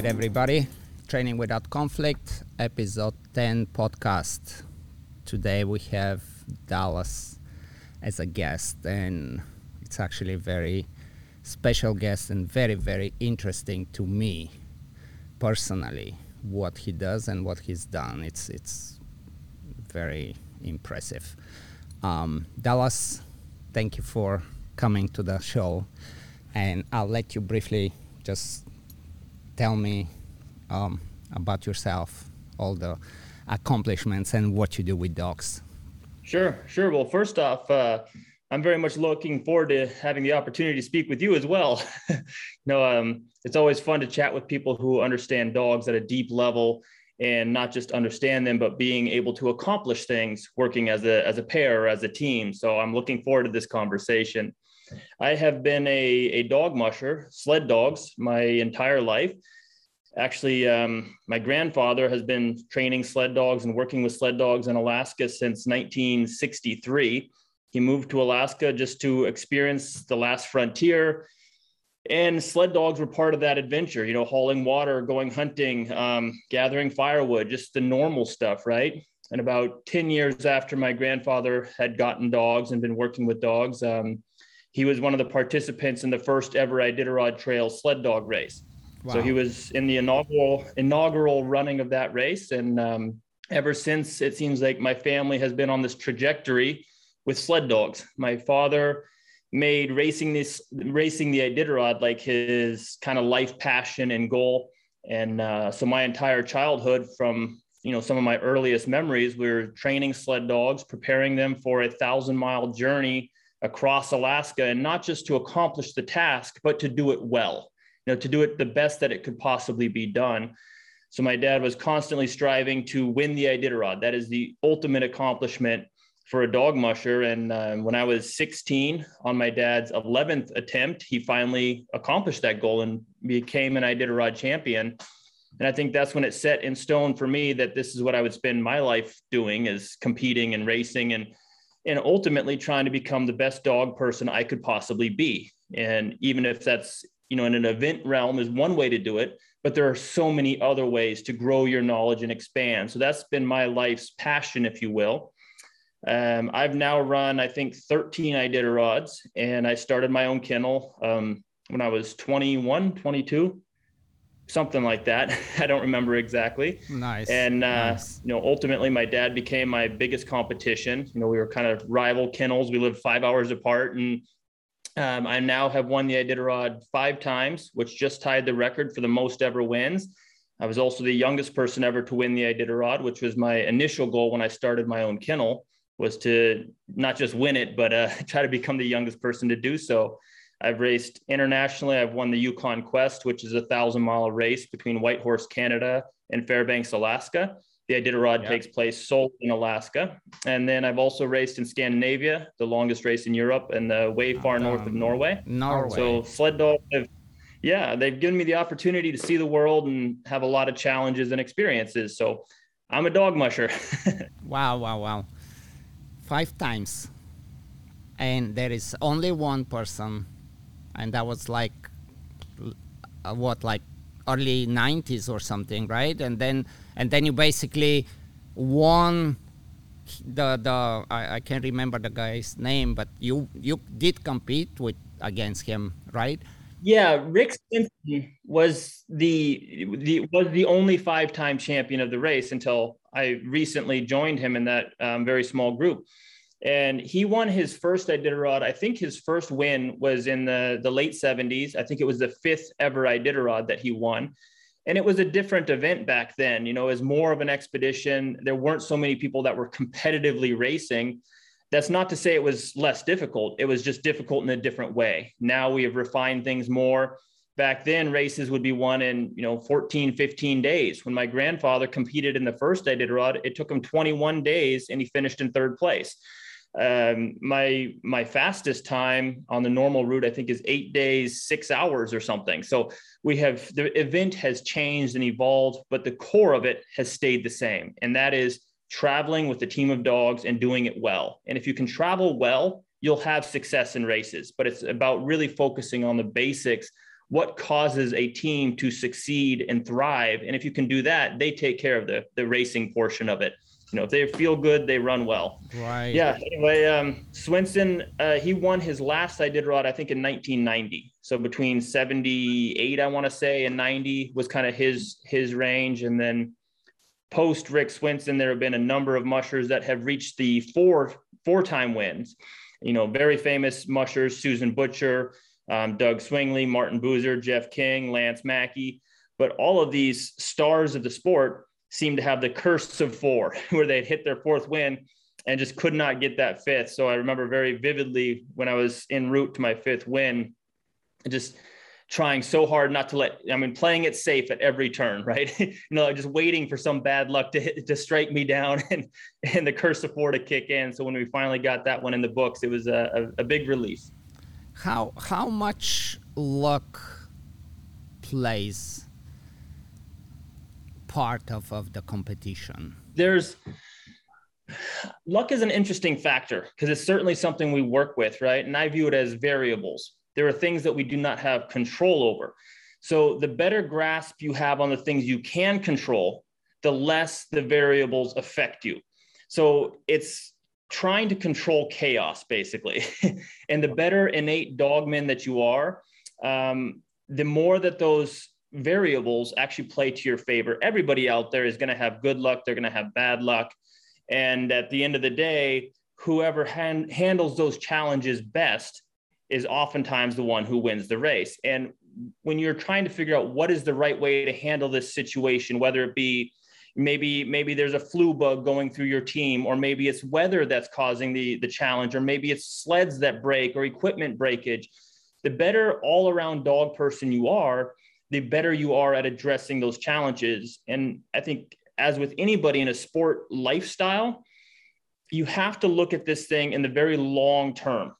Right, everybody. Training Without Conflict, episode 10 podcast. Today we have Dallas as a guest, and it's actually a very special guest and very, very interesting to me personally what he does and what he's done. It's, it's very impressive. Um, Dallas, thank you for coming to the show, and I'll let you briefly just tell me um, about yourself, all the accomplishments, and what you do with dogs. Sure, sure. Well, first off, uh, I'm very much looking forward to having the opportunity to speak with you as well. you know, um, it's always fun to chat with people who understand dogs at a deep level and not just understand them, but being able to accomplish things working as a, as a pair or as a team. So I'm looking forward to this conversation. I have been a, a dog musher, sled dogs, my entire life. Actually, um, my grandfather has been training sled dogs and working with sled dogs in Alaska since 1963. He moved to Alaska just to experience the last frontier. And sled dogs were part of that adventure, you know, hauling water, going hunting, um, gathering firewood, just the normal stuff, right? And about 10 years after my grandfather had gotten dogs and been working with dogs, um, he was one of the participants in the first ever Iditarod Trail sled dog race. Wow. So he was in the inaugural inaugural running of that race, and um, ever since, it seems like my family has been on this trajectory with sled dogs. My father made racing this racing the Iditarod like his kind of life passion and goal, and uh, so my entire childhood, from you know some of my earliest memories, we were training sled dogs, preparing them for a thousand mile journey across Alaska, and not just to accomplish the task, but to do it well. You know, to do it the best that it could possibly be done. So my dad was constantly striving to win the Iditarod. That is the ultimate accomplishment for a dog musher. And um, when I was 16, on my dad's 11th attempt, he finally accomplished that goal and became an Iditarod champion. And I think that's when it set in stone for me that this is what I would spend my life doing is competing and racing and and ultimately trying to become the best dog person I could possibly be. And even if that's, you know, in an event realm is one way to do it, but there are so many other ways to grow your knowledge and expand. So that's been my life's passion, if you will. Um, I've now run, I think, 13 Iditarods, and I started my own kennel um, when I was 21, 22 something like that. I don't remember exactly. Nice. And uh, nice. you know, ultimately, my dad became my biggest competition. You know, we were kind of rival kennels. We lived five hours apart, and um, I now have won the Iditarod five times, which just tied the record for the most ever wins. I was also the youngest person ever to win the Iditarod, which was my initial goal when I started my own kennel, was to not just win it, but uh, try to become the youngest person to do so. I've raced internationally. I've won the Yukon Quest, which is a thousand mile race between Whitehorse, Canada and Fairbanks, Alaska. The Iditarod yeah. takes place solely in Alaska. And then I've also raced in Scandinavia, the longest race in Europe, and the way far um, north of Norway. Norway. So sled dog, have, yeah, they've given me the opportunity to see the world and have a lot of challenges and experiences. So I'm a dog musher. wow, wow, wow. Five times. And there is only one person and that was like uh, what like early 90s or something right? And then and then you basically won the the I, I can't remember the guy's name but you you did compete with against him right? Yeah rick Swenson was the the was the only five-time champion of the race until i recently joined him in that um, very small group and he won his first Iditarod. I think his first win was in the, the late 70s. I think it was the fifth ever Iditarod that he won. And it was a different event back then. You know, it was more of an expedition. There weren't so many people that were competitively racing. That's not to say it was less difficult. It was just difficult in a different way. Now we have refined things more. Back then, races would be won in, you know, 14, 15 days. When my grandfather competed in the first Iditarod, it took him 21 days and he finished in third place um, my my fastest time on the normal route i think is eight days six hours or something so we have the event has changed and evolved but the core of it has stayed the same and that is traveling with a team of dogs and doing it well and if you can travel well you'll have success in races but it's about really focusing on the basics what causes a team to succeed and thrive. And if you can do that, they take care of the, the racing portion of it. You know, if they feel good, they run well. Right. Yeah. Anyway, um, Swenson, uh, he won his last Iditarod, I think, in 1990. So between 78, I want to say, and 90 was kind of his his range. And then post Rick Swenson, there have been a number of mushers that have reached the four four time wins. You know, very famous mushers: Susan Butcher, um, Doug Swingley, Martin Buser, Jeff King, Lance Mackey. But all of these stars of the sport seem to have the curse of four, where they'd hit their fourth win and just could not get that fifth. So I remember very vividly when I was en route to my fifth win, just trying so hard not to let i mean playing it safe at every turn right? You know just waiting for some bad luck to hit, to strike me down and and the curse of four to kick in. So when we finally got that one in the books it was a, a, a big relief. How how much luck plays part of, of the competition there's luck is an interesting factor because it's certainly something we work with right and i view it as variables there are things that we do not have control over. So the better grasp you have on the things you can control, the less the variables affect you. So it's trying to control chaos basically. and the better innate dogman that you are, um, the more that those variables actually play to your favor. Everybody out there is going to have good luck, they're going to have bad luck. And at the end of the day, whoever hand, handles those challenges best is oftentimes the one who wins the race. And when you're trying to figure out what is the right way to handle this situation, whether it be maybe maybe there's a flu bug going through your team or maybe it's weather that's causing the the challenge or maybe it's sleds that break or equipment breakage the better all around dog person you are the better you are at addressing those challenges and i think as with anybody in a sport lifestyle you have to look at this thing in the very long term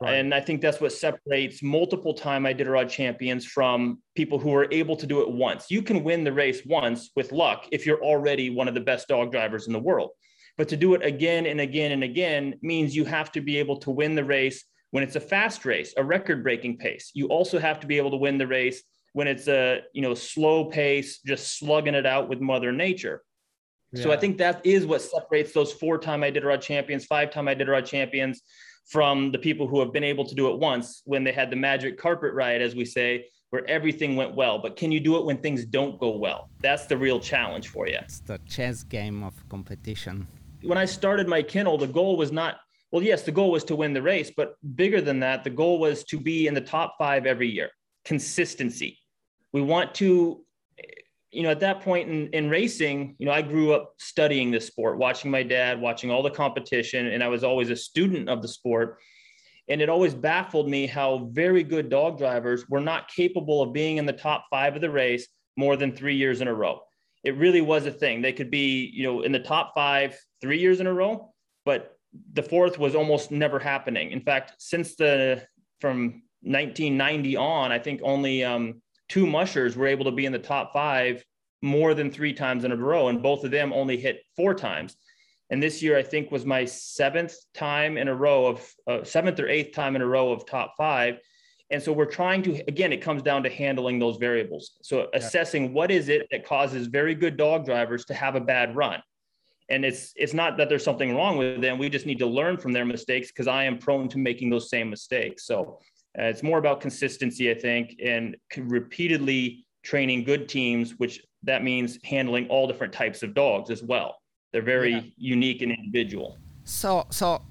Right. And I think that's what separates multiple time Iditarod champions from people who are able to do it once. You can win the race once with luck if you're already one of the best dog drivers in the world. But to do it again and again and again means you have to be able to win the race when it's a fast race, a record breaking pace. You also have to be able to win the race when it's a, you know, slow pace, just slugging it out with mother nature. Yeah. So I think that is what separates those four-time Iditarod champions, five-time Iditarod champions from the people who have been able to do it once when they had the magic carpet ride, as we say, where everything went well. But can you do it when things don't go well? That's the real challenge for you. It's the chess game of competition. When I started my kennel, the goal was not, well, yes, the goal was to win the race, but bigger than that, the goal was to be in the top five every year. Consistency. We want to you know, at that point in, in racing, you know, I grew up studying this sport, watching my dad, watching all the competition, and I was always a student of the sport. And it always baffled me how very good dog drivers were not capable of being in the top five of the race more than three years in a row. It really was a thing. They could be, you know, in the top five three years in a row, but the fourth was almost never happening. In fact, since the from 1990 on, I think only um, two mushers were able to be in the top five more than three times in a row, and both of them only hit four times. And this year, I think, was my seventh time in a row of uh, seventh or eighth time in a row of top five. And so we're trying to, again, it comes down to handling those variables. So assessing what is it that causes very good dog drivers to have a bad run. And it's it's not that there's something wrong with them. We just need to learn from their mistakes because I am prone to making those same mistakes. So uh, it's more about consistency, I think, and repeatedly training good teams, which that means handling all different types of dogs as well. They're very yeah. unique and individual. So, so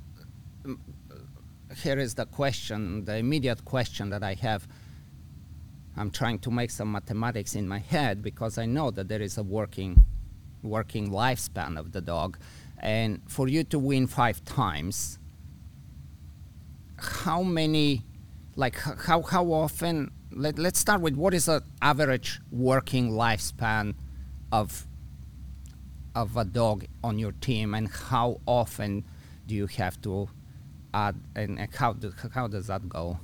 here is the question, the immediate question that I have. I'm trying to make some mathematics in my head because I know that there is a working, working lifespan of the dog, and for you to win five times, how many like how how often let, let's start with what is the average working lifespan of of a dog on your team and how often do you have to add and, how, do, how does that go?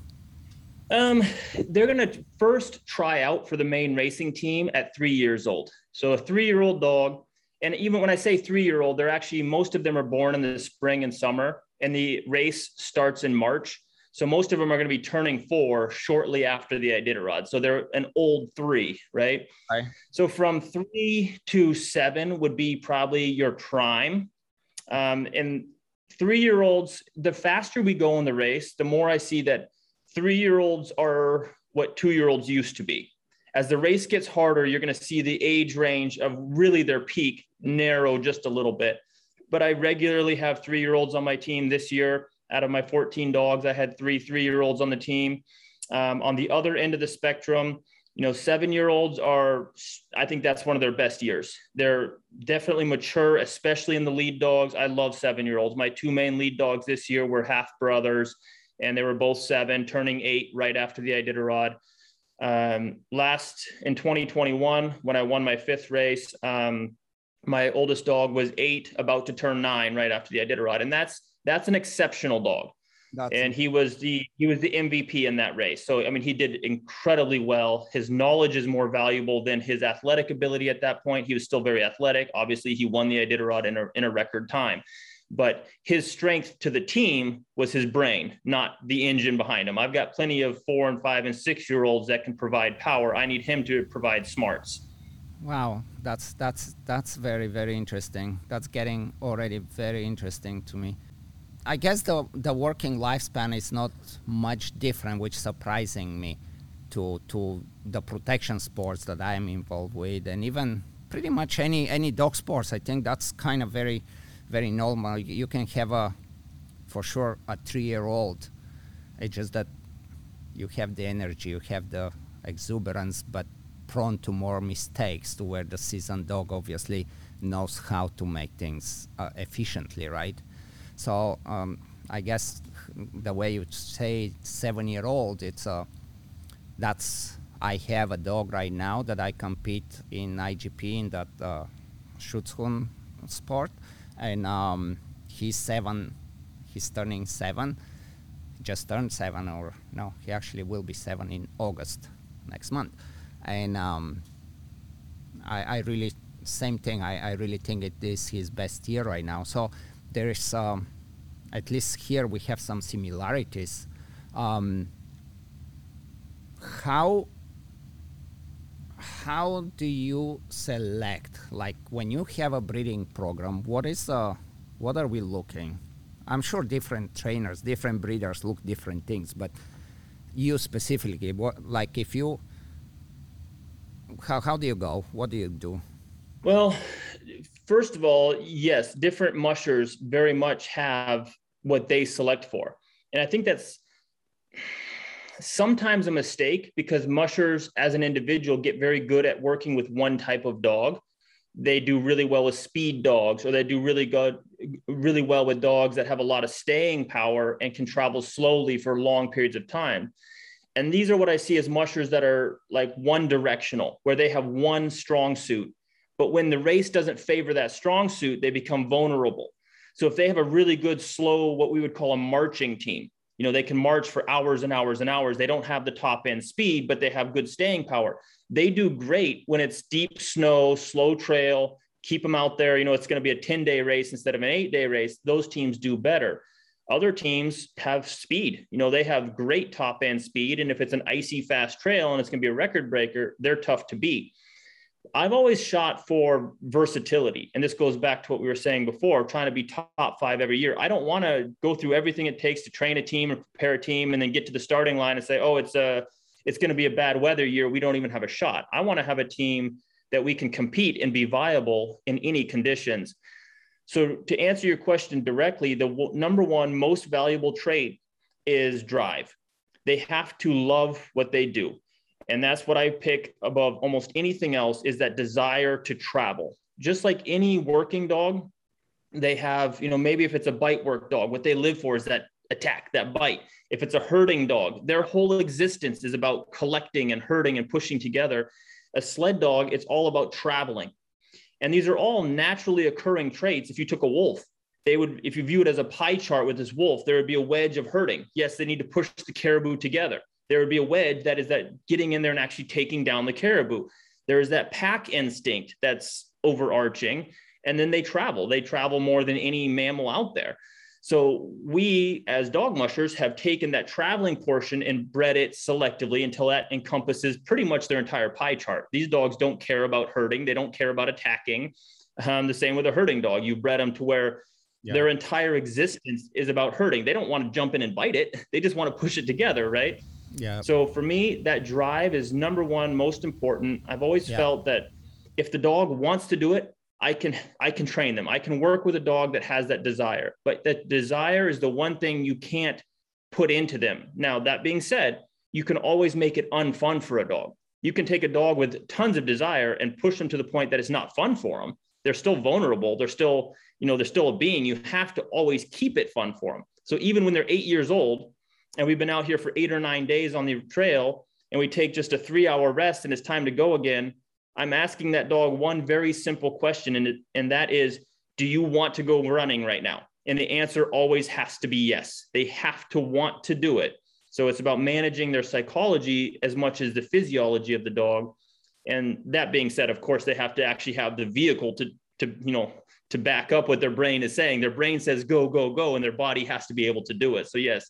Um, they're going to first try out for the main racing team at three years old. So a three year old dog and even when i say three year old they're actually most of them are born in the spring and summer and the race starts in march So most of them are going to be turning four shortly after the Iditarod. So they're an old three, right? right? So from three to seven would be probably your prime. Um, and three year olds, the faster we go in the race, the more I see that three year olds are what two year olds used to be. As the race gets harder, you're going to see the age range of really their peak narrow just a little bit. But I regularly have three year olds on my team this year. Out of my 14 dogs, I had three three year olds on the team. Um, on the other end of the spectrum, you know, seven year olds are, I think that's one of their best years. They're definitely mature, especially in the lead dogs. I love seven year olds. My two main lead dogs this year were half brothers, and they were both seven, turning eight right after the Iditarod. Um, last in 2021, when I won my fifth race, um, my oldest dog was eight, about to turn nine right after the Iditarod, and that's that's an exceptional dog. That's and he was the he was the MVP in that race. So I mean, he did incredibly well. His knowledge is more valuable than his athletic ability at that point. He was still very athletic. Obviously, he won the Iditarod in a in a record time but his strength to the team was his brain, not the engine behind him. I've got plenty of four and five and six year olds that can provide power. I need him to provide smarts. Wow, that's that's that's very very interesting. That's getting already very interesting to me. I guess the the working lifespan is not much different, which surprising me to to the protection sports that I am involved with, and even pretty much any any dog sports. I think that's kind of very very normal. You can have a, for sure, a three-year-old. It's just that you have the energy, you have the exuberance, but prone to more mistakes. To where the seasoned dog obviously knows how to make things uh, efficiently, right? So um, I guess the way you say seven-year-old, it's a that's I have a dog right now that I compete in IGP in that uh, Schutzhund sport, and um, he's seven. He's turning seven. Just turned seven, or no, he actually will be seven in August next month. And um, I, I, really same thing. I, I really think it is his best year right now. So there is um, at least here we have some similarities. Um, how how do you select like when you have a breeding program what is uh what are we looking? I'm sure different trainers different breeders look different things but you specifically what like if you how, how do you go? What do you do? Well first of all yes different mushers very much have what they select for. And i think that's sometimes a mistake because mushers as an individual get very good at working with one type of dog. They do really well with speed dogs or they do really good really well with dogs that have a lot of staying power and can travel slowly for long periods of time. And these are what i see as mushers that are like one directional where they have one strong suit but when the race doesn't favor that strong suit they become vulnerable. So if they have a really good slow what we would call a marching team you know they can march for hours and hours and hours. They don't have the top end speed but they have good staying power. They do great when it's deep snow slow trail keep them out there. You know it's going to be a 10 day race instead of an 8 day race. Those teams do better. Other teams have speed. You know they have great top end speed. And if it's an icy fast trail and it's going to be a record breaker they're tough to beat I've always shot for versatility. And this goes back to what we were saying before, trying to be top five every year. I don't want to go through everything it takes to train a team and prepare a team and then get to the starting line and say, oh, it's a it's going to be a bad weather year. We don't even have a shot. I want to have a team that we can compete and be viable in any conditions. So to answer your question directly, the w- number one most valuable trait is drive. They have to love what they do and that's what i pick above almost anything else is that desire to travel. Just like any working dog they have you know maybe if it's a bite work dog what they live for is that attack that bite. If it's a herding dog their whole existence is about collecting and herding and pushing together. A sled dog it's all about traveling. And these are all naturally occurring traits. If you took a wolf they would if you view it as a pie chart with this wolf there would be a wedge of herding. Yes they need to push the caribou together there would be a wedge that is that getting in there and actually taking down the caribou. There is that pack instinct that's overarching. And then they travel. They travel more than any mammal out there. So we, as dog mushers, have taken that traveling portion and bred it selectively until that encompasses pretty much their entire pie chart. These dogs don't care about herding; they don't care about attacking. Um, the same with a herding dog. You bred them to where yeah. their entire existence is about herding. They don't want to jump in and bite it; they just want to push it together, right? Yeah. So for me, that drive is number one, most important. I've always yeah. felt that if the dog wants to do it, I can I can train them. I can work with a dog that has that desire. But that desire is the one thing you can't put into them. Now, that being said, you can always make it unfun for a dog. You can take a dog with tons of desire and push them to the point that it's not fun for them. They're still vulnerable. They're still, you know, they're still a being. You have to always keep it fun for them. So even when they're eight years old, and we've been out here for eight or nine days on the trail, and we take just a three hour rest and it's time to go again, I'm asking that dog one very simple question, and, and that is, do you want to go running right now? And the answer always has to be yes. They have to want to do it. So it's about managing their psychology as much as the physiology of the dog. And that being said, of course, they have to actually have the vehicle to, to you know, to back up what their brain is saying. Their brain says go, go, go, and their body has to be able to do it. So yes,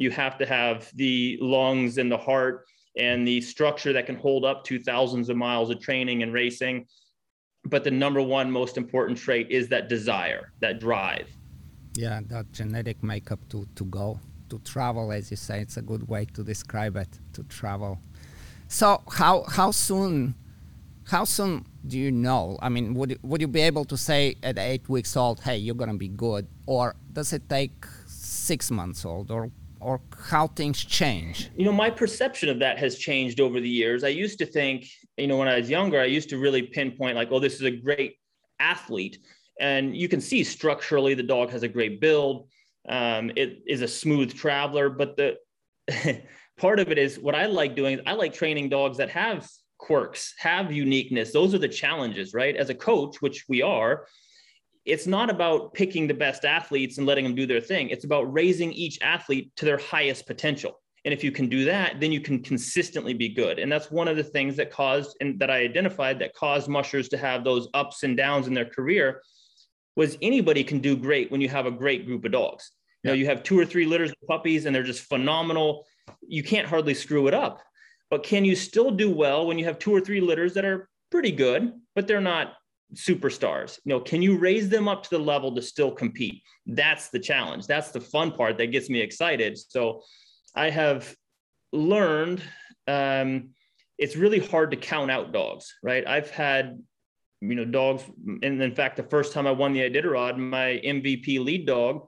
you have to have the lungs and the heart and the structure that can hold up to thousands of miles of training and racing. But the number one most important trait is that desire, that drive. Yeah, that genetic makeup to, to go, to travel, as you say. It's a good way to describe it, to travel. So how how soon how soon do you know? I mean, would would you be able to say at eight weeks old, hey, you're gonna be good, or does it take six months old, or or how things change? You know, my perception of that has changed over the years. I used to think, you know, when I was younger, I used to really pinpoint like, oh, this is a great athlete. And you can see structurally the dog has a great build. Um, it is a smooth traveler, but the part of it is what I like doing. I like training dogs that have quirks, have uniqueness. Those are the challenges, right? As a coach, which we are, it's not about picking the best athletes and letting them do their thing. It's about raising each athlete to their highest potential. And if you can do that, then you can consistently be good. And that's one of the things that caused and that I identified that caused mushers to have those ups and downs in their career was anybody can do great when you have a great group of dogs. You know, you have two or three litters of puppies and they're just phenomenal. You can't hardly screw it up. But can you still do well when you have two or three litters that are pretty good, but they're not superstars. You know can you raise them up to the level to still compete? That's the challenge. That's the fun part that gets me excited. So i have learned um, it's really hard to count out dogs right? I've had you know dogs and in fact the first time i won the iditarod my mvp lead dog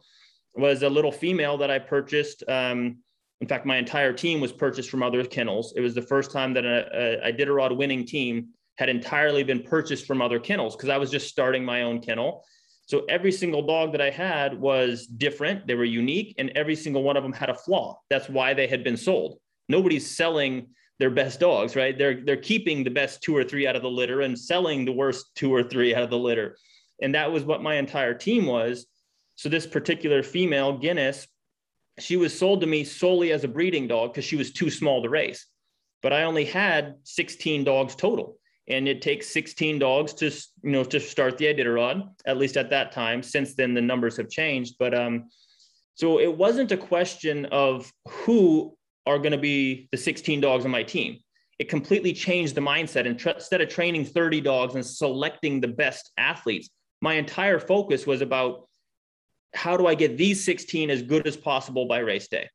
was a little female that i purchased um, in fact my entire team was purchased from other kennels. It was the first time that a, a iditarod winning team had entirely been purchased from other kennels because I was just starting my own kennel. So every single dog that I had was different, they were unique, and every single one of them had a flaw. That's why they had been sold. Nobody's selling their best dogs, right? They're they're keeping the best two or three out of the litter and selling the worst two or three out of the litter. And that was what my entire team was. So this particular female, Guinness, she was sold to me solely as a breeding dog because she was too small to race. But I only had 16 dogs total and it takes 16 dogs to you know to start the Iditarod. At least at that time. Since then, the numbers have changed, but um, so it wasn't a question of who are going to be the 16 dogs on my team. It completely changed the mindset. And tra- instead of training 30 dogs and selecting the best athletes, my entire focus was about how do I get these 16 as good as possible by race day.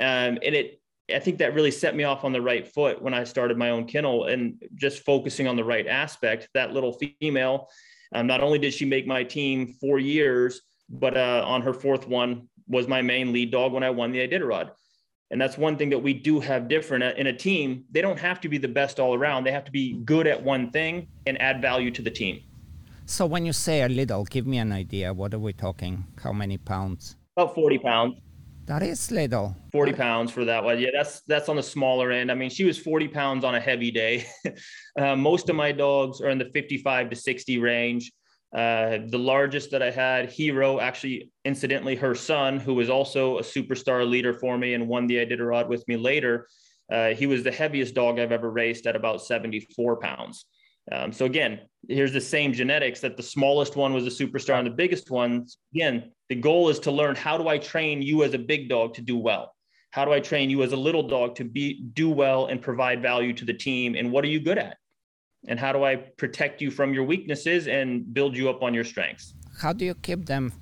Um, and it I think that really set me off on the right foot when I started my own kennel and just focusing on the right aspect. That little female, um, not only did she make my team four years, but uh, on her fourth one was my main lead dog when I won the Iditarod. And that's one thing that we do have different in a team. They don't have to be the best all around. They have to be good at one thing and add value to the team. So when you say a little, give me an idea. What are we talking? How many pounds? About 40 pounds. That is little. 40 pounds for that one. Yeah, that's that's on the smaller end. I mean, she was 40 pounds on a heavy day. uh, most of my dogs are in the 55 to 60 range. Uh, the largest that I had, Hero, actually, incidentally, her son, who was also a superstar leader for me and won the Iditarod with me later, uh, he was the heaviest dog I've ever raced at about 74 pounds. Um, so again, here's the same genetics that the smallest one was a superstar and the biggest one. Again, the goal is to learn how do I train you as a big dog to do well? How do I train you as a little dog to be do well and provide value to the team? And what are you good at? And how do I protect you from your weaknesses and build you up on your strengths? How do you keep them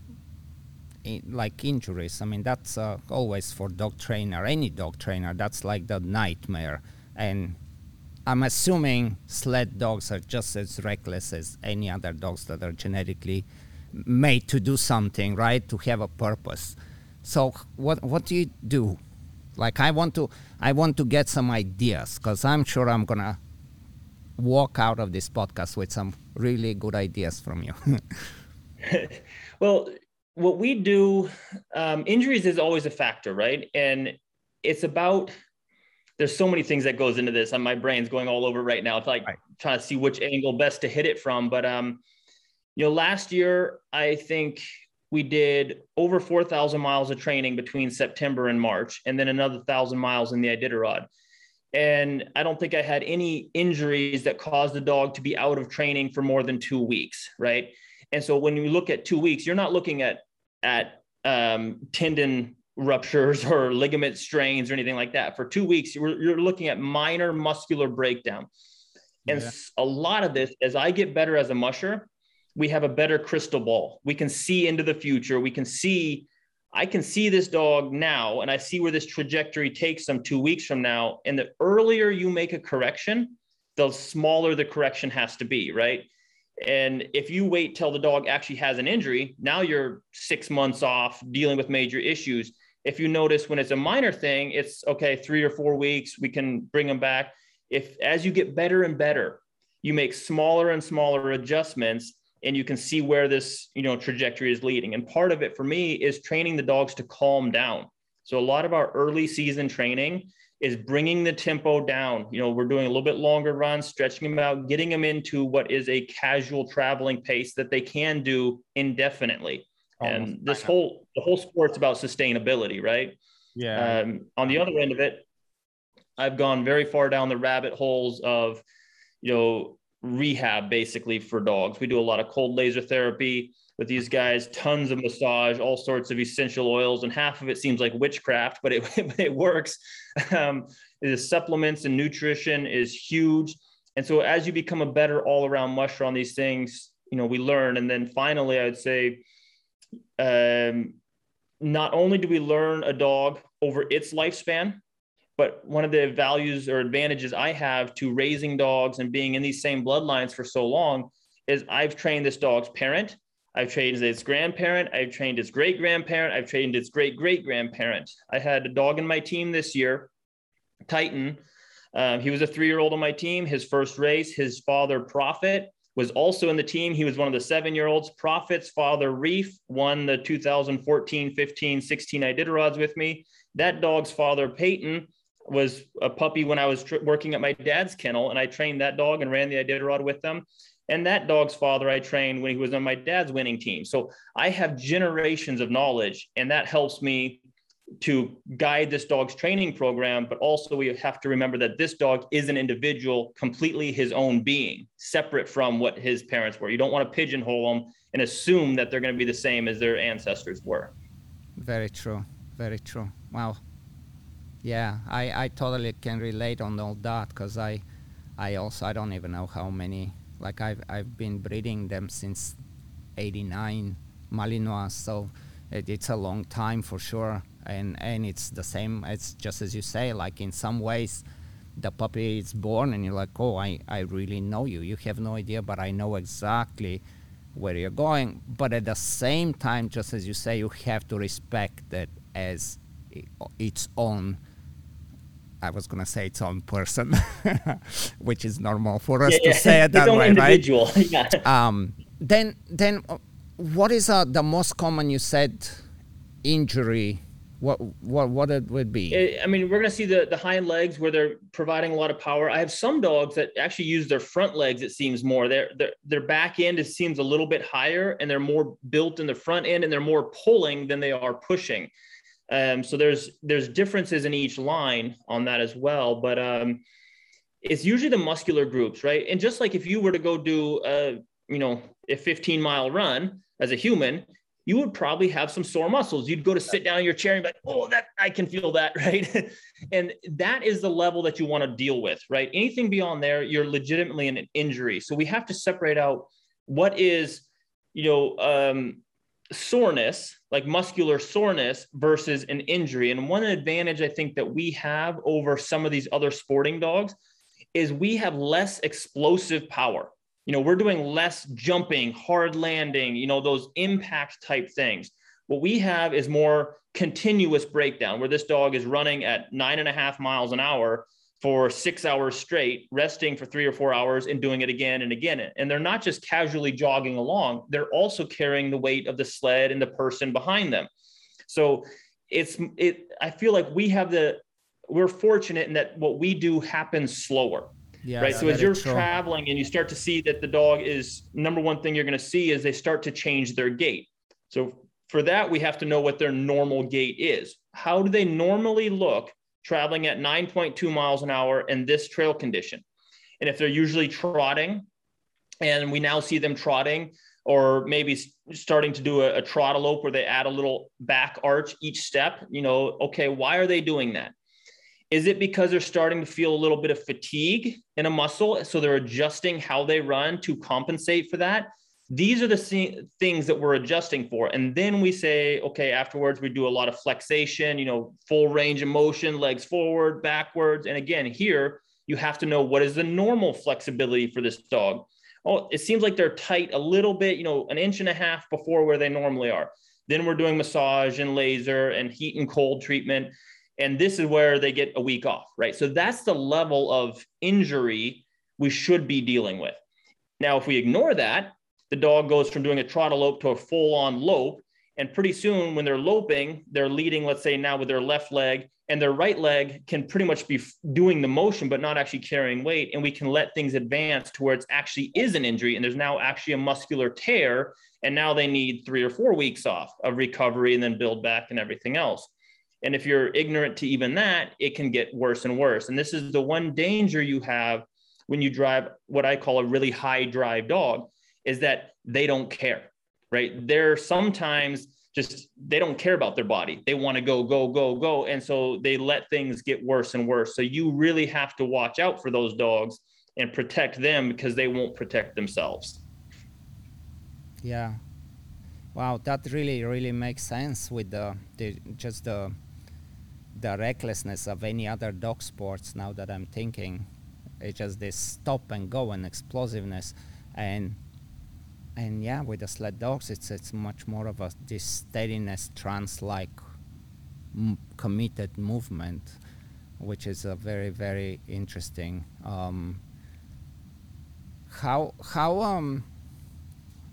in, like injuries? I mean, that's uh, always for dog trainer, any dog trainer. That's like the nightmare. And I'm assuming sled dogs are just as reckless as any other dogs that are genetically made to do something, right? To have a purpose. So what what do you do? Like I want to I want to get some ideas because I'm sure I'm gonna walk out of this podcast with some really good ideas from you. well, what we do, um, injuries is always a factor, right? And it's about there's so many things that goes into this and my brain's going all over right now it's like right. trying to see which angle best to hit it from but um you know last year i think we did over 4000 miles of training between september and march and then another 1000 miles in the iditarod and i don't think i had any injuries that caused the dog to be out of training for more than two weeks right and so when you look at two weeks you're not looking at at um, tendon ruptures or ligament strains or anything like that. For two weeks, you're, you're looking at minor muscular breakdown. And yeah. a lot of this, as I get better as a musher, we have a better crystal ball. We can see into the future. We can see, I can see this dog now, and I see where this trajectory takes them two weeks from now. And the earlier you make a correction, the smaller the correction has to be, right? And if you wait till the dog actually has an injury, now you're six months off dealing with major issues. If you notice when it's a minor thing, it's okay, three or four weeks, we can bring them back. If as you get better and better, you make smaller and smaller adjustments and you can see where this you know trajectory is leading and part of it for me is training the dogs to calm down so a lot of our early season training is bringing the tempo down. You know, we're doing a little bit longer runs, stretching them out, getting them into what is a casual traveling pace that they can do indefinitely. Almost and this whole the whole sport's about sustainability, right? Yeah. Um, on the other end of it, I've gone very far down the rabbit holes of, you know, rehab basically for dogs. We do a lot of cold laser therapy with these guys, tons of massage, all sorts of essential oils, and half of it seems like witchcraft, but it, it works. Um, is supplements and nutrition is huge. And so as you become a better all around musher on these things, you know, we learn. And then finally, I would say, um, not only do we learn a dog over its lifespan, but one of the values or advantages I have to raising dogs and being in these same bloodlines for so long is I've trained this dog's parent I've trained its grandparent. I've trained its great grandparent. I've trained its great great grandparent. I had a dog in my team this year, Titan. Um, he was a three year old on my team. His first race, his father, Prophet, was also in the team. He was one of the seven year olds. Prophet's father, Reef, won the 2014, 15, 16 Iditarods with me. That dog's father, Peyton, was a puppy when I was tr- working at my dad's kennel, and I trained that dog and ran the Iditarod with them. And that dog's father I trained when he was on my dad's winning team. So I have generations of knowledge, and that helps me to guide this dog's training program. But also, we have to remember that this dog is an individual, completely his own being, separate from what his parents were. You don't want to pigeonhole them and assume that they're going to be the same as their ancestors were. Very true. Very true. Wow. Yeah, I, I totally can relate on all that because I, I also I don't even know how many like I've I've been breeding them since '89 Malinois, so it, it's a long time for sure. And and it's the same. It's just as you say. Like in some ways, the puppy is born, and you're like, oh, I I really know you. You have no idea, but I know exactly where you're going. But at the same time, just as you say, you have to respect that as its own I was gonna say its own person, which is normal for us yeah, to yeah. say it that way, individual. right? yeah. Um, then, then, what is uh, the most common? You said injury. What what what it would be? I mean, we're gonna see the the hind legs where they're providing a lot of power. I have some dogs that actually use their front legs. It seems more their their their back end it seems a little bit higher, and they're more built in the front end, and they're more pulling than they are pushing. Um, so there's there's differences in each line on that as well. But um, it's usually the muscular groups, right? And just like if you were to go do a, you know, a 15 mile run as a human, you would probably have some sore muscles. You'd go to sit down in your chair and be like, oh, that I can feel that, right? and that is the level that you want to deal with, right? Anything beyond there, you're legitimately in an injury. So we have to separate out what is, you know, um, soreness, like muscular soreness versus an injury. And one advantage I think that we have over some of these other sporting dogs is we have less explosive power you know we're doing less jumping hard landing you know those impact type things. What we have is more continuous breakdown where this dog is running at nine and a half miles an hour for six hours straight resting for three or four hours and doing it again and again. And they're not just casually jogging along they're also carrying the weight of the sled and the person behind them. So it's it i feel like we have the we're fortunate in that what we do happens slower yeah, right. So as you're traveling and you start to see that the dog is number one thing you're going to see is they start to change their gait. So for that, we have to know what their normal gait is. How do they normally look traveling at 9.2 miles an hour in this trail condition? And if they're usually trotting, and we now see them trotting, or maybe starting to do a, a trotalope where they add a little back arch each step, you know, okay, why are they doing that? Is it because they're starting to feel a little bit of fatigue in a muscle? So they're adjusting how they run to compensate for that. These are the things that we're adjusting for. And then we say, okay, afterwards, we do a lot of flexation, you know, full range of motion, legs forward, backwards. And again, here, you have to know what is the normal flexibility for this dog. Oh, it seems like they're tight a little bit, you know, an inch and a half before where they normally are. Then we're doing massage and laser and heat and cold treatment and this is where they get a week off, right? So that's the level of injury we should be dealing with. Now, if we ignore that, the dog goes from doing a trotalope to a full on lope. And pretty soon, when they're loping, they're leading, let's say now with their left leg, and their right leg can pretty much be doing the motion, but not actually carrying weight. And we can let things advance to where it's actually is an injury. And there's now actually a muscular tear. And now they need three or four weeks off of recovery and then build back and everything else. And if you're ignorant to even that, it can get worse and worse. And this is the one danger you have when you drive what I call a really high drive dog is that they don't care, right? They're sometimes just, they don't care about their body. They want to go, go, go, go. And so they let things get worse and worse. So you really have to watch out for those dogs and protect them because they won't protect themselves. Yeah. Wow, that really, really makes sense with the, the just the the recklessness of any other dog sports now that I'm thinking. It's just this stop and go and explosiveness and and yeah, with the sled dogs, it's it's much more of a this steadiness, trance-like, m- committed movement, which is a very very interesting. Um, how how um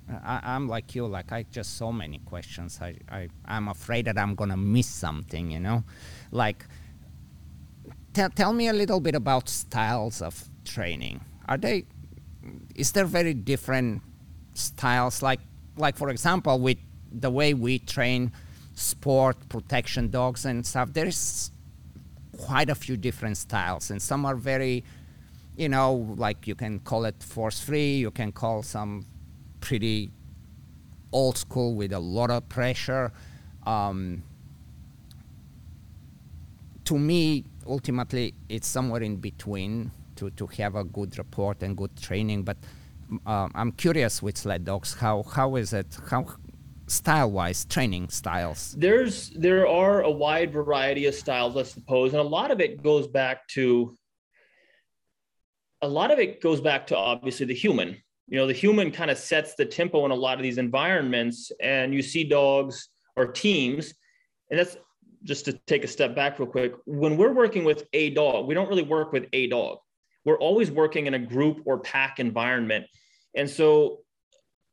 I, am like you, like I just so many questions. I, I I'm afraid that I'm gonna miss something, you know like tell, tell me a little bit about styles of training. Are they is there very different styles? Like like for example with the way we train sport protection dogs and stuff there's quite a few different styles and some are very you know like you can call it force free you can call some pretty old school with a lot of pressure um, to me, ultimately, it's somewhere in between to, to have a good report and good training. But uh, I'm curious with sled dogs, how, how is it, how style wise, training styles? There's, there are a wide variety of styles, I suppose. And a lot of it goes back to, a lot of it goes back to obviously the human. You know, the human kind of sets the tempo in a lot of these environments, and you see dogs or teams, and that's just to take a step back real quick, when we're working with a dog, we don't really work with a dog. We're always working in a group or pack environment. And so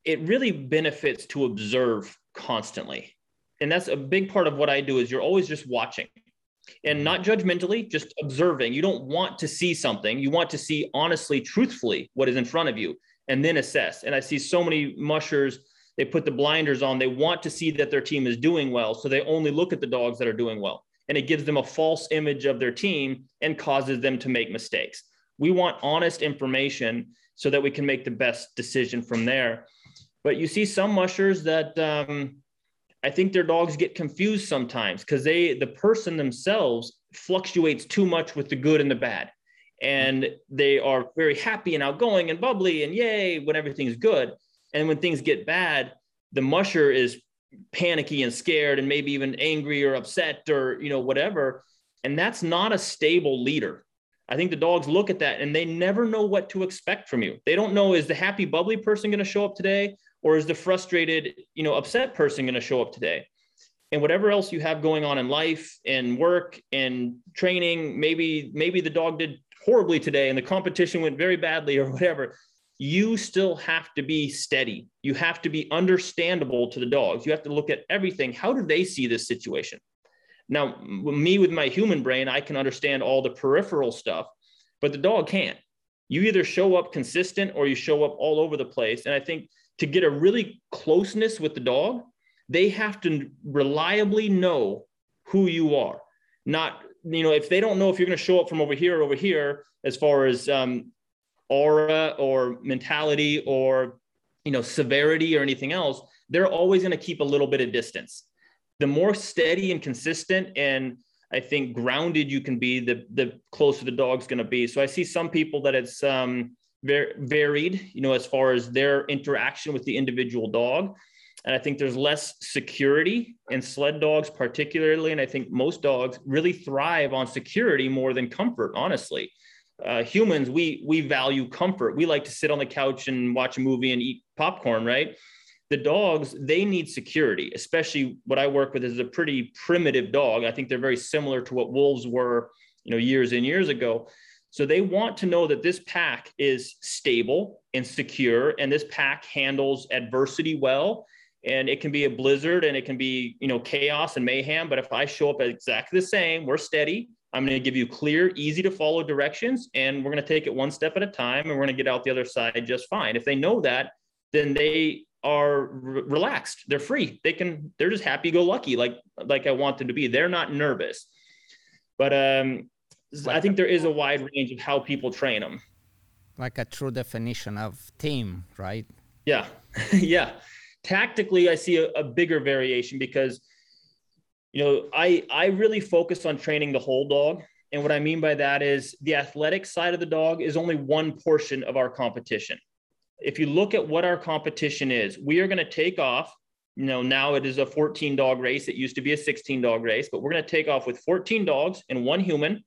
it really benefits to observe constantly. And that's a big part of what I do is you're always just watching and not judgmentally, just observing. You don't want to see something. You want to see honestly, truthfully what is in front of you and then assess. And I see so many mushers they put the blinders on. They want to see that their team is doing well. So they only look at the dogs that are doing well. And it gives them a false image of their team and causes them to make mistakes. We want honest information so that we can make the best decision from there. But you see some mushers that um, I think their dogs get confused sometimes because they the person themselves fluctuates too much with the good and the bad. And they are very happy and outgoing and bubbly and yay when everything's good. And when things get bad, the musher is panicky and scared and maybe even angry or upset or you know whatever. And that's not a stable leader. I think the dogs look at that and they never know what to expect from you. They don't know is the happy bubbly person going to show up today? Or is the frustrated you know upset person going to show up today? And whatever else you have going on in life and work and training maybe maybe the dog did horribly today and the competition went very badly or whatever you still have to be steady. You have to be understandable to the dogs. You have to look at everything. How do they see this situation? Now, me with my human brain, I can understand all the peripheral stuff, but the dog can't. You either show up consistent or you show up all over the place. And I think to get a really closeness with the dog, they have to reliably know who you are. Not, you know, if they don't know if you're going to show up from over here or over here, as far as um, aura or mentality or you know severity or anything else they're always going to keep a little bit of distance. The more steady and consistent and i think grounded you can be the the closer the dog's going to be. So i see some people that it's um very varied you know as far as their interaction with the individual dog. And i think there's less security in sled dogs particularly and i think most dogs really thrive on security more than comfort honestly uh, humans we we value comfort. We like to sit on the couch and watch a movie and eat popcorn right? The dogs they need security especially what i work with is a pretty primitive dog. I think they're very similar to what wolves were you know years and years ago. So they want to know that this pack is stable and secure and this pack handles adversity well. And it can be a blizzard and it can be you know chaos and mayhem. But if i show up exactly the same we're steady I'm going to give you clear, easy to follow directions, and we're going to take it one step at a time, and we're going to get out the other side just fine. If they know that, then they are re- relaxed. They're free. They can. They're just happy-go-lucky, like like I want them to be. They're not nervous. But um, I think there is a wide range of how people train them. Like a true definition of team, right? Yeah, yeah. Tactically, I see a, a bigger variation because you know, I I really focus on training the whole dog. And what I mean by that is the athletic side of the dog is only one portion of our competition. If you look at what our competition is, we are going to take off. You know, now it is a 14 dog race. It used to be a 16 dog race, but we're going to take off with 14 dogs and one human.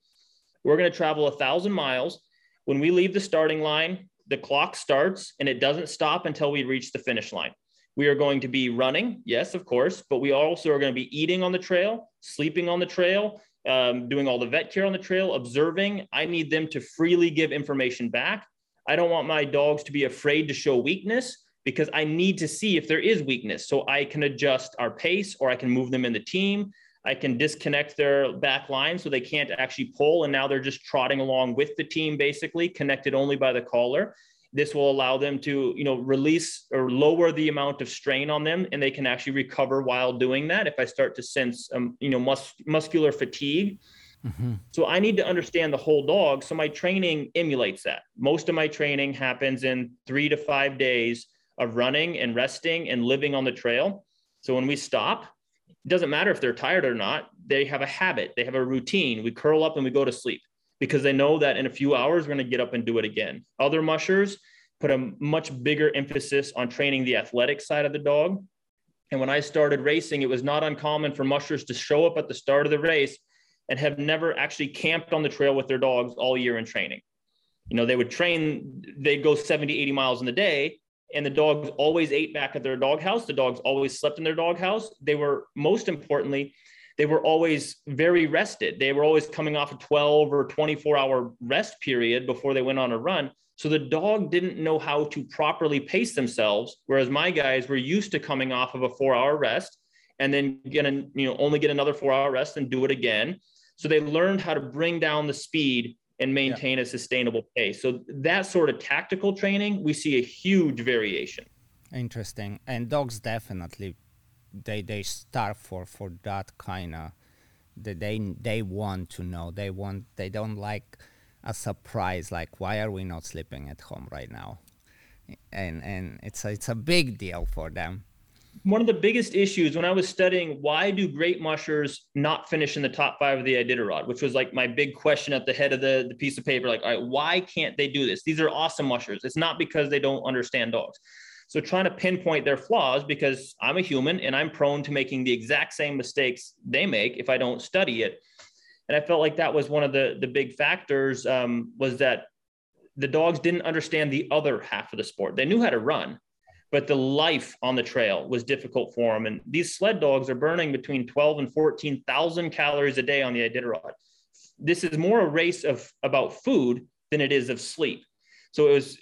We're going to travel a thousand miles. When we leave the starting line, the clock starts and it doesn't stop until we reach the finish line. We are going to be running, yes, of course, but we also are going to be eating on the trail, sleeping on the trail, um, doing all the vet care on the trail, observing. I need them to freely give information back. I don't want my dogs to be afraid to show weakness because I need to see if there is weakness so I can adjust our pace or I can move them in the team. I can disconnect their back line so they can't actually pull. And now they're just trotting along with the team, basically connected only by the collar. This will allow them to, you know, release or lower the amount of strain on them, and they can actually recover while doing that. If I start to sense, um, you know, mus- muscular fatigue, mm-hmm. so I need to understand the whole dog. So my training emulates that. Most of my training happens in three to five days of running and resting and living on the trail. So when we stop, it doesn't matter if they're tired or not. They have a habit. They have a routine. We curl up and we go to sleep because they know that in a few hours we're going to get up and do it again. Other mushers put a much bigger emphasis on training the athletic side of the dog. And when I started racing, it was not uncommon for mushers to show up at the start of the race and have never actually camped on the trail with their dogs all year in training. You know, they would train, they'd go 70, 80 miles in the day, and the dogs always ate back at their dog house. The dogs always slept in their dog house. They were, most importantly, they were always very rested. They were always coming off a 12 or 24 hour rest period before they went on a run. So the dog didn't know how to properly pace themselves, whereas my guys were used to coming off of a four hour rest and then get a, you know only get another four hour rest and do it again. So they learned how to bring down the speed and maintain yeah. a sustainable pace. So that sort of tactical training, we see a huge variation. Interesting. And dogs definitely they they starve for for that kind of that they they want to know they want they don't like a surprise like why are we not sleeping at home right now and and it's a, it's a big deal for them one of the biggest issues when I was studying why do great mushers not finish in the top five of the Iditarod, which was like my big question at the head of the, the piece of paper. Like, all right, why can't they do this? These are awesome mushers. It's not because they don't understand dogs. So trying to pinpoint their flaws because I'm a human and I'm prone to making the exact same mistakes they make if I don't study it. And I felt like that was one of the, the big factors um, was that the dogs didn't understand the other half of the sport. They knew how to run, but the life on the trail was difficult for them. And these sled dogs are burning between 12 and 14,000 calories a day on the Iditarod. This is more a race of about food than it is of sleep. So it was,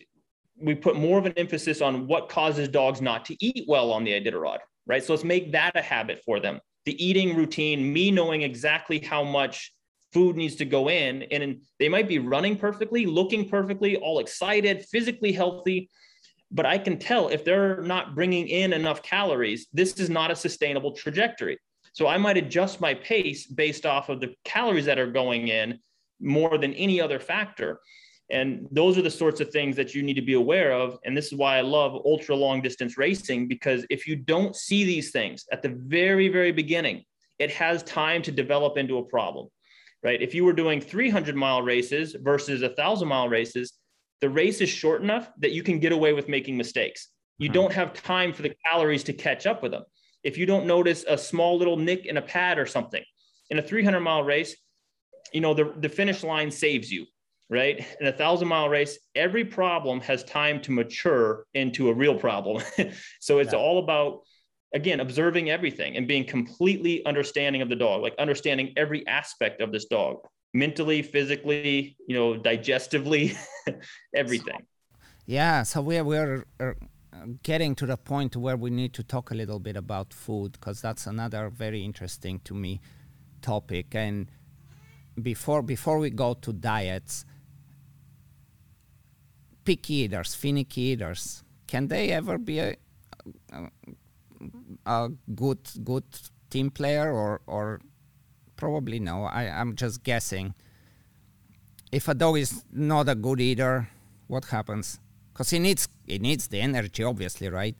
we put more of an emphasis on what causes dogs not to eat well on the Iditarod, right? So let's make that a habit for them. The eating routine, me knowing exactly how much food needs to go in, and they might be running perfectly, looking perfectly, all excited, physically healthy, but I can tell if they're not bringing in enough calories, this is not a sustainable trajectory. So I might adjust my pace based off of the calories that are going in more than any other factor. And those are the sorts of things that you need to be aware of. And this is why I love ultra long distance racing, because if you don't see these things at the very, very beginning, it has time to develop into a problem, right? If you were doing 300 mile races versus a thousand mile races, the race is short enough that you can get away with making mistakes. You hmm. don't have time for the calories to catch up with them. If you don't notice a small little nick in a pad or something in a 300 mile race, you know, the, the finish line saves you, right? In a thousand mile race, every problem has time to mature into a real problem. so it's yeah. all about, again, observing everything and being completely understanding of the dog, like understanding every aspect of this dog mentally, physically, you know, digestively, everything. Yeah, so we're we're uh, getting to the point where we need to talk a little bit about food because that's another very interesting to me topic. And before before we go to diets, picky there's finicky there's can they ever be a, a, a good good team player or or Probably no. I, I'm just guessing. If a dog is not a good eater, what happens? Because he needs he needs the energy, obviously, right?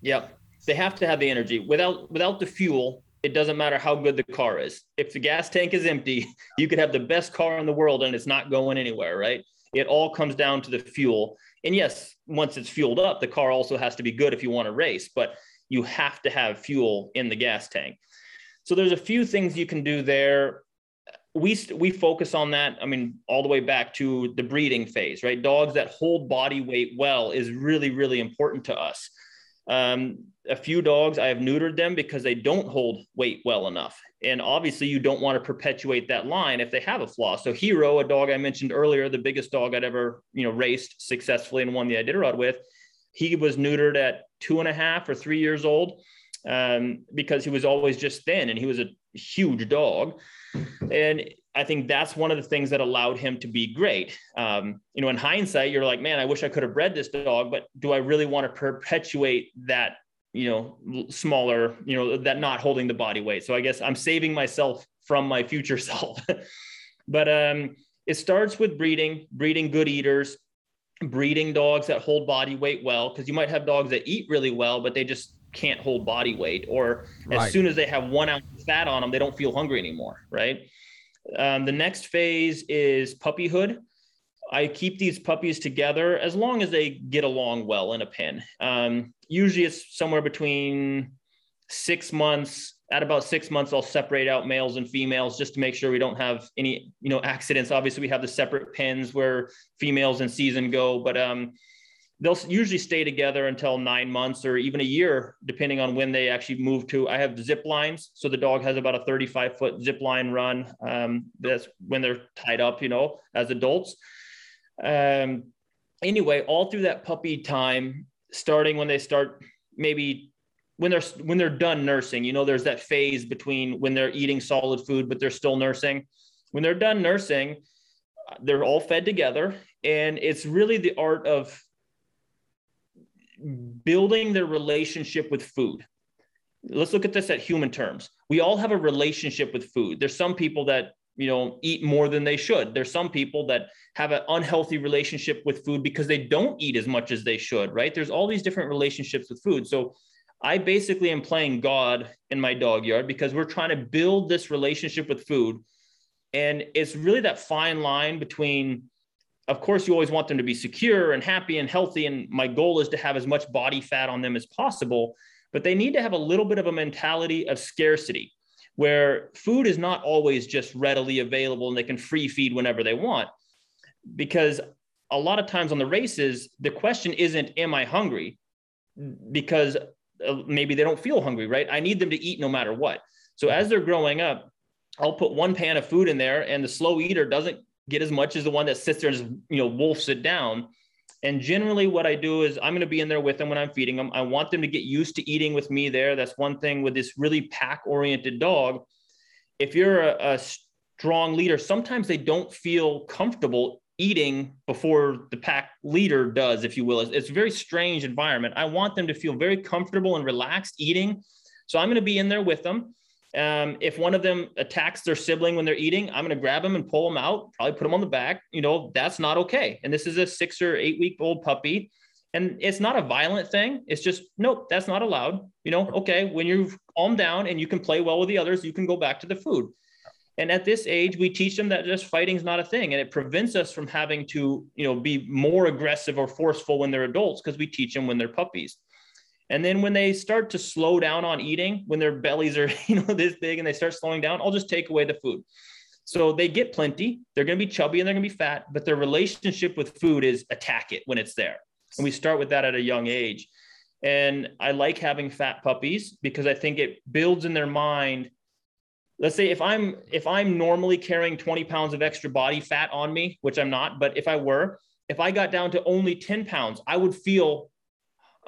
Yeah, they have to have the energy. Without without the fuel, it doesn't matter how good the car is. If the gas tank is empty, you could have the best car in the world and it's not going anywhere, right? It all comes down to the fuel. And yes, once it's fueled up, the car also has to be good if you want to race, but you have to have fuel in the gas tank. So there's a few things you can do there. We we focus on that. I mean, all the way back to the breeding phase, right? Dogs that hold body weight well is really really important to us. Um, a few dogs I have neutered them because they don't hold weight well enough, and obviously you don't want to perpetuate that line if they have a flaw. So Hero, a dog I mentioned earlier, the biggest dog I'd ever you know raced successfully and won the Iditarod with, he was neutered at two and a half or three years old um, because he was always just thin and he was a huge dog. And I think that's one of the things that allowed him to be great. Um, you know, in hindsight, you're like, man, I wish I could have bred this dog, but do I really want to perpetuate that, you know, smaller, you know, that not holding the body weight? So I guess I'm saving myself from my future self. but um, it starts with breeding, breeding good eaters, breeding dogs that hold body weight well, because you might have dogs that eat really well, but they just can't hold body weight, or as soon as they have one ounce of fat on them, they don't feel hungry anymore, right? Um, the next phase is puppyhood. I keep these puppies together as long as they get along well in a pen. Um, usually it's somewhere between six months. At about six months, I'll separate out males and females just to make sure we don't have any, you know, accidents. Obviously, we have the separate pens where females in season go, but um, they'll usually stay together until nine months or even a year, depending on when they actually move to. I have zip lines. So the dog has about a 35 foot zip line run. Um, that's when they're tied up, you know, as adults. Um, anyway, all through that puppy time, starting when they start maybe when they're when they're done nursing, you know, there's that phase between when they're eating solid food, but they're still nursing. When they're done nursing, they're all fed together. And it's really the art of building their relationship with food. Let's look at this at human terms. We all have a relationship with food. There's some people that you know eat more than they should. There's some people that have an unhealthy relationship with food because they don't eat as much as they should right? There's all these different relationships with food. So i basically am playing god in my dog yard because we're trying to build this relationship with food. And it's really that fine line between of course you always want them to be secure and happy and healthy and my goal is to have as much body fat on them as possible but they need to have a little bit of a mentality of scarcity where food is not always just readily available and they can free feed whenever they want. Because a lot of times on the races, the question isn't, Am I hungry? Because uh, maybe they don't feel hungry, right? I need them to eat no matter what. So as they're growing up, I'll put one pan of food in there and the slow eater doesn't get as much as the one that sits there and just, you know, wolfs it down. And generally, what I do is I'm going to be in there with them when I'm feeding them. I want them to get used to eating with me there. That's one thing with this really pack oriented dog. If you're a, a strong leader, sometimes they don't feel comfortable eating before the pack leader does, if you will. It's, it's, a very strange environment. I want them to feel very comfortable and relaxed eating. So I'm going to be in there with them. Um, if one of them attacks their sibling when they're eating, I'm going to grab them and pull them out, probably put them on the back. You know, that's not okay. And this is a six or eight week old puppy. And it's not a violent thing. It's just, nope, that's not allowed. You know, okay, when you've calmed down and you can play well with the others, you can go back to the food. And at this age, we teach them that just fighting is not a thing. And it prevents us from having to, you know, be more aggressive or forceful when they're adults because we teach them when they're puppies. And then when they start to slow down on eating, when their bellies are, you know, this big and they start slowing down, I'll just take away the food. So they get plenty. They're going to be chubby and they're going to be fat, but their relationship with food is attack it when it's there. And we start with that at a young age. And I like having fat puppies because I think it builds in their mind. Let's say if I'm if I'm normally carrying 20 pounds of extra body fat on me, which I'm not, but if I were, if I got down to only 10 pounds, I would feel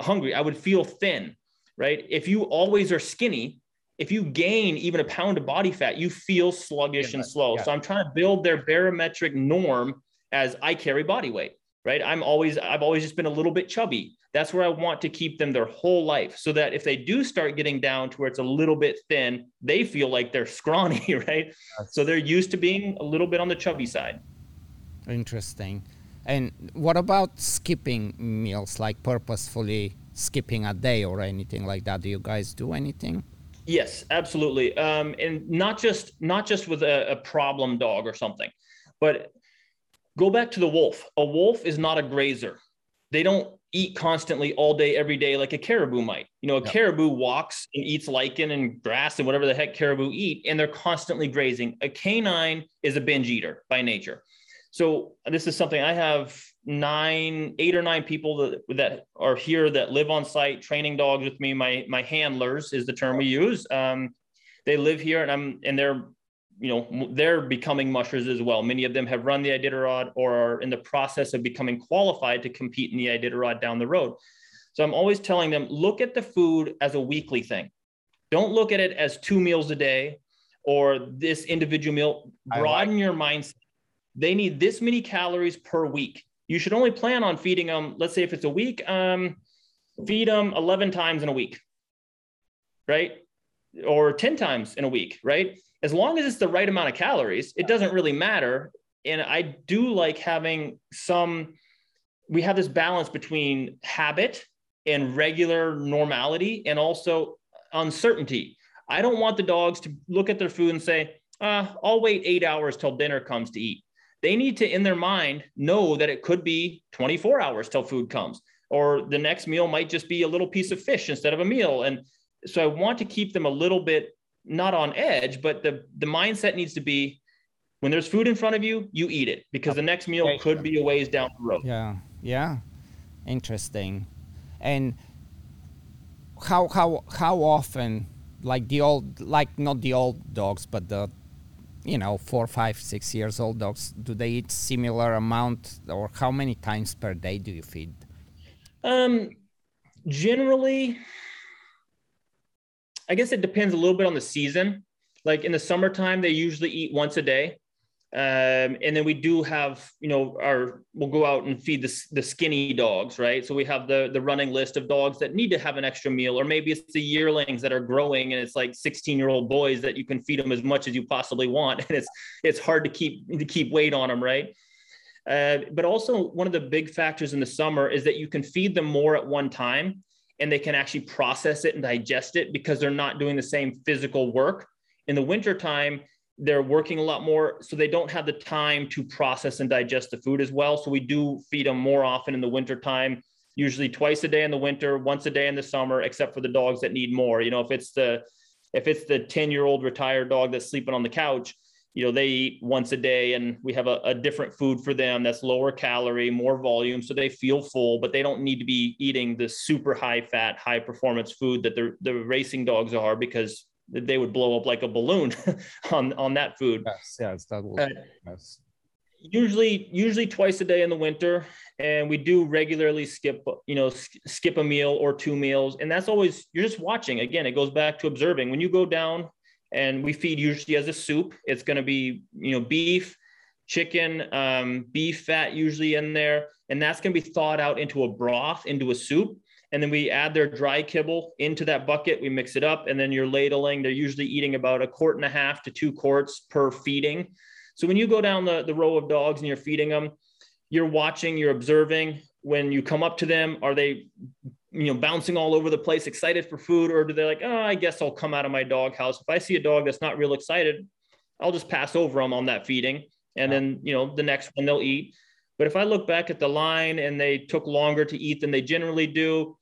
hungry. I would feel thin, right? If you always are skinny, if you gain even a pound of body fat, you feel sluggish yeah, and slow. Yeah. So I'm trying to build their barometric norm as I carry body weight, right? I'm always, I've always just been a little bit chubby. That's where I want to keep them their whole life so that if they do start getting down to where it's a little bit thin, they feel like they're scrawny, right? So they're used to being a little bit on the chubby side. Interesting. And what about skipping meals, like purposefully skipping a day or anything like that? Do you guys do anything? Yes, absolutely. Um, and not just not just with a, a problem dog or something, but go back to the wolf. A wolf is not a grazer. They don't eat constantly all day, every day, like a caribou might. You know, a caribou walks and eats lichen and grass and whatever the heck caribou eat, and they're constantly grazing. A canine is a binge eater by nature. So this is something I have nine, eight or nine people that, that are here that live on site training dogs with me. My my handlers is the term we use. Um, they live here, and I'm and they're you know they're becoming mushers as well. Many of them have run the Iditarod or are in the process of becoming qualified to compete in the Iditarod down the road. So I'm always telling them look at the food as a weekly thing. Don't look at it as two meals a day or this individual meal. Broaden like your mindset they need this many calories per week. You should only plan on feeding them, let's say if it's a week, um, feed them 11 times in a week, right? Or 10 times in a week, right? As long as it's the right amount of calories, it doesn't really matter. And I do like having some, we have this balance between habit and regular normality and also uncertainty. I don't want the dogs to look at their food and say, uh, I'll wait eight hours till dinner comes to eat they need to in their mind know that it could be 24 hours till food comes or the next meal might just be a little piece of fish instead of a meal. And so i want to keep them a little bit not on edge but the the mindset needs to be when there's food in front of you you eat it because the next meal could be a ways down the road. Yeah yeah. Interesting. And how how how often like the old like not the old dogs but the you know four five six years old dogs do they eat similar amount or how many times per day do you feed? Um generally i guess it depends a little bit on the season. Like in the summertime they usually eat once a day Um, and then we do have, you know, our we'll go out and feed the, the skinny dogs, right? So we have the the running list of dogs that need to have an extra meal, or maybe it's the yearlings that are growing and it's like 16 year old boys that you can feed them as much as you possibly want, and it's it's hard to keep to keep weight on them, right? Uh, but also one of the big factors in the summer is that you can feed them more at one time, and they can actually process it and digest it because they're not doing the same physical work. In the wintertime, they're working a lot more so they don't have the time to process and digest the food as well. So we do feed them more often in the winter time usually twice a day in the winter once a day in the summer except for the dogs that need more. You know if it's the if it's the 10 year old retired dog that's sleeping on the couch you know they eat once a day and we have a, a different food for them that's lower calorie more volume so they feel full but they don't need to be eating the super high fat high performance food that the, the racing dogs are because they would blow up like a balloon on on that food. Yes, yes, that will. Uh, yes. Usually, usually twice a day in the winter, and we do regularly skip, you know, skip a meal or two meals, and that's always you're just watching. Again, it goes back to observing. When you go down, and we feed usually as a soup, it's going to be you know beef, chicken, um, beef fat usually in there, and that's going to be thawed out into a broth, into a soup and then we add their dry kibble into that bucket. We mix it up, and then you're ladling. They're usually eating about a quart and a half to two quarts per feeding. So when you go down the, the row of dogs and you're feeding them, you're watching, you're observing. When you come up to them, are they, you know, bouncing all over the place, excited for food, or do they like, oh, I guess I'll come out of my dog house. If I see a dog that's not real excited, I'll just pass over them on that feeding, and then you know the next one they'll eat. But if I look back at the line and they took longer to eat than they generally do,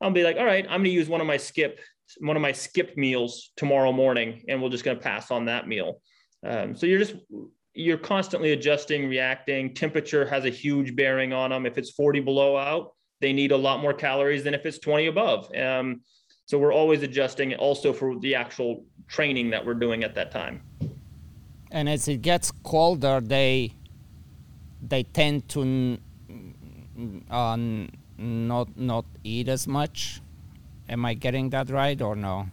I'll be like, all right, I'm going to use one of my skip, one of my skipped meals tomorrow morning, and we're just going to pass on that meal. Um, so you're just you're constantly adjusting, reacting. Temperature has a huge bearing on them. If it's 40 below out, they need a lot more calories than if it's 20 above. Um, so we're always adjusting also for the actual training that we're doing at that time. And as it gets colder, they they tend to uh, not not eat as much. Am I getting that right or no?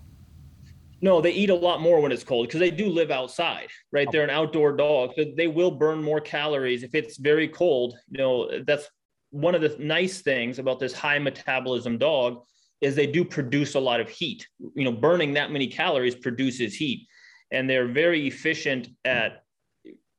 No, they eat a lot more when it's cold because they do live outside, right? They're an outdoor dog, so they will burn more calories if it's very cold. You know, that's one of the nice things about this high metabolism dog is they do produce a lot of heat. You know, burning that many calories produces heat, and they're very efficient at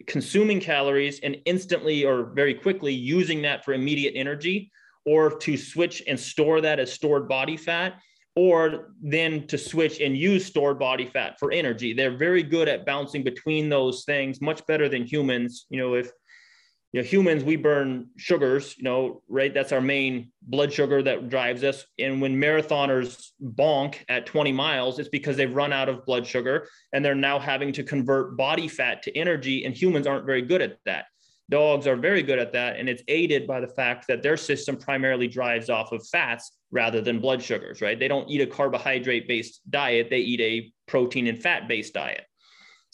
consuming calories and instantly or very quickly using that for immediate energy or to switch and store that as stored body fat or then to switch and use stored body fat for energy. They're very good at bouncing between those things much better than humans. You know if you know humans we burn sugars you know right? That's our main blood sugar that drives us. And when marathoners bonk at 20 miles it's because they've run out of blood sugar and they're now having to convert body fat to energy and humans aren't very good at that. Dogs are very good at that and it's aided by the fact that their system primarily drives off of fats rather than blood sugars right? They don't eat a carbohydrate based diet. They eat a protein and fat based diet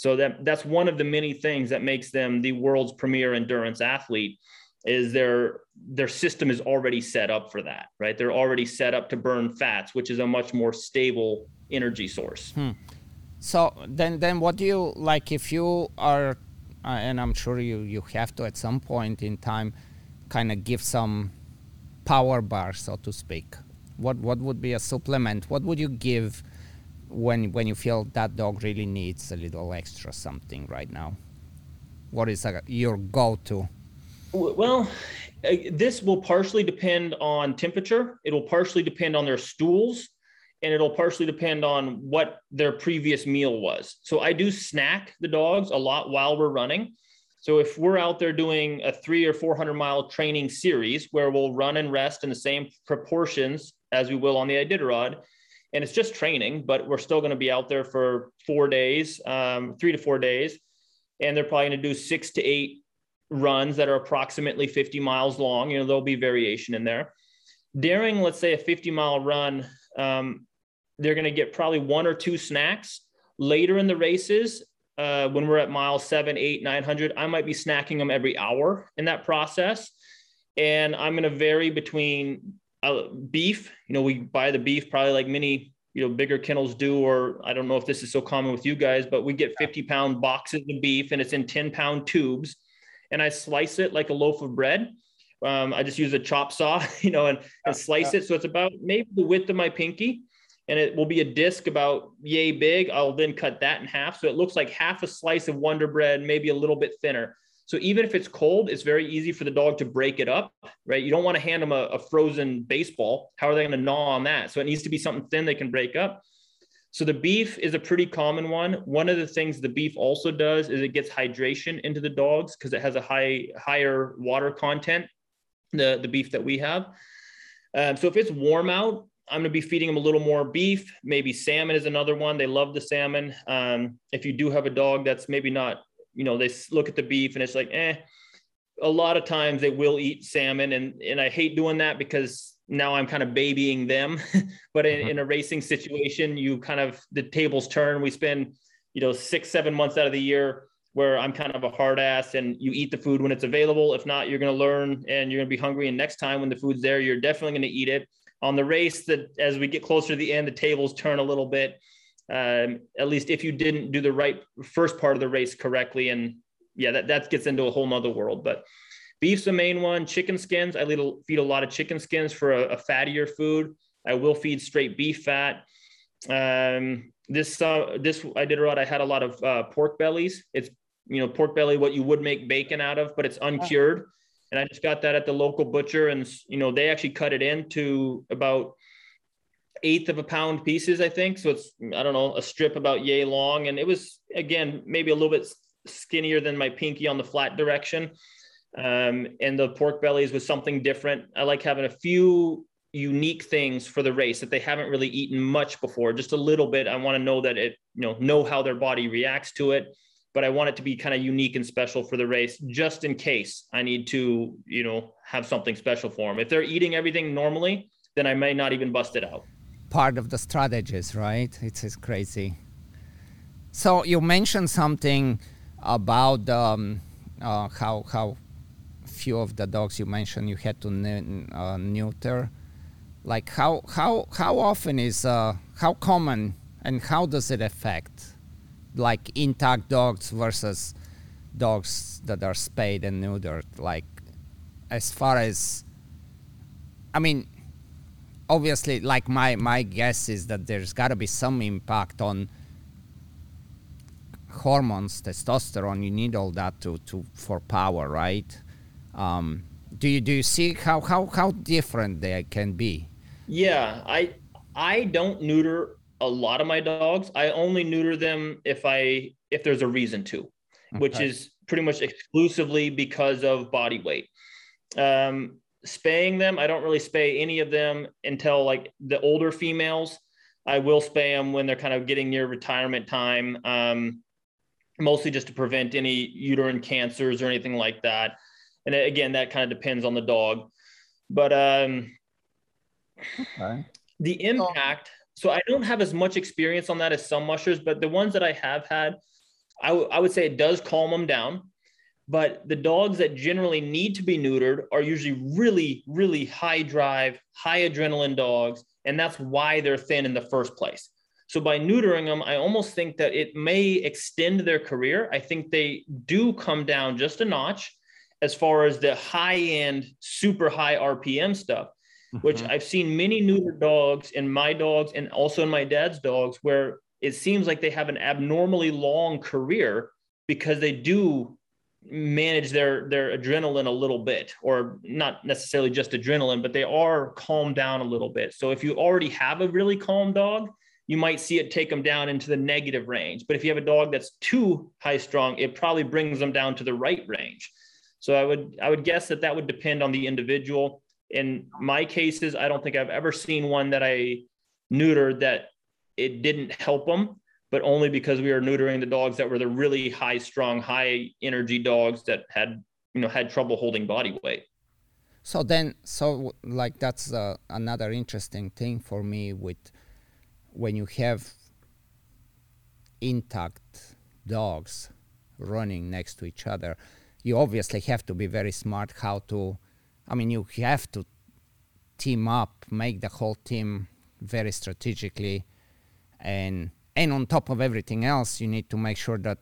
so that that's one of the many things that makes them the world's premier endurance athlete is their their system is already set up for that, right? They're already set up to burn fats, which is a much more stable energy source. Hmm. So then then what do you like if you are uh, and I'm sure you you have to at some point in time kind of give some power bar so to speak. What what would be a supplement? What would you give when when you feel that dog really needs a little extra something right now? What is uh, your go-to? Well, uh, this will partially depend on temperature. It'll partially depend on their stools, and it'll partially depend on what their previous meal was. So I do snack the dogs a lot while we're running. So if we're out there doing a three or 400 mile training series where we'll run and rest in the same proportions as we will on the Iditarod, and it's just training, but we're still going to be out there for four days, um, three to four days, and they're probably going to do six to eight runs that are approximately 50 miles long. You know, there'll be variation in there. During, let's say, a 50 mile run, um, they're going to get probably one or two snacks. Later in the races, uh, when we're at mile seven, eight, 900, I might be snacking them every hour in that process. And I'm going to vary between uh, beef. You know, we buy the beef probably like many you know bigger kennels do or i don't know if this is so common with you guys but we get 50 pound boxes of beef and it's in 10 pound tubes. And i slice it like a loaf of bread. Um, i just use a chop saw you know and, and slice it. So it's about maybe the width of my pinky and it will be a disc about yay big. I'll then cut that in half. So it looks like half a slice of wonder bread maybe a little bit thinner so even if it's cold, it's very easy for the dog to break it up, right? You don't want to hand them a, a frozen baseball. How are they going to gnaw on that? So it needs to be something thin they can break up. So the beef is a pretty common one. One of the things the beef also does is it gets hydration into the dogs because it has a high higher water content. The the beef that we have. Um, so if it's warm out, I'm going to be feeding them a little more beef. Maybe salmon is another one. They love the salmon. Um, if you do have a dog that's maybe not you know, they look at the beef and it's like, eh, a lot of times they will eat salmon. And, and I hate doing that because now I'm kind of babying them. but in, uh-huh. in a racing situation, you kind of, the tables turn. We spend, you know, six, seven months out of the year where I'm kind of a hard ass and you eat the food when it's available. If not, you're going to learn and you're going to be hungry. And next time when the food's there, you're definitely going to eat it. On the race, that as we get closer to the end, the tables turn a little bit um, at least if you didn't do the right first part of the race correctly. And yeah, that, that gets into a whole nother world. But beef's the main one. Chicken skins, I feed a lot of chicken skins for a, a fattier food. I will feed straight beef fat. Um, this uh, this I did a lot. I had a lot of uh, pork bellies. It's you know pork belly, what you would make bacon out of, but it's uncured. And I just got that at the local butcher, and you know they actually cut it into about eighth of a pound pieces, I think. So it's, I don't know, a strip about yay long. And it was, again, maybe a little bit skinnier than my pinky on the flat direction. Um, and the pork bellies was something different. I like having a few unique things for the race that they haven't really eaten much before, just a little bit. I want to know that it, you know, know how their body reacts to it. But I want it to be kind of unique and special for the race, just in case I need to, you know, have something special for them. If they're eating everything normally, then I may not even bust it out part of the strategies, right? It's, it's crazy. So you mentioned something about um, uh, how how few of the dogs you mentioned you had to uh, neuter. Like how how how often is uh, how common and how does it affect like intact dogs versus dogs that are spayed and neutered? Like as far as I mean obviously, like my my guess is that there's got to be some impact on hormones, testosterone. You need all that to to for power, right? Um, do you do you see how how how different they can be? Yeah, I I don't neuter a lot of my dogs. I only neuter them if I if there's a reason to, okay. which is pretty much exclusively because of body weight. Um, spaying them. I don't really spay any of them until like the older females. I will spay them when they're kind of getting near retirement time, um, mostly just to prevent any uterine cancers or anything like that. And again, that kind of depends on the dog. But um, okay. the impact. So I don't have as much experience on that as some mushers, but the ones that I have had, I, w- I would say it does calm them down but the dogs that generally need to be neutered are usually really, really high drive, high adrenaline dogs. And that's why they're thin in the first place. So by neutering them, I almost think that it may extend their career. I think they do come down just a notch as far as the high end, super high RPM stuff, mm-hmm. which I've seen many neutered dogs in my dogs and also in my dad's dogs where it seems like they have an abnormally long career because they do manage their their adrenaline a little bit or not necessarily just adrenaline but they are calmed down a little bit. So if you already have a really calm dog you might see it take them down into the negative range. But if you have a dog that's too high strong it probably brings them down to the right range. So i would i would guess that that would depend on the individual. In my cases i don't think i've ever seen one that i neutered that it didn't help them but only because we were neutering the dogs that were the really high strong, high energy dogs that had, you know, had trouble holding body weight. So then, so like that's uh, another interesting thing for me with when you have intact dogs running next to each other, you obviously have to be very smart how to, I mean, you have to team up, make the whole team very strategically and and on top of everything else, you need to make sure that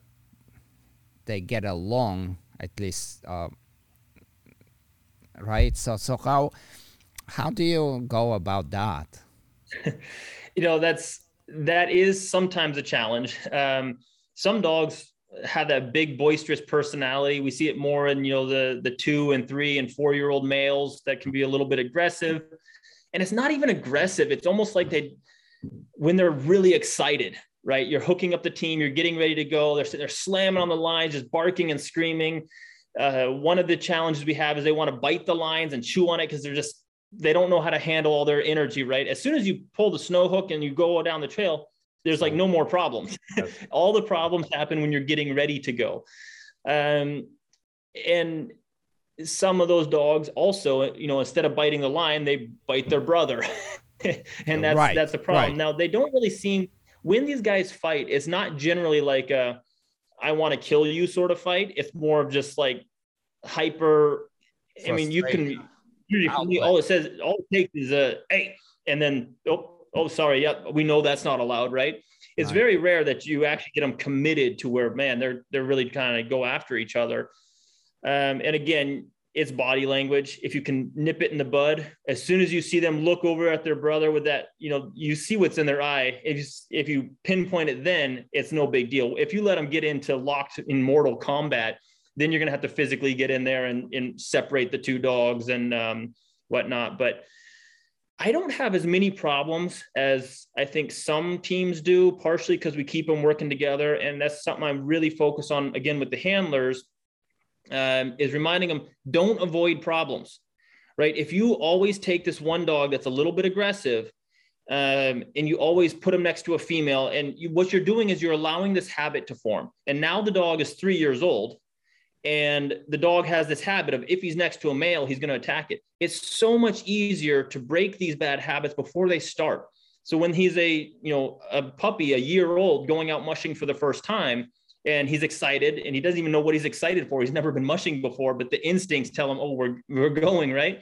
they get along at least, uh, right? So so how how do you go about that? you know, that's that is sometimes a challenge. Um, some dogs have that big boisterous personality. We see it more in you know the the two and three and four year old males that can be a little bit aggressive, and it's not even aggressive. It's almost like they when they're really excited, right? You're hooking up the team, you're getting ready to go. They're they're slamming on the lines, just barking and screaming. Uh, one of the challenges we have is they want to bite the lines and chew on it because they're just they don't know how to handle all their energy, right? As soon as you pull the snow hook and you go down the trail, there's like no more problems. all the problems happen when you're getting ready to go. Um, and some of those dogs also, you know, instead of biting the line, they bite their brother. and that's right, that's the problem. Right. Now they don't really seem when these guys fight, it's not generally like a I want to kill you sort of fight. It's more of just like hyper. I mean, you can all it says all it takes is a hey, and then oh oh sorry, yeah, we know that's not allowed, right? It's right. very rare that you actually get them committed to where man they're they're really kind of go after each other. Um, and again, it's body language. If you can nip it in the bud, as soon as you see them look over at their brother with that, you know, you see what's in their eye. If you, if you pinpoint it, then it's no big deal. If you let them get into locked in mortal combat, then you're going to have to physically get in there and, and separate the two dogs and um, whatnot. But I don't have as many problems as I think some teams do, partially because we keep them working together. And that's something I'm really focused on again with the handlers um, is reminding them don't avoid problems, right? If you always take this one dog that's a little bit aggressive um, and you always put them next to a female, and you, what you're doing is you're allowing this habit to form. And now the dog is three years old and the dog has this habit of if he's next to a male he's going to attack it it's so much easier to break these bad habits before they start so when he's a you know a puppy a year old going out mushing for the first time and he's excited and he doesn't even know what he's excited for he's never been mushing before but the instincts tell him oh we're, we're going right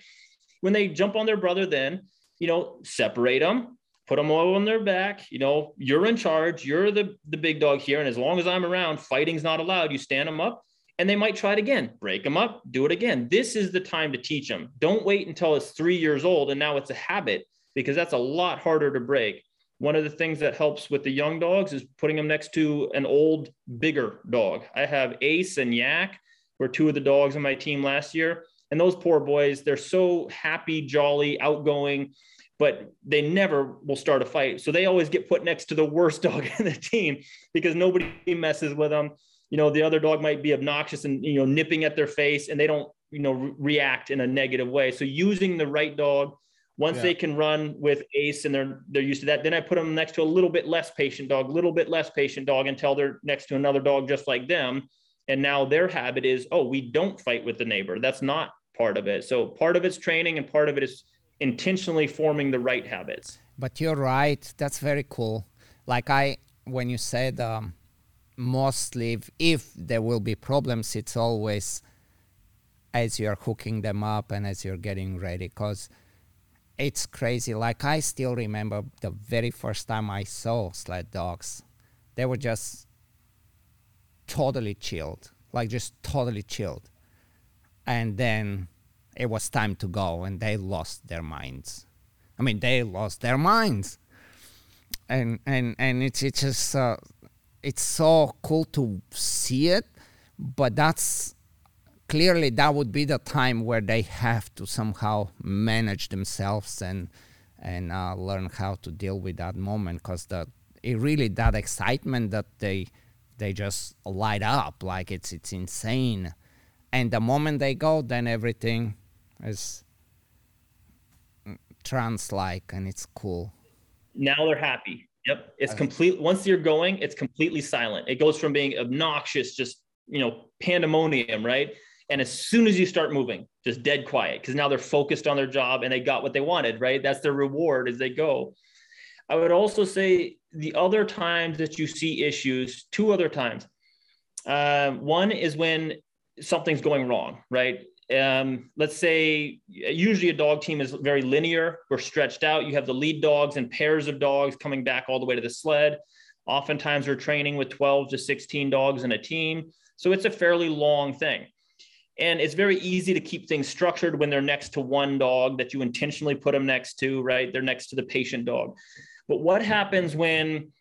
when they jump on their brother then you know separate them put them all on their back you know you're in charge you're the the big dog here and as long as i'm around fighting's not allowed you stand them up and they might try it again, break them up, do it again. This is the time to teach them. Don't wait until it's three years old and now it's a habit because that's a lot harder to break. One of the things that helps with the young dogs is putting them next to an old, bigger dog. I have Ace and Yak were two of the dogs on my team last year. And those poor boys, they're so happy, jolly, outgoing, but they never will start a fight. So they always get put next to the worst dog in the team because nobody messes with them you know the other dog might be obnoxious and you know nipping at their face and they don't you know re- react in a negative way so using the right dog once yeah. they can run with ace and they're they're used to that then i put them next to a little bit less patient dog little bit less patient dog until they're next to another dog just like them. And now their habit is oh we don't fight with the neighbor. That's not part of it. So part of it's training and part of it is intentionally forming the right habits. But you're right. That's very cool. Like i when you said um, mostly if, if there will be problems it's always as you're hooking them up and as you're getting ready. Because it's crazy. Like i still remember the very first time i saw sled dogs. They were just totally chilled like just totally chilled. And then it was time to go and they lost their minds. I mean they lost their minds. And and and it's it's just uh, it's so cool to see it, but that's clearly that would be the time where they have to somehow manage themselves and and uh, learn how to deal with that moment because the it really that excitement that they they just light up like it's it's insane and the moment they go then everything is trance like and it's cool now they're happy Yep. It's complete. Once you're going, it's completely silent. It goes from being obnoxious, just, you know, pandemonium, right? And as soon as you start moving, just dead quiet because now they're focused on their job and they got what they wanted, right? That's their reward as they go. I would also say the other times that you see issues, two other times. Uh, one is when something's going wrong, right? um, let's say usually a dog team is very linear we're stretched out you have the lead dogs and pairs of dogs coming back all the way to the sled oftentimes we're training with 12 to 16 dogs in a team so it's a fairly long thing and it's very easy to keep things structured when they're next to one dog that you intentionally put them next to right they're next to the patient dog but what happens when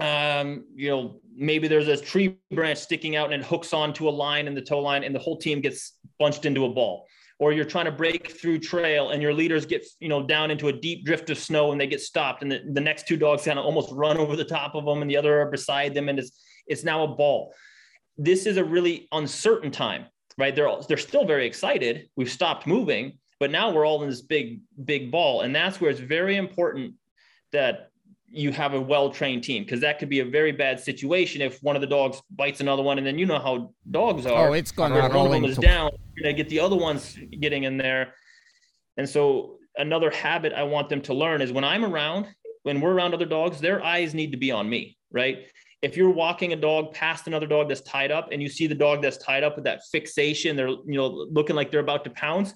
um, you know, maybe there's a tree branch sticking out and it hooks onto a line in the tow line and the whole team gets bunched into a ball. Or you're trying to break through trail and your leaders get, you know, down into a deep drift of snow and they get stopped and the, the next two dogs kind of almost run over the top of them and the other are beside them and it's, it's now a ball. This is a really uncertain time, right? They're, all, they're still very excited. We've stopped moving, but now we're all in this big, big ball. And that's where it's very important that you have a well-trained team because that could be a very bad situation if one of the dogs bites another one and then you know how dogs oh, are oh it's going to one of them is down you're going to get the other ones getting in there and so another habit i want them to learn is when i'm around when we're around other dogs their eyes need to be on me right if you're walking a dog past another dog that's tied up and you see the dog that's tied up with that fixation they're you know looking like they're about to pounce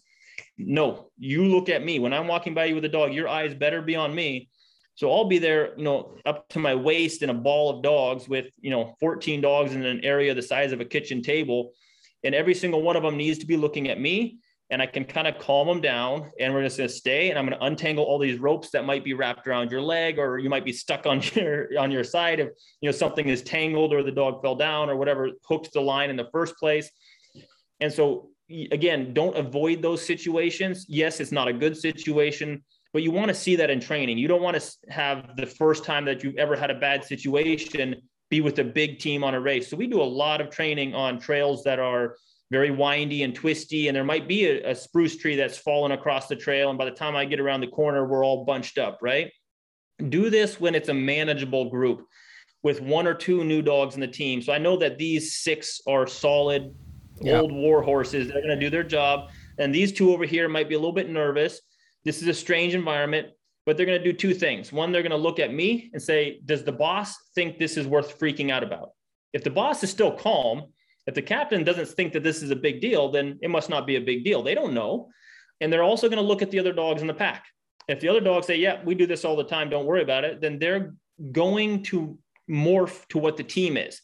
no you look at me when i'm walking by you with a dog your eyes better be on me so I'll be there, you know, up to my waist in a ball of dogs with, you know, 14 dogs in an area the size of a kitchen table. And every single one of them needs to be looking at me. And I can kind of calm them down. And we're just going to stay. And I'm going to untangle all these ropes that might be wrapped around your leg, or you might be stuck on your on your side if you know something is tangled or the dog fell down or whatever hooked the line in the first place. And so again, don't avoid those situations. Yes, it's not a good situation but you want to see that in training. You don't want to have the first time that you've ever had a bad situation be with a big team on a race. So we do a lot of training on trails that are very windy and twisty, and there might be a, a spruce tree that's fallen across the trail. And by the time I get around the corner, we're all bunched up, right? Do this when it's a manageable group with one or two new dogs in the team. So I know that these six are solid old war horses. They're going to do their job. And these two over here might be a little bit nervous this is a strange environment, but they're going to do two things. One, they're going to look at me and say, Does the boss think this is worth freaking out about? If the boss is still calm, if the captain doesn't think that this is a big deal, then it must not be a big deal. They don't know. And they're also going to look at the other dogs in the pack. If the other dogs say, Yeah, we do this all the time, don't worry about it, then they're going to morph to what the team is.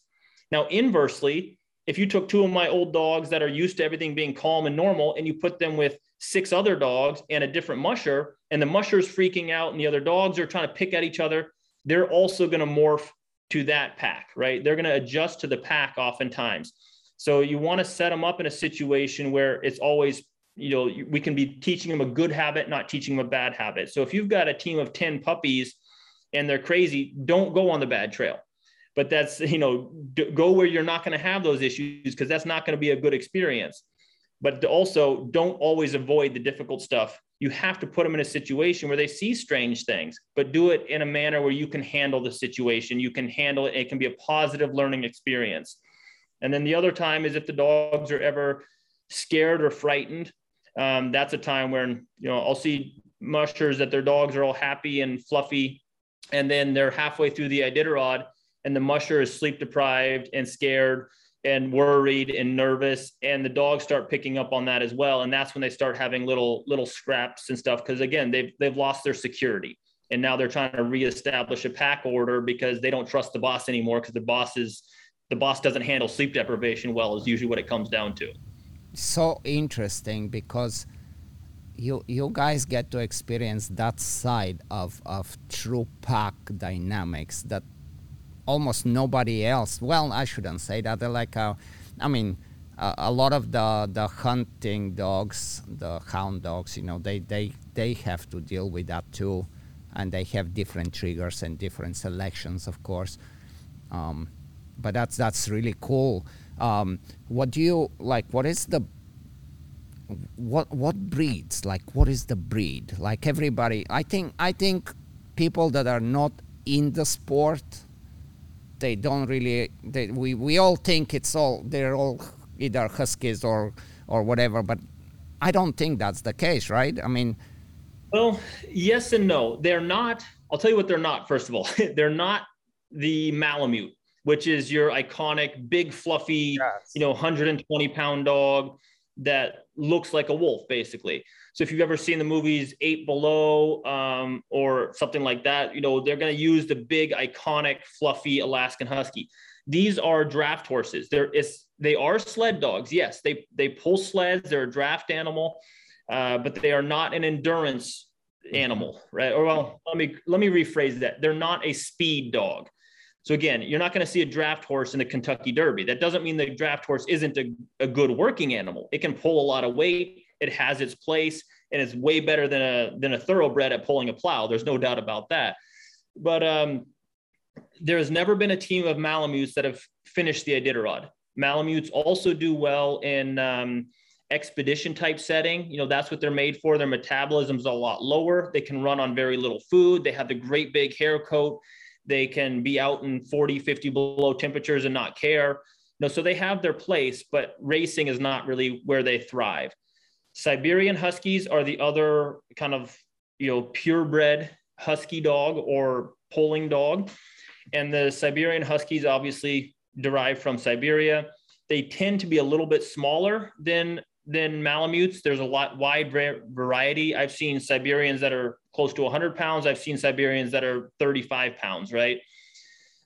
Now, inversely, if you took two of my old dogs that are used to everything being calm and normal and you put them with six other dogs and a different musher, and the musher's freaking out, and the other dogs are trying to pick at each other, they're also going to morph to that pack, right? They're going to adjust to the pack oftentimes. So you want to set them up in a situation where it's always, you know, we can be teaching them a good habit, not teaching them a bad habit. So if you've got a team of 10 puppies and they're crazy, don't go on the bad trail. But that's, you know, go where you're not going to have those issues because that's not going to be a good experience but also don't always avoid the difficult stuff. You have to put them in a situation where they see strange things, but do it in a manner where you can handle the situation. You can handle it. It can be a positive learning experience. And then the other time is if the dogs are ever scared or frightened. Um, that's a time when you know I'll see mushers that their dogs are all happy and fluffy, and then they're halfway through the Iditarod, and the musher is sleep deprived and scared and worried and nervous and the dogs start picking up on that as well and that's when they start having little little scraps and stuff because again they've they've lost their security and now they're trying to reestablish a pack order because they don't trust the boss anymore because the boss is the boss doesn't handle sleep deprivation well is usually what it comes down to so interesting because you you guys get to experience that side of of true pack dynamics that almost nobody else. Well, I shouldn't say that. They're like, uh, I mean, uh, a lot of the the hunting dogs, the hound dogs, you know, they they they have to deal with that too, and they have different triggers and different selections, of course. Um, but that's that's really cool. Um, what do you like? What is the what what breeds? Like, what is the breed? Like everybody, I think I think people that are not in the sport they don't really they, we, we all think it's all they're all either huskies or or whatever but i don't think that's the case right i mean well yes and no they're not i'll tell you what they're not first of all they're not the malamute which is your iconic big fluffy yes. you know 120 pound dog that looks like a wolf, basically. So if you've ever seen the movies Eight Below um, or something like that, you know they're going to use the big, iconic, fluffy Alaskan Husky. These are draft horses. They're is they are sled dogs. Yes, they they pull sleds. They're a draft animal, uh, but they are not an endurance animal, right? Or well, let me let me rephrase that. They're not a speed dog. So again, you're not going to see a draft horse in the Kentucky Derby. That doesn't mean the draft horse isn't a, a good working animal. It can pull a lot of weight. It has its place, and it's way better than a than a thoroughbred at pulling a plow. There's no doubt about that. But um, there has never been a team of Malamutes that have finished the Iditarod. Malamutes also do well in um, expedition type setting. You know, that's what they're made for. Their metabolism's a lot lower. They can run on very little food. They have the great big hair coat. They can be out in 40, 50 below temperatures and not care. No, so they have their place, but racing is not really where they thrive. Siberian Huskies are the other kind of, you know, purebred husky dog or pulling dog. And the Siberian Huskies obviously derive from Siberia. They tend to be a little bit smaller than than Malamutes. There's a lot wide variety. I've seen Siberians that are close to 100 pounds. I've seen Siberians that are 35 pounds. Right.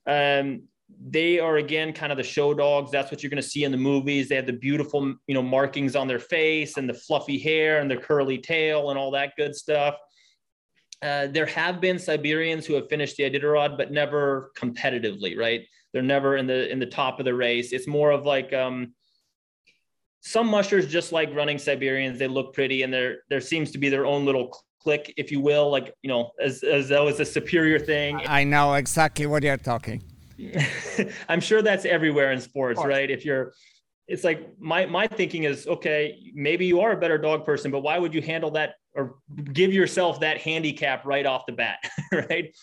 Um, they are again kind of the show dogs. That's what you're going to see in the movies. They have the beautiful, you know, markings on their face and the fluffy hair and the curly tail and all that good stuff. Uh, there have been Siberians who have finished the Iditarod, but never competitively, right? They're never in the in the top of the race. It's more of like um, some mushers just like running Siberians. They look pretty, and there there seems to be their own little clique, if you will, like you know, as as though it's a superior thing. I know exactly what you're talking. I'm sure that's everywhere in sports, right? If you're it's like my my thinking is okay maybe you are a better dog person but why would you handle that or give yourself that handicap right off the bat, right?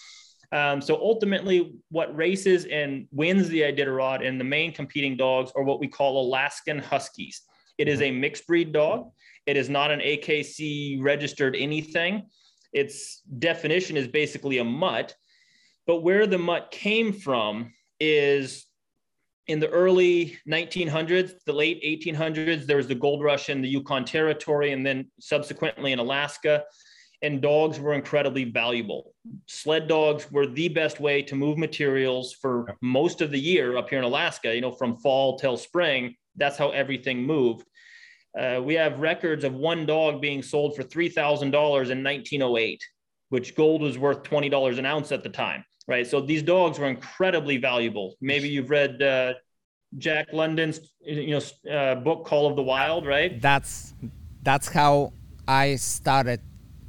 Um, so ultimately, what races and wins the Iditarod and the main competing dogs are what we call Alaskan Huskies. It is a mixed breed dog. It is not an AKC registered anything. Its definition is basically a mutt. But where the mutt came from is in the early 1900s, the late 1800s, there was the gold rush in the Yukon Territory and then subsequently in Alaska. And dogs were incredibly valuable. Sled dogs were the best way to move materials for most of the year up here in Alaska, you know, from fall till spring. That's how everything moved. Uh, we have records of one dog being sold for $3,000 in 1908, which gold was worth $20 an ounce at the time right? So these dogs were incredibly valuable. Maybe you've read uh, Jack London's you know uh, book Call of the Wild, right? That's that's how I started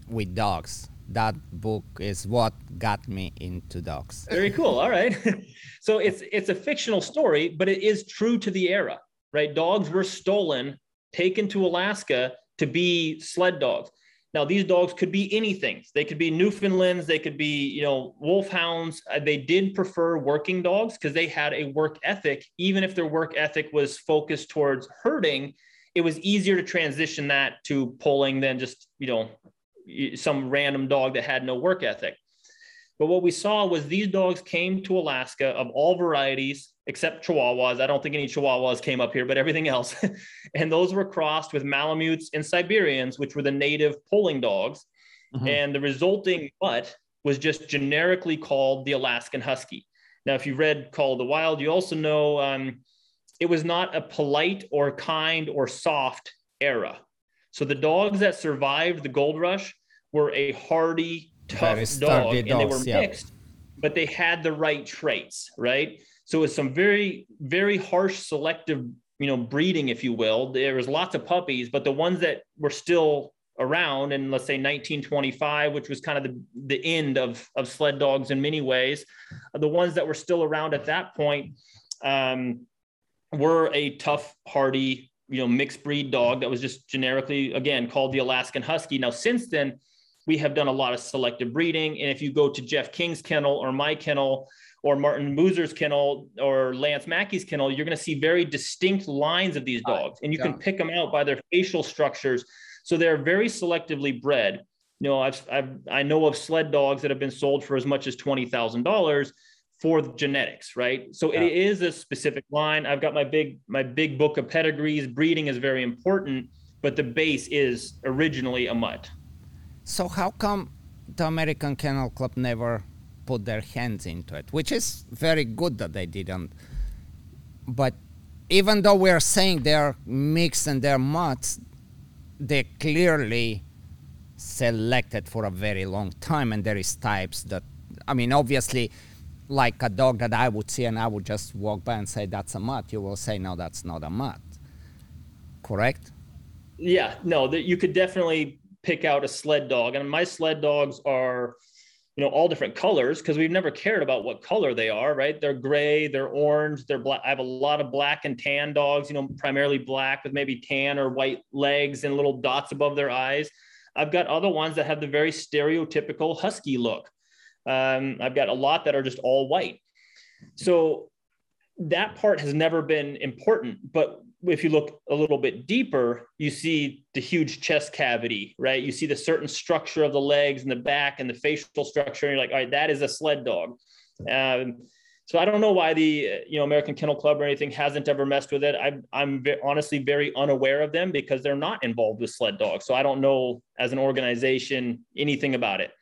with dogs. That book is what got me into dogs. Very cool. All right. so it's it's a fictional story, but it is true to the era, right? Dogs were stolen, taken to Alaska to be sled dogs. Now, these dogs could be anything. They could be Newfoundlands. They could be, you know, wolfhounds. Uh, they did prefer working dogs because they had a work ethic. Even if their work ethic was focused towards herding, it was easier to transition that to pulling than just, you know, some random dog that had no work ethic. But what we saw was these dogs came to Alaska of all varieties except Chihuahuas. I don't think any Chihuahuas came up here, but everything else. and those were crossed with Malamutes and Siberians, which were the native pulling dogs. Mm-hmm. And the resulting mutt was just generically called the Alaskan Husky. Now, if you read Call of the Wild, you also know um, it was not a polite or kind or soft era. So the dogs that survived the gold rush were a hardy, tough dog, and they were mixed, yeah. but they had the right traits, right? So it's some very, very harsh selective, you know, breeding, if you will. There was lots of puppies, but the ones that were still around in let's say 1925 which was kind of the, the end of, of sled dogs in many ways the ones that were still around at that point um, were a tough hardy you know mixed breed dog that was just generically again called the alaskan husky now since then we have done a lot of selective breeding and if you go to jeff king's kennel or my kennel or Martin Buser's kennel or Lance Mackey's kennel, you're going to see very distinct lines of these oh, dogs, and you yeah. can pick them out by their facial structures. So they're very selectively bred. You know, I've, I've I know of sled dogs that have been sold for as much as twenty thousand dollars for genetics, right? So yeah. it is a specific line. I've got my big my big book of pedigrees. Breeding is very important, but the base is originally a mutt. So how come the American Kennel Club never put their hands into it? Which is very good that they didn't. But even though we're saying they're mixed and they're mutts, they clearly selected for a very long time and there is types that i mean obviously like a dog that i would see and i would just walk by and say that's a mutt you will say no that's not a mutt correct yeah no that you could definitely pick out a sled dog and my sled dogs are you know all different colors because we've never cared about what color they are right they're gray they're orange they're black i have a lot of black and tan dogs you know primarily black with maybe tan or white legs and little dots above their eyes I've got other ones that have the very stereotypical husky look. Um, I've got a lot that are just all white. So that part has never been important. But if you look a little bit deeper, you see the huge chest cavity, right? You see the certain structure of the legs and the back and the facial structure. And you're like, all right, that is a sled dog. Um, so I don't know why the you know American Kennel Club or anything hasn't ever messed with it. I'm I'm ve- honestly very unaware of them because they're not involved with sled dogs. So I don't know as an organization anything about it.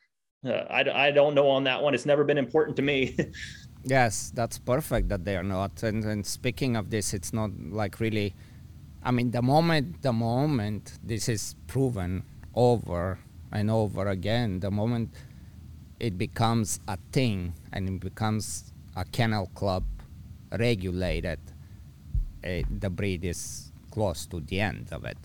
Uh, I, I don't know on that one. It's never been important to me. yes, that's perfect that they are not. And, and speaking of this, it's not like really. I mean, the moment the moment this is proven over and over again, the moment it becomes a thing and it becomes a kennel club regulated, uh, the breed is close to the end of it.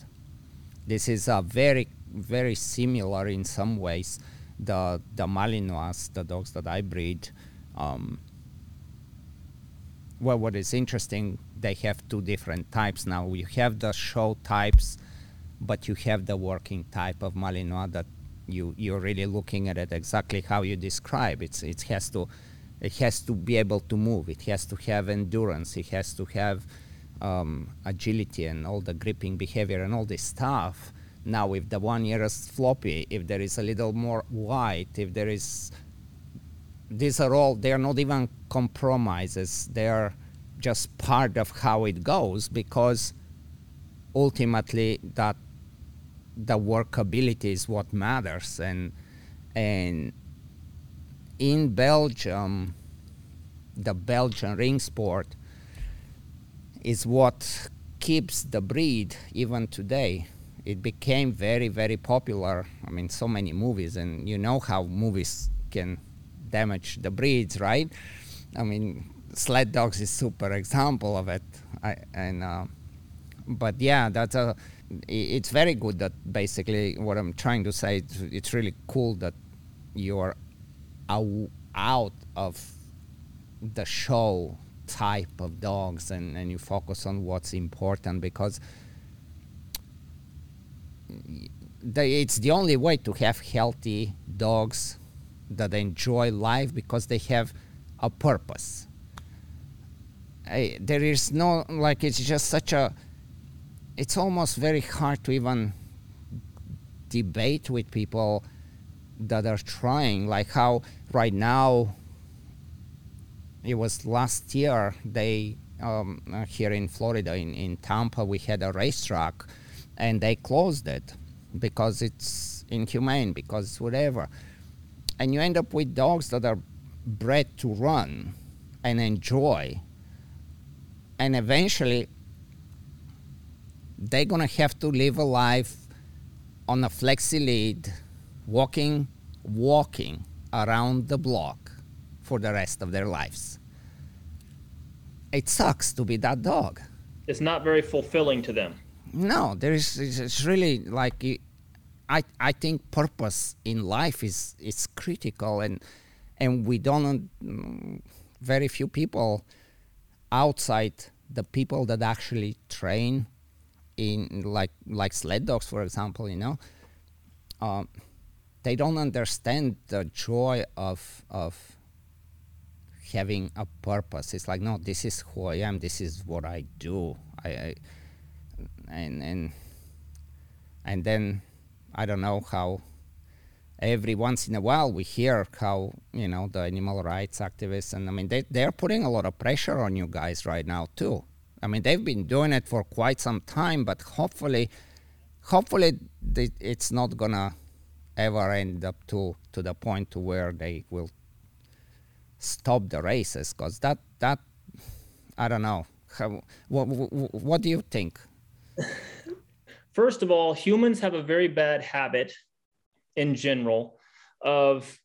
This is a very, very similar in some ways. The the Malinois, the dogs that I breed, um, well, what is interesting, they have two different types now. You have the show types, but you have the working type of Malinois that you you're really looking at it exactly how you describe. It's it has to it has to be able to move. It has to have endurance. It has to have um, agility and all the gripping behavior and all this stuff. Now, if the one ear is floppy, if there is a little more white, if there is, these are all, they are not even compromises. They are just part of how it goes because ultimately that the workability is what matters and and in Belgium, the Belgian ring sport is what keeps the breed even today. It became very, very popular. I mean, so many movies, and you know how movies can damage the breeds, right? I mean, sled dogs is super example of it. I, and uh, but yeah, that's a. It's very good that basically what I'm trying to say. It's, it's really cool that you're out of the show type of dogs and, and you focus on what's important because it's the only way to have healthy dogs that enjoy life because they have a purpose. I, there is no like it's just such a it's almost very hard to even debate with people that are trying, like how right now it was last year they um, uh, here in Florida in, in Tampa we had a racetrack and they closed it because it's inhumane because whatever and you end up with dogs that are bred to run and enjoy and eventually they're gonna have to live a life on a flexi lead walking, walking around the block for the rest of their lives. It sucks to be that dog. It's not very fulfilling to them. No, there is. It's really like I. I think purpose in life is is critical, and and we don't. Very few people outside the people that actually train in like like sled dogs, for example. You know. Um, they don't understand the joy of of having a purpose. It's like, no, this is who I am. This is what I do. I, I and and and then I don't know how every once in a while we hear how you know the animal rights activists and I mean they they're putting a lot of pressure on you guys right now too. I mean they've been doing it for quite some time, but hopefully, hopefully it's not gonna ever end up to to the point to where they will stop the races because that that I don't know. How, what, what do you think? First of all, humans have a very bad habit in general of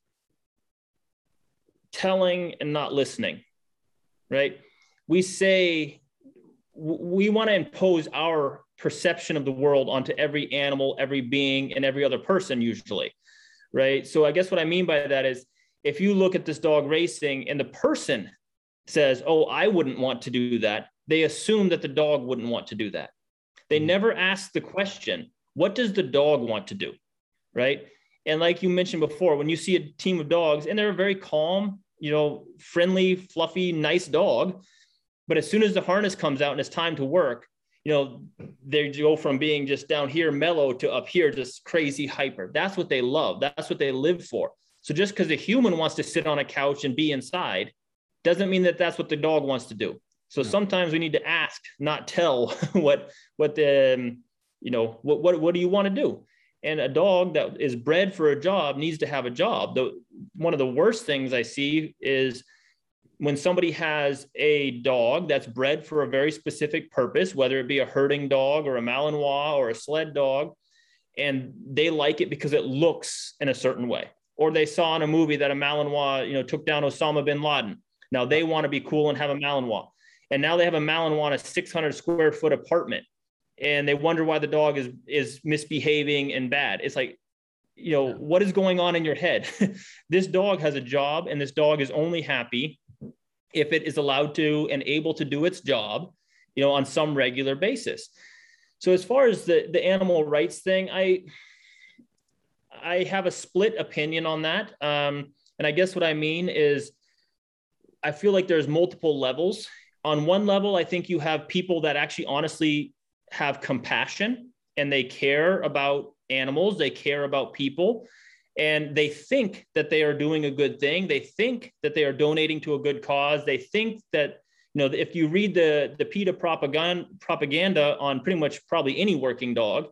telling and not listening, right? We say we want to impose our perception of the world onto every animal, every being, and every other person, usually, right? So I guess what I mean by that is if you look at this dog racing and the person says, Oh, I wouldn't want to do that, they assume that the dog wouldn't want to do that. They mm-hmm. never ask the question, What does the dog want to do? Right. And like you mentioned before, when you see a team of dogs and they're a very calm, you know, friendly, fluffy, nice dog, but as soon as the harness comes out and it's time to work, you know, they go from being just down here mellow to up here just crazy hyper. That's what they love. That's what they live for. So just because a human wants to sit on a couch and be inside doesn't mean that that's what the dog wants to do. So no. sometimes we need to ask, not tell what what the um, you know what what what do you want to do? And a dog that is bred for a job needs to have a job. The one of the worst things I see is when somebody has a dog that's bred for a very specific purpose, whether it be a herding dog or a Malinois or a sled dog, and they like it because it looks in a certain way, or they saw in a movie that a Malinois, you know, took down Osama bin Laden. Now they want to be cool and have a Malinois, and now they have a Malinois a 600 square foot apartment, and they wonder why the dog is is misbehaving and bad. It's like you know what is going on in your head this dog has a job and this dog is only happy if it is allowed to and able to do its job, you know, on some regular basis. So as far as the the animal rights thing, I I have a split opinion on that. Um, and I guess what I mean is I feel like there's multiple levels. On one level, I think you have people that actually honestly have compassion and they care about animals, they care about people and they think that they are doing a good thing. They think that they are donating to a good cause. They think that you know if you read the the PETA propaganda propaganda on pretty much probably any working dog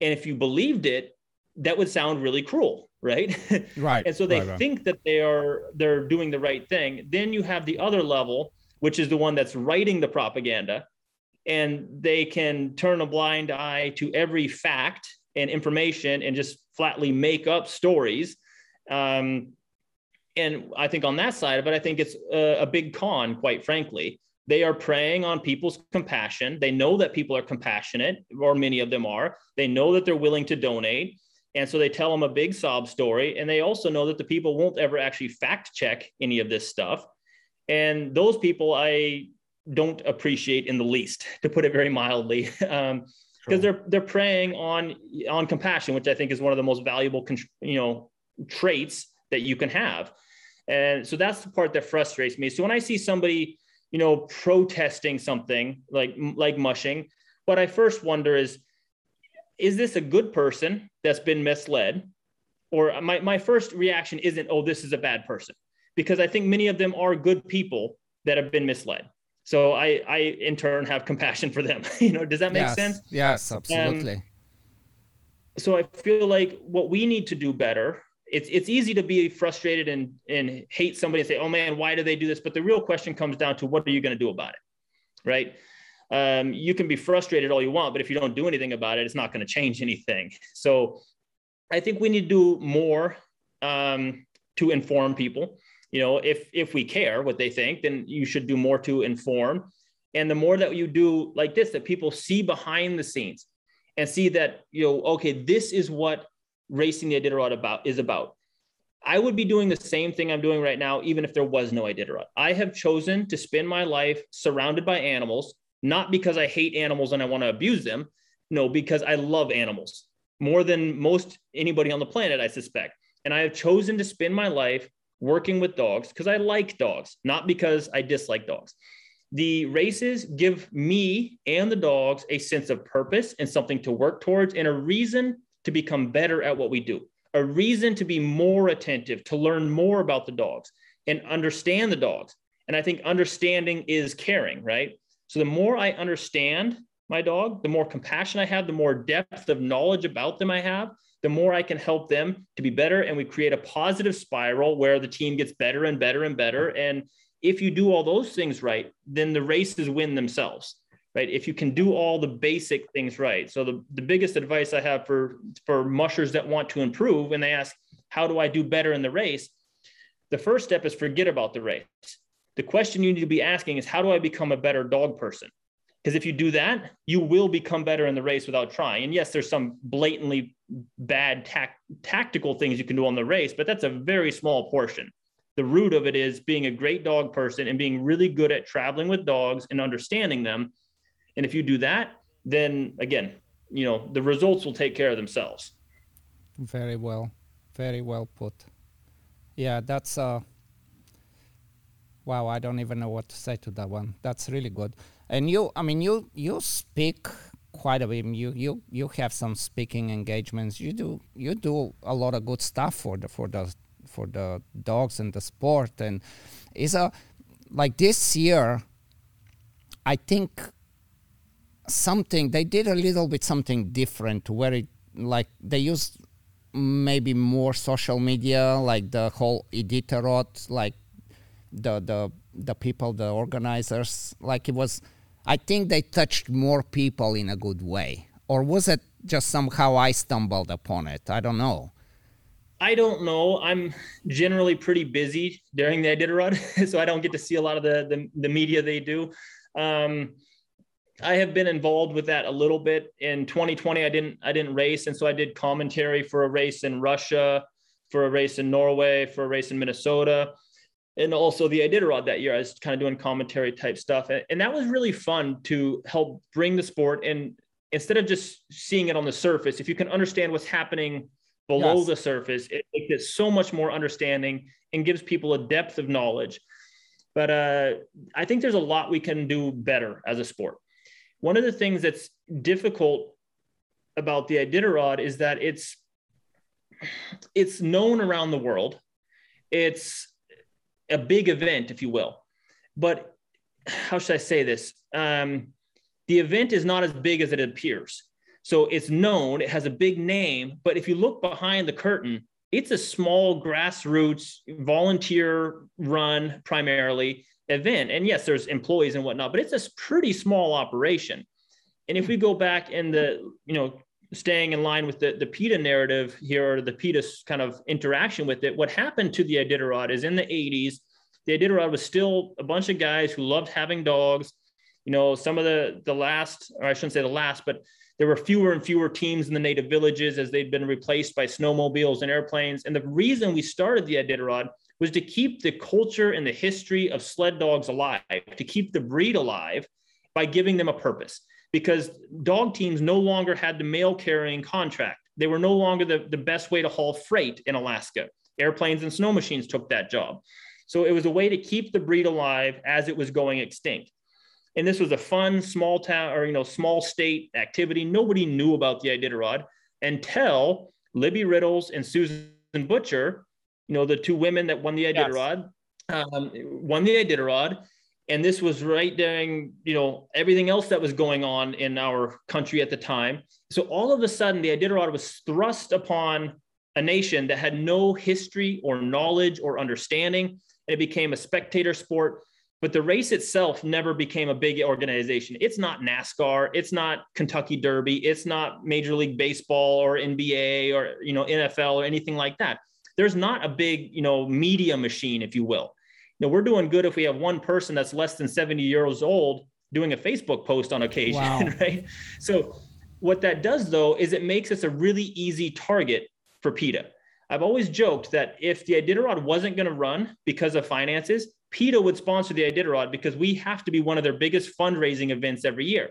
and if you believed it that would sound really cruel right? Right and so they right, right. think that they are they're doing the right thing. Then you have the other level which is the one that's writing the propaganda and they can turn a blind eye to every fact and information and just flatly make up stories. Um, and I think on that side of it, I think it's a, a big con, quite frankly. They are preying on people's compassion. They know that people are compassionate, or many of them are. They know that they're willing to donate. And so they tell them a big sob story. And they also know that the people won't ever actually fact check any of this stuff. And those people I don't appreciate in the least, to put it very mildly. Um, because they're they're preying on on compassion, which I think is one of the most valuable you know traits that you can have. And so that's the part that frustrates me. So when I see somebody, you know, protesting something like like mushing, what I first wonder is, is this a good person that's been misled? Or my, my first reaction isn't, oh, this is a bad person, because I think many of them are good people that have been misled. So I, I in turn have compassion for them. you know, does that make yes. sense? Yes, absolutely. Um, so I feel like what we need to do better. It's it's easy to be frustrated and and hate somebody and say, oh man, why do they do this? But the real question comes down to what are you going to do about it, right? Um, you can be frustrated all you want, but if you don't do anything about it, it's not going to change anything. So I think we need to do more um, to inform people you know if if we care what they think then you should do more to inform. And the more that you do like this that people see behind the scenes and see that you know okay this is what racing the iditarod about is about. I would be doing the same thing i'm doing right now even if there was no iditarod. I have chosen to spend my life surrounded by animals not because i hate animals and i want to abuse them. No because i love animals more than most anybody on the planet i suspect. And i have chosen to spend my life working with dogs because I like dogs, not because I dislike dogs. The races give me and the dogs a sense of purpose and something to work towards and a reason to become better at what we do, a reason to be more attentive, to learn more about the dogs and understand the dogs. And I think understanding is caring, right? So the more I understand my dog, the more compassion I have, the more depth of knowledge about them I have, the more I can help them to be better. And we create a positive spiral where the team gets better and better and better. And if you do all those things right, then the races win themselves, right? If you can do all the basic things right. So the, the biggest advice I have for, for mushers that want to improve and they ask, how do I do better in the race? The first step is forget about the race. The question you need to be asking is, how do I become a better dog person? Because if you do that, you will become better in the race without trying. And yes, there's some blatantly bad tac- tactical things you can do on the race, but that's a very small portion. The root of it is being a great dog person and being really good at traveling with dogs and understanding them. And if you do that, then again, you know, the results will take care of themselves. Very well. Very well put. Yeah, that's uh wow, I don't even know what to say to that one. That's really good. And you, I mean, you you speak quite a bit. You you you have some speaking engagements. You do you do a lot of good stuff for the for the for the dogs and the sport. And is a like this year. I think something they did a little bit something different where it like they used maybe more social media like the whole Iditarod like the the the people the organizers like it was I think they touched more people in a good way. Or was it just somehow I stumbled upon it? I don't know. I don't know. I'm generally pretty busy during the Iditarod, so I don't get to see a lot of the the, the media they do. Um, I have been involved with that a little bit. In 2020, I didn't I didn't race, and so I did commentary for a race in Russia, for a race in Norway, for a race in Minnesota and also the Iditarod that year. I was kind of doing commentary type stuff, and that was really fun to help bring the sport. And instead of just seeing it on the surface, if you can understand what's happening below yes. the surface, it makes it so much more understanding and gives people a depth of knowledge. But uh, I think there's a lot we can do better as a sport. One of the things that's difficult about the Iditarod is that it's it's known around the world. It's a big event, if you will. But how should I say this? Um, the event is not as big as it appears. So it's known, it has a big name, but if you look behind the curtain, it's a small grassroots volunteer run primarily event. And yes, there's employees and whatnot, but it's a pretty small operation. And if we go back in the, you know, staying in line with the, the PETA narrative here, or the PETA kind of interaction with it, what happened to the Iditarod is in the 80s, the Iditarod was still a bunch of guys who loved having dogs. You know, some of the the last, or I shouldn't say the last, but there were fewer and fewer teams in the native villages as they'd been replaced by snowmobiles and airplanes. And the reason we started the Iditarod was to keep the culture and the history of sled dogs alive, to keep the breed alive by giving them a purpose because dog teams no longer had the mail carrying contract. They were no longer the, the best way to haul freight in Alaska. Airplanes and snow machines took that job. So it was a way to keep the breed alive as it was going extinct. And this was a fun small town or you know small state activity. Nobody knew about the Iditarod until Libby Riddles and Susan Butcher, you know the two women that won the Iditarod, yes. um, won the Iditarod, and this was right during you know everything else that was going on in our country at the time. So all of a sudden the iditarod was thrust upon a nation that had no history or knowledge or understanding. And it became a spectator sport but the race itself never became a big organization. It's not nascar. It's not kentucky derby. It's not major league baseball or nba or you know nfl or anything like that. There's not a big you know media machine if you will know, we're doing good if we have one person that's less than 70 years old doing a Facebook post on occasion, wow. right? So what that does though is it makes us a really easy target for PETA. I've always joked that if the Iditarod wasn't going to run because of finances, PETA would sponsor the Iditarod because we have to be one of their biggest fundraising events every year.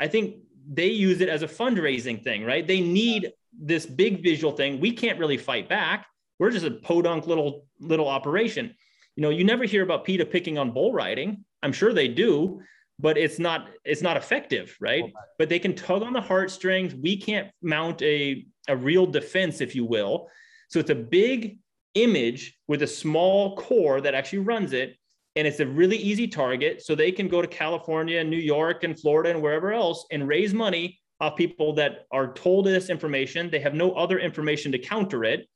I think they use it as a fundraising thing, right? They need this big visual thing. We can't really fight back. We're just a podunk little little operation you know, you never hear about PETA picking on bull riding. I'm sure they do, but it's not it's not effective, right? But they can tug on the heartstrings. We can't mount a a real defense, if you will. So it's a big image with a small core that actually runs it. And it's a really easy target. So they can go to California and New York and Florida and wherever else and raise money off people that are told this information. They have no other information to counter it.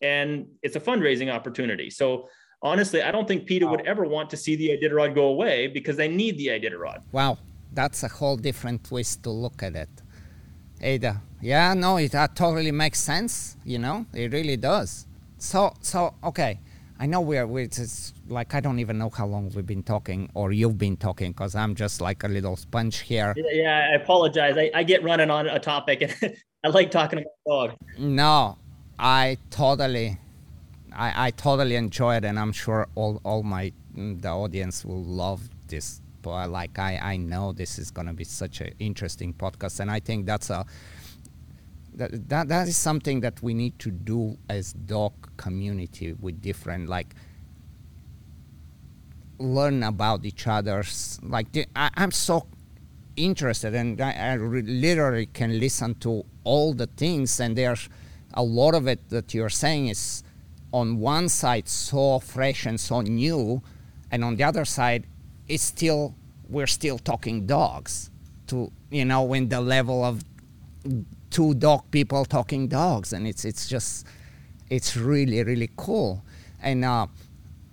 And it's a fundraising opportunity. So honestly, I don't think PETA wow. would ever want to see the Iditarod go away because they need the Iditarod. Wow, that's a whole different twist to look at it. Ada, yeah, no, it uh, totally makes sense. You know, it really does. So, so okay, I know we're, we're just like I don't even know how long we've been talking or you've been talking because I'm just like a little sponge here. Yeah, yeah I apologize. I, I get running on a topic and I like talking about dog. No, I totally I, I totally enjoy it, and I'm sure all, all my mm, the audience will love this. But like I, I know this is gonna be such an interesting podcast, and I think that's a that, that that is something that we need to do as dog community with different like learn about each other's like the, I, am so interested and I, I re- literally can listen to all the things and there's a lot of it that you're saying is on one side so fresh and so new, and on the other side, it's still we're still talking dogs. To you know, when the level of two dog people talking dogs, and it's it's just it's really really cool. And uh,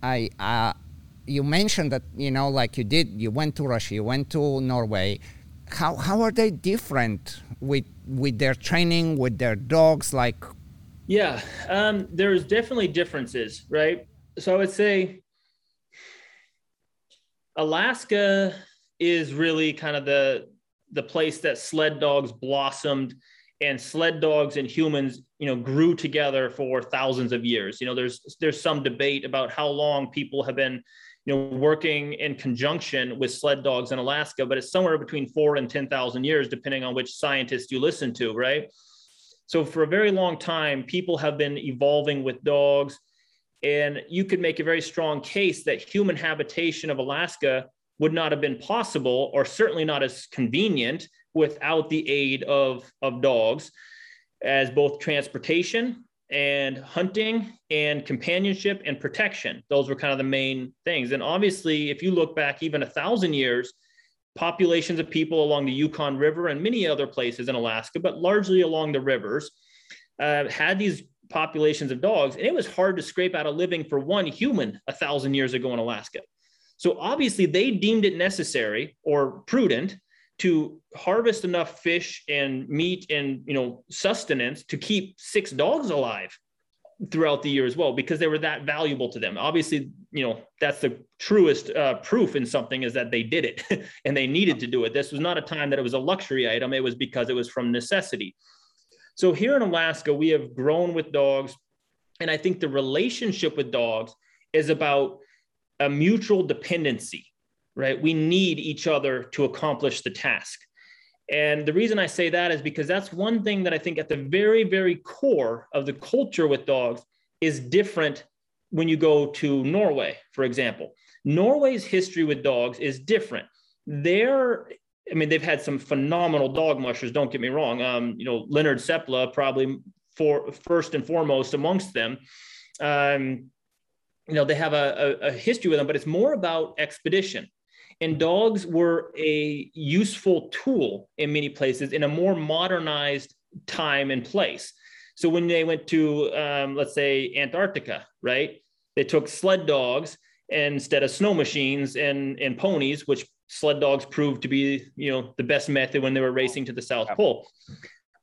I uh, you mentioned that you know like you did you went to Russia, you went to Norway. How how are they different with with their training with their dogs? Like yeah, um, there's definitely differences, right? So I would say Alaska is really kind of the the place that sled dogs blossomed and sled dogs and humans you know grew together for thousands of years you know there's there's some debate about how long people have been you know working in conjunction with sled dogs in alaska but it's somewhere between 4 and 10,000 years depending on which scientist you listen to right so for a very long time, people have been evolving with dogs. And you could make a very strong case that human habitation of Alaska would not have been possible, or certainly not as convenient, without the aid of, of dogs as both transportation and hunting and companionship and protection. Those were kind of the main things. And obviously, if you look back even a thousand years, populations of people along the Yukon River and many other places in Alaska, but largely along the rivers, uh, had these populations of dogs. And it was hard to scrape out a living for one human a thousand years ago in Alaska. So obviously, they deemed it necessary or prudent to harvest enough fish and meat and you know sustenance to keep six dogs alive throughout the year as well because they were that valuable to them. Obviously, you know, that's the truest uh, proof in something is that they did it and they needed to do it. This was not a time that it was a luxury item, it was because it was from necessity. So here in Alaska, we have grown with dogs. And I think the relationship with dogs is about a mutual dependency, right? We need each other to accomplish the task. And the reason I say that is because that's one thing that I think at the very, very core of the culture with dogs is different when you go to Norway, for example. Norway's history with dogs is different. They're, I mean, they've had some phenomenal dog mushers, don't get me wrong. Um, you know, Leonard Seppala, probably for first and foremost amongst them. Um, you know, they have a, a, a history with them, but it's more about expedition. And dogs were a useful tool in many places in a more modernized time and place. So when they went to, um, let's say, Antarctica, right? They took sled dogs instead of snow machines and, and ponies, which sled dogs proved to be, you know, the best method when they were racing to the South Pole.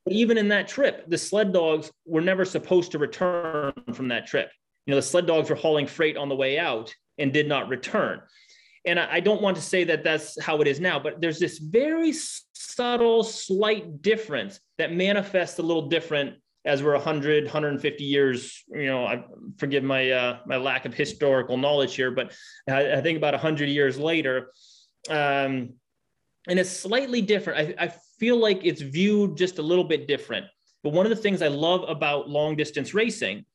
But even in that trip, the sled dogs were never supposed to return from that trip. You know, the sled dogs were hauling freight on the way out and did not return and I, don't want to say that that's how it is now, but there's this very subtle, slight difference that manifests a little different as we're 100 150 years you know i forgive my uh, my lack of historical knowledge here but i, I think about 100 years later um, and it's slightly different. I, I feel like it's viewed just a little bit different. But one of the things i love about long distance racing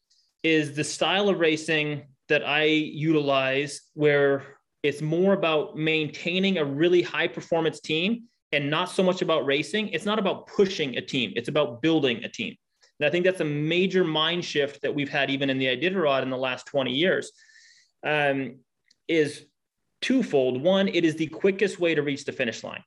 is the style of racing that i utilize where it's more about maintaining a really high performance team and not so much about racing. It's not about pushing a team, it's about building a team. And I think that's a major mind shift that we've had even in the Iditarod in the last 20 years. Um, is twofold. One, it is the quickest way to reach the finish line.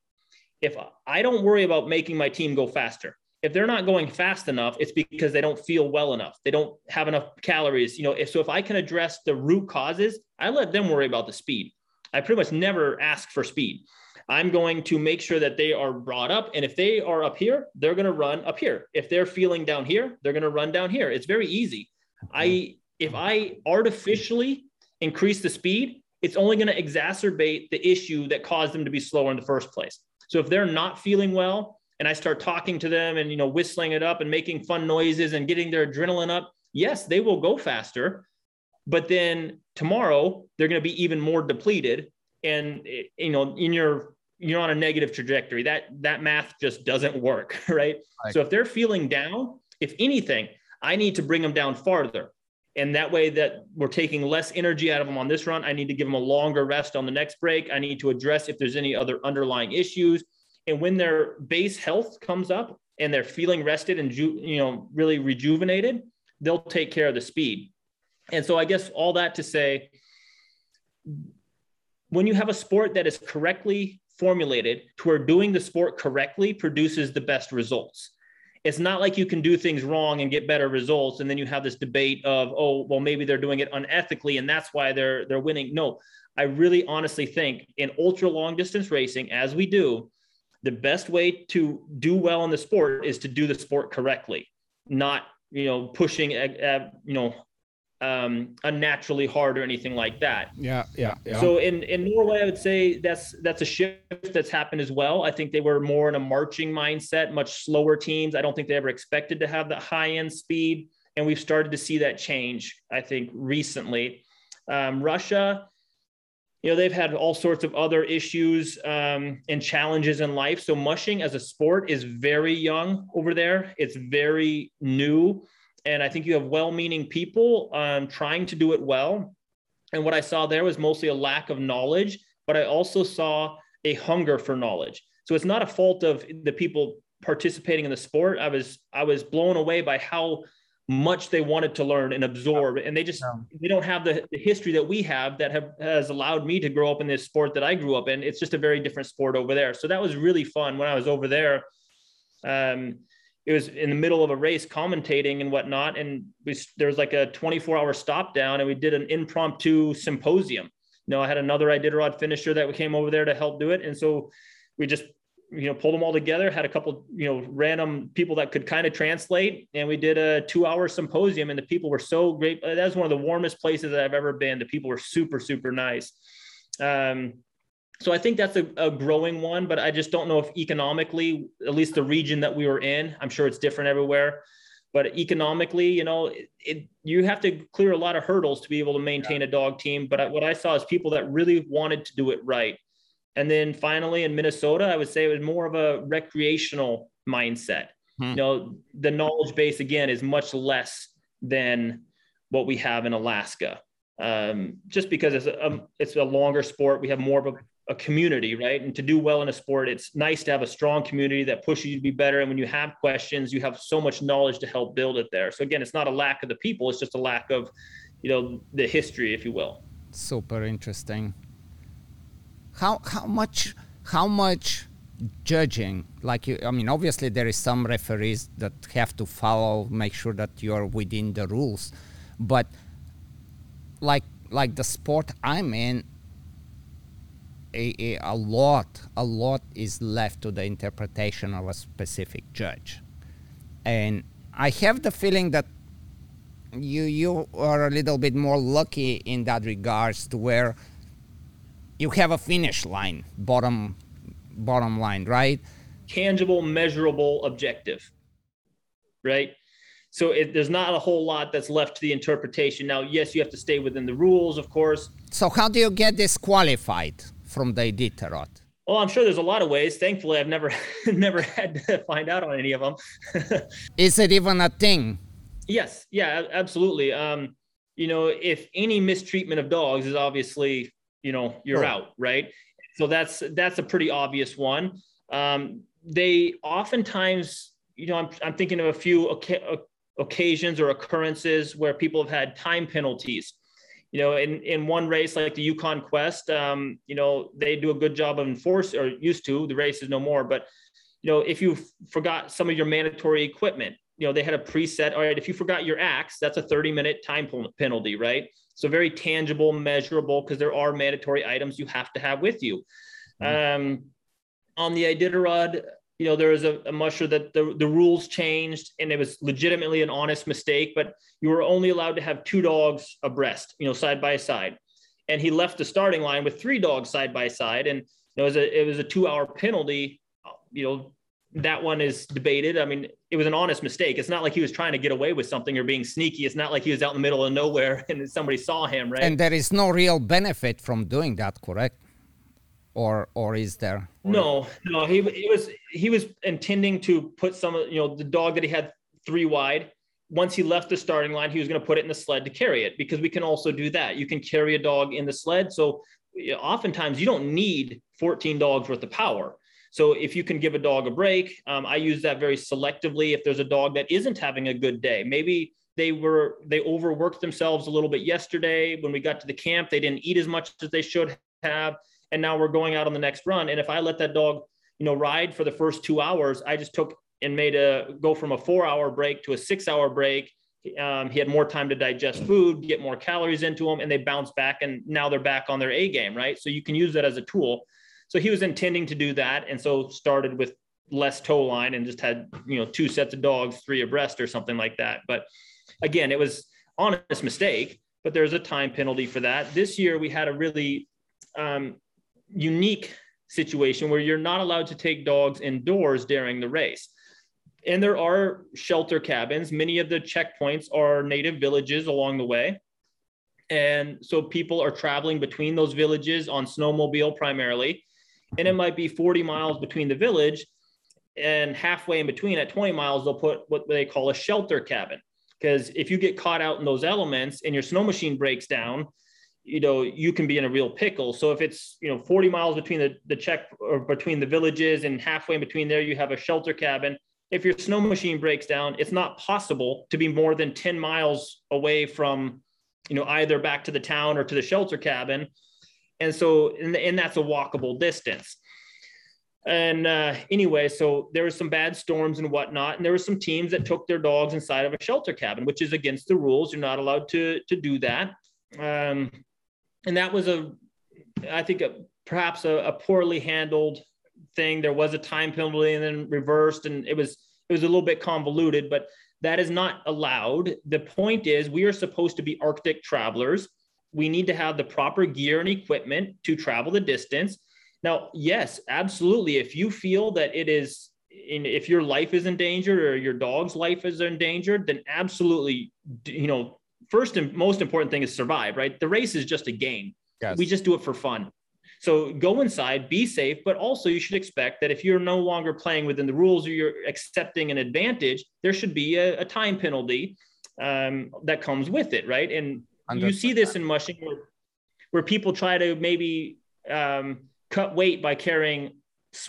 If I don't worry about making my team go faster, if they're not going fast enough, it's because they don't feel well enough. They don't have enough calories. You know, if so, if I can address the root causes, I let them worry about the speed. I pretty much never ask for speed. I'm going to make sure that they are brought up. And if they are up here, they're going to run up here. If they're feeling down here, they're going to run down here. It's very easy. I if I artificially increase the speed, it's only going to exacerbate the issue that caused them to be slower in the first place. So if they're not feeling well and I start talking to them and you know whistling it up and making fun noises and getting their adrenaline up, yes, they will go faster. But then tomorrow they're going to be even more depleted and you know in your you're on a negative trajectory. That that math just doesn't work right? right. So if they're feeling down if anything i need to bring them down farther. And that way that we're taking less energy out of them on this run i need to give them a longer rest on the next break. I need to address if there's any other underlying issues. And when their base health comes up and they're feeling rested and ju- you know really rejuvenated they'll take care of the speed and so i guess all that to say when you have a sport that is correctly formulated to where doing the sport correctly produces the best results. It's not like you can do things wrong and get better results, and then you have this debate of, oh, well, maybe they're doing it unethically, and that's why they're they're winning. No, I really honestly think in ultra long distance racing, as we do, the best way to do well in the sport is to do the sport correctly, not you know pushing uh, you know um, unnaturally hard or anything like that. Yeah, yeah, yeah. So in in Norway, I would say that's that's a shift that's happened as well. I think they were more in a marching mindset, much slower teams. I don't think they ever expected to have that high end speed, and we've started to see that change. I think recently, um, Russia. You know, they've had all sorts of other issues um, and challenges in life. So, mushing as a sport is very young over there. It's very new and I think you have well-meaning people um, trying to do it well. And what I saw there was mostly a lack of knowledge, but I also saw a hunger for knowledge. So it's not a fault of the people participating in the sport. I was I was blown away by how much they wanted to learn and absorb, and they just they don't have the, the history that we have that have has allowed me to grow up in this sport that I grew up in. It's just a very different sport over there. So that was really fun when I was over there. Um, it was in the middle of a race commentating and whatnot and we there was like a 24 hour stop down and we did an impromptu symposium. You know i had another iditarod finisher that we came over there to help do it and so we just you know pulled them all together had a couple you know random people that could kind of translate and we did a two hour symposium and the people were so great. That was one of the warmest places that i've ever been. The people were super super nice. Um, so I think that's a, a, growing one, but I just don't know if economically, at least the region that we were in, I'm sure it's different everywhere. But economically, you know, it, it you have to clear a lot of hurdles to be able to maintain yeah. a dog team. But I, what I saw is people that really wanted to do it right. And then finally in Minnesota, I would say it was more of a recreational mindset. Hmm. You know, the knowledge base again is much less than what we have in Alaska. Um, just because it's a, um, it's a longer sport, we have more of a a community, right? And to do well in a sport, it's nice to have a strong community that pushes you to be better. And when you have questions, you have so much knowledge to help build it there. So again, it's not a lack of the people; it's just a lack of, you know, the history, if you will. Super interesting. How how much how much judging like you, i mean obviously there is some referees that have to follow make sure that you're within the rules but like like the sport i'm in a, a, lot, a lot is left to the interpretation of a specific judge. And I have the feeling that you you are a little bit more lucky in that regards to where you have a finish line, bottom bottom line, right? Tangible, measurable, objective, right? So it, there's not a whole lot that's left to the interpretation. Now, yes, you have to stay within the rules, of course. So how do you get disqualified? From the Iditarod? Well, I'm sure there's a lot of ways. Thankfully, I've never never had to find out on any of them. Is it even a thing? Yes. Yeah, absolutely. Um, you know, if any mistreatment of dogs is obviously, you know, you're oh. out, right? So that's that's a pretty obvious one. Um, they oftentimes, you know, I'm I'm thinking of a few occasions or occurrences where people have had time penalties. You know, in, in one race like the Yukon Quest, um, you know, they do a good job of enforcing, or used to, the race is no more. But, you know, if you forgot some of your mandatory equipment, you know, they had a preset. All right, if you forgot your axe, that's a 30 minute time penalty, right? So very tangible, measurable, because there are mandatory items you have to have with you. Mm-hmm. Um, on the Iditarod, you know, there was a, a that the, the rules changed and it was legitimately an honest mistake, but you were only allowed to have two dogs abreast, you know, side by side. And he left the starting line with three dogs side by side. And it was a, it was a two hour penalty, you know, that one is debated. I mean, it was an honest mistake. It's not like he was trying to get away with something or being sneaky. It's not like he was out in the middle of nowhere and somebody saw him, right? And there is no real benefit from doing that, correct? Or or is there? No, no. He he was he was intending to put some you know the dog that he had three wide. Once he left the starting line, he was going to put it in the sled to carry it because we can also do that. You can carry a dog in the sled. So oftentimes you don't need 14 dogs worth of power. So if you can give a dog a break, um, I use that very selectively. If there's a dog that isn't having a good day, maybe they were they overworked themselves a little bit yesterday when we got to the camp. They didn't eat as much as they should have and now we're going out on the next run. And if I let that dog, you know, ride for the first two hours, I just took and made a go from a four hour break to a six hour break. Um, he had more time to digest food, get more calories into them, and they bounce back. And now they're back on their A game, right? So you can use that as a tool. So he was intending to do that, and so started with less tow line and just had you know two sets of dogs, three abreast or something like that. But again, it was honest mistake. But there's a time penalty for that. This year we had a really um, unique situation where you're not allowed to take dogs indoors during the race. And there are shelter cabins. Many of the checkpoints are native villages along the way. And so people are traveling between those villages on snowmobile primarily. And it might be 40 miles between the village. And halfway in between, at 20 miles, they'll put what they call a shelter cabin. Because if you get caught out in those elements and your snow machine breaks down, you know you can be in a real pickle. So if it's you know 40 miles between the, the check or between the villages and halfway in between there you have a shelter cabin. If your snow machine breaks down it's not possible to be more than 10 miles away from you know either back to the town or to the shelter cabin. And so and, and that's a walkable distance. And uh, anyway so there was some bad storms and whatnot and there were some teams that took their dogs inside of a shelter cabin which is against the rules. You're not allowed to to do that. Um, and that was a, I think, a, perhaps a, a, poorly handled thing. There was a time penalty and then reversed, and it was it was a little bit convoluted, but that is not allowed. The point is, we are supposed to be Arctic travelers. We need to have the proper gear and equipment to travel the distance. Now, yes, absolutely. If you feel that it is, in, if your life is endangered or your dog's life is endangered, then absolutely, you know, first and most important thing is survive, right? The race is just a game. Yes. We just do it for fun. So go inside, be safe, but also you should expect that if you're no longer playing within the rules or you're accepting an advantage, there should be a, a time penalty um, that comes with it, right? And you see this in mushing where, where people try to maybe um, cut weight by carrying,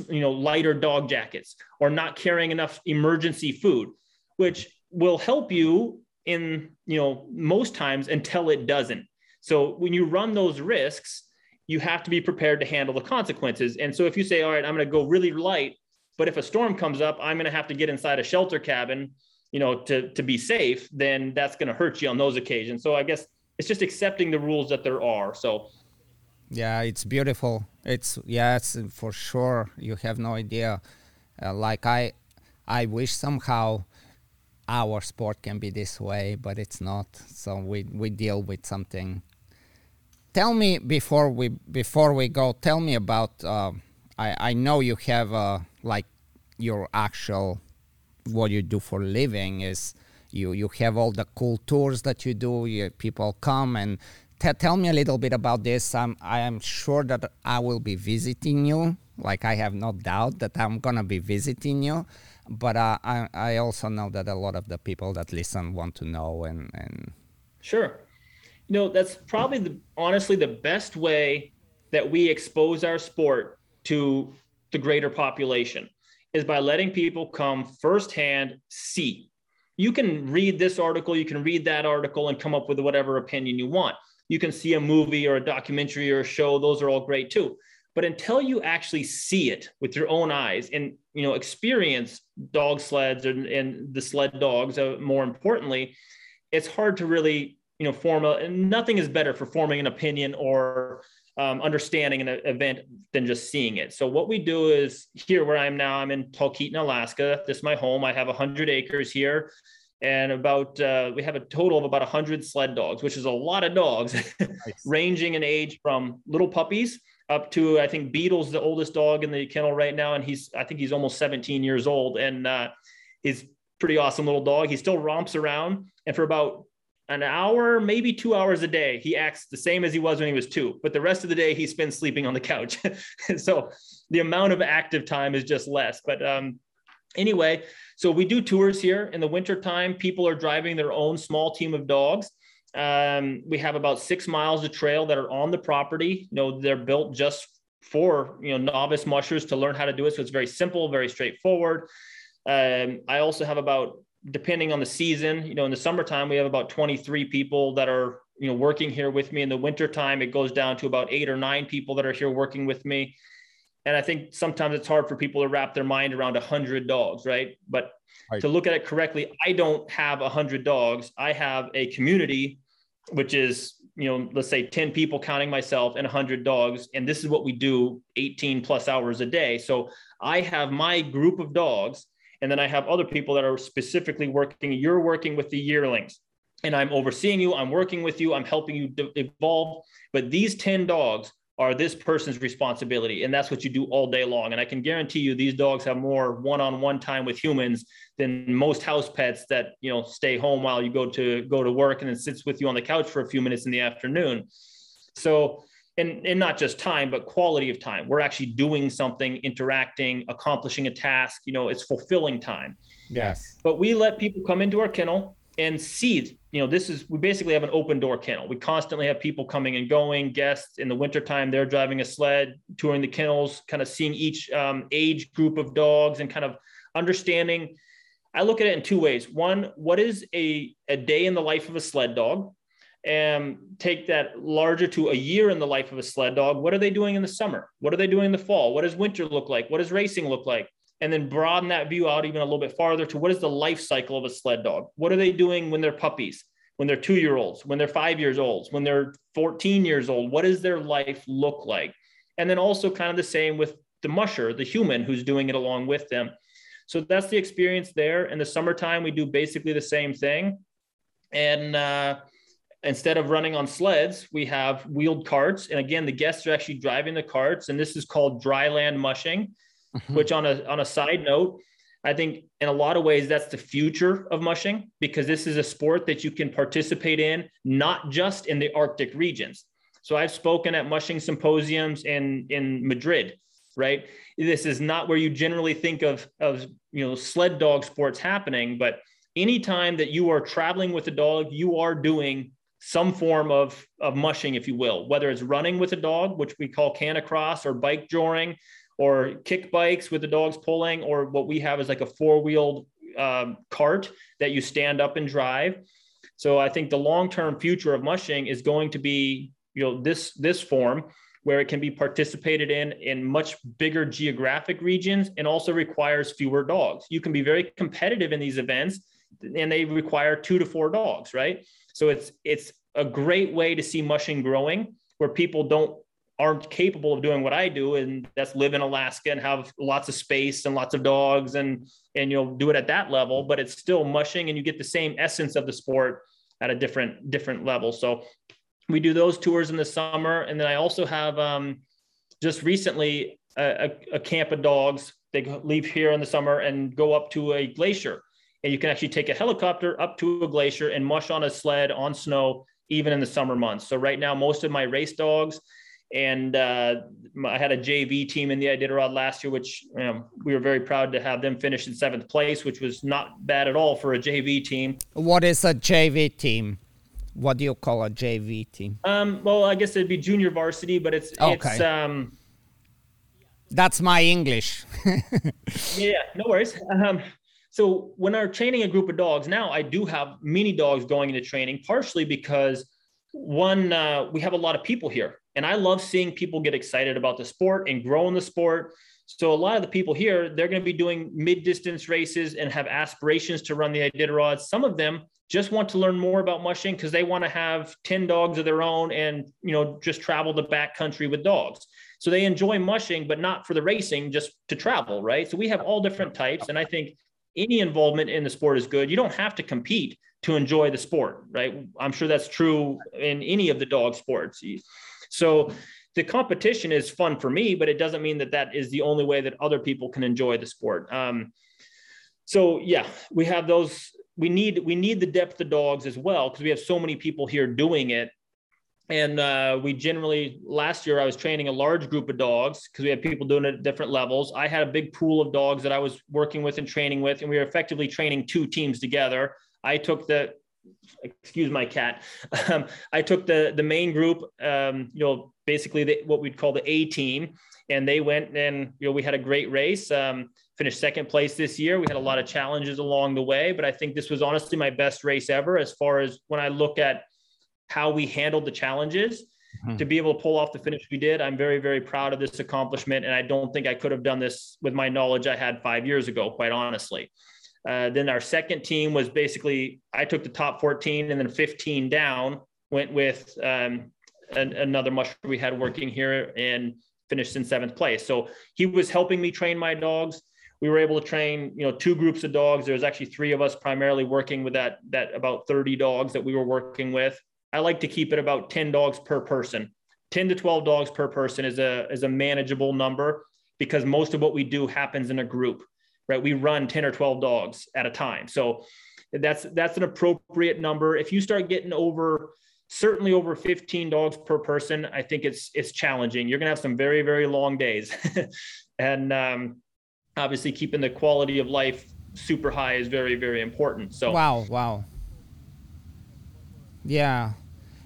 you know, lighter dog jackets or not carrying enough emergency food, which will help you in you know most times until it doesn't. So when you run those risks you have to be prepared to handle the consequences. And so if you say all right i'm going to go really light but if a storm comes up i'm going to have to get inside a shelter cabin you know to to be safe then that's going to hurt you on those occasions. So i guess it's just accepting the rules that there are. So yeah it's beautiful. It's yeah it's for sure you have no idea. Uh, like i i wish somehow our sport can be this way, but it's not. So we we deal with something. Tell me before we before we go. Tell me about. Uh, I I know you have uh, like your actual what you do for living is you you have all the cool tours that you do. You, people come and t- tell me a little bit about this. I'm I am sure that I will be visiting you. Like I have no doubt that I'm gonna be visiting you but uh, I, I also know that a lot of the people that listen want to know and, and sure you know that's probably the honestly the best way that we expose our sport to the greater population is by letting people come firsthand see you can read this article, you can read that article and come up with whatever opinion you want. You can see a movie or a documentary or a show, those are all great too. But until you actually see it with your own eyes and you know experience dog sleds and, and the sled dogs, uh, more importantly, it's hard to really you know form a. And nothing is better for forming an opinion or um, understanding an event than just seeing it. So what we do is here where I am now, I'm in Talkeetna, Alaska. This is my home. I have 100 acres here and about uh, we have a total of about 100 sled dogs which is a lot of dogs nice. ranging in age from little puppies up to i think beetle's the oldest dog in the kennel right now and he's i think he's almost 17 years old and uh, he's pretty awesome little dog he still romps around and for about an hour, maybe two hours a day, he acts the same as he was when he was two. But the rest of the day, he spends sleeping on the couch. so the amount of active time is just less. But um, anyway, so we do tours here in the wintertime. People are driving their own small team of dogs. Um, we have about six miles of trail that are on the property. You know, they're built just for you know novice mushers to learn how to do it. So it's very simple, very straightforward. Um, I also have about depending on the season, you know, in the summertime, we have about 23 people that are, you know, working here with me. In the wintertime, it goes down to about eight or nine people that are here working with me. And I think sometimes it's hard for people to wrap their mind around 100 dogs, right? But right. to look at it correctly, I don't have 100 dogs. I have a community, which is, you know, let's say 10 people counting myself and 100 dogs. And this is what we do 18 plus hours a day. So I have my group of dogs and then I have other people that are specifically working. You're working with the yearlings, and I'm overseeing you. I'm working with you. I'm helping you evolve. But these 10 dogs are this person's responsibility. And that's what you do all day long. And I can guarantee you these dogs have more one-on-one time with humans than most house pets that, you know, stay home while you go to go to work and then sits with you on the couch for a few minutes in the afternoon. So and, and not just time, but quality of time. We're actually doing something, interacting, accomplishing a task. You know, it's fulfilling time. Yes. But we let people come into our kennel and see, you know, this is, we basically have an open door kennel. We constantly have people coming and going, guests in the wintertime, they're driving a sled, touring the kennels, kind of seeing each um, age group of dogs and kind of understanding. I look at it in two ways. One, what is a, a day in the life of a sled dog? and take that larger to a year in the life of a sled dog. What are they doing in the summer? What are they doing in the fall? What does winter look like? What does racing look like? And then broaden that view out even a little bit farther to what is the life cycle of a sled dog? What are they doing when they're puppies, when they're two year olds, when they're five years olds, when they're 14 years old? What does their life look like? And then also kind of the same with the musher, the human who's doing it along with them. So that's the experience there. In the summertime, we do basically the same thing. And uh, instead of running on sleds, we have wheeled carts. And again, the guests are actually driving the carts. And this is called dry land mushing, mm-hmm. which on a, on a side note, I think in a lot of ways, that's the future of mushing because this is a sport that you can participate in, not just in the Arctic regions. So I've spoken at mushing symposiums in, in Madrid, right? This is not where you generally think of, of, you know, sled dog sports happening, but anytime that you are traveling with a dog, you are doing some form of, of mushing, if you will, whether it's running with a dog, which we call canicross, or bike joring, or kick bikes with the dogs pulling, or what we have is like a four wheeled um, cart that you stand up and drive. So I think the long term future of mushing is going to be, you know, this this form where it can be participated in in much bigger geographic regions and also requires fewer dogs. You can be very competitive in these events and they require two to four dogs, right? So it's it's a great way to see mushing growing where people don't aren't capable of doing what I do, and that's live in Alaska and have lots of space and lots of dogs and and you know do it at that level, but it's still mushing and you get the same essence of the sport at a different different level. So we do those tours in the summer, and then I also have um, just recently a, a, a camp of dogs. They leave here in the summer and go up to a glacier and you can actually take a helicopter up to a glacier and mush on a sled on snow even in the summer months so right now most of my race dogs and uh, I had a JV team in the Iditarod last year, which we were very proud to have them finish in seventh place, which was not bad at all for a JV team. What is a JV team? What do you call a JV team? Um, well, I guess it'd be junior varsity, but it's okay. it's um, that's my English. yeah, no worries. Um, So when I'm training a group of dogs now, I do have mini dogs going into training, partially because one, uh, we have a lot of people here, and I love seeing people get excited about the sport and grow in the sport. So a lot of the people here, they're going to be doing mid-distance races and have aspirations to run the Iditarod. Some of them just want to learn more about mushing because they want to have 10 dogs of their own and you know just travel the backcountry with dogs. So they enjoy mushing, but not for the racing, just to travel, right? So we have all different types. And I think any involvement in the sport is good. You don't have to compete to enjoy the sport, right? I'm sure that's true in any of the dog sports. So the competition is fun for me, but it doesn't mean that that is the only way that other people can enjoy the sport. Um, so yeah, we have those. We need we need the depth of dogs as well because we have so many people here doing it. And uh, we generally last year I was training a large group of dogs because we had people doing it at different levels. I had a big pool of dogs that I was working with and training with, and we were effectively training two teams together. I took the excuse my cat. Um, I took the the main group, um, you know, basically the, what we'd call the A team, and they went and you know we had a great race. Um, finished second place this year. We had a lot of challenges along the way, but I think this was honestly my best race ever as far as when I look at how we handled the challenges. Mm-hmm. To be able to pull off the finish we did, I'm very, very proud of this accomplishment. And I don't think I could have done this with my knowledge I had five years ago, quite honestly. Uh, then our second team was basically I took the top 14 and then 15 down, went with um, an, another musher we had working here and finished in seventh place. So he was helping me train my dogs. We were able to train, you know, two groups of dogs. There was actually three of us primarily working with that that about 30 dogs that we were working with. I like to keep it about 10 dogs per person. 10 to 12 dogs per person is a is a manageable number because most of what we do happens in a group right? We run 10 or 12 dogs at a time. So that's that's an appropriate number. If you start getting over certainly over 15 dogs per person, I think it's it's challenging. You're gonna have some very, very long days. and um, obviously keeping the quality of life super high is very, very important. So wow, wow. Yeah.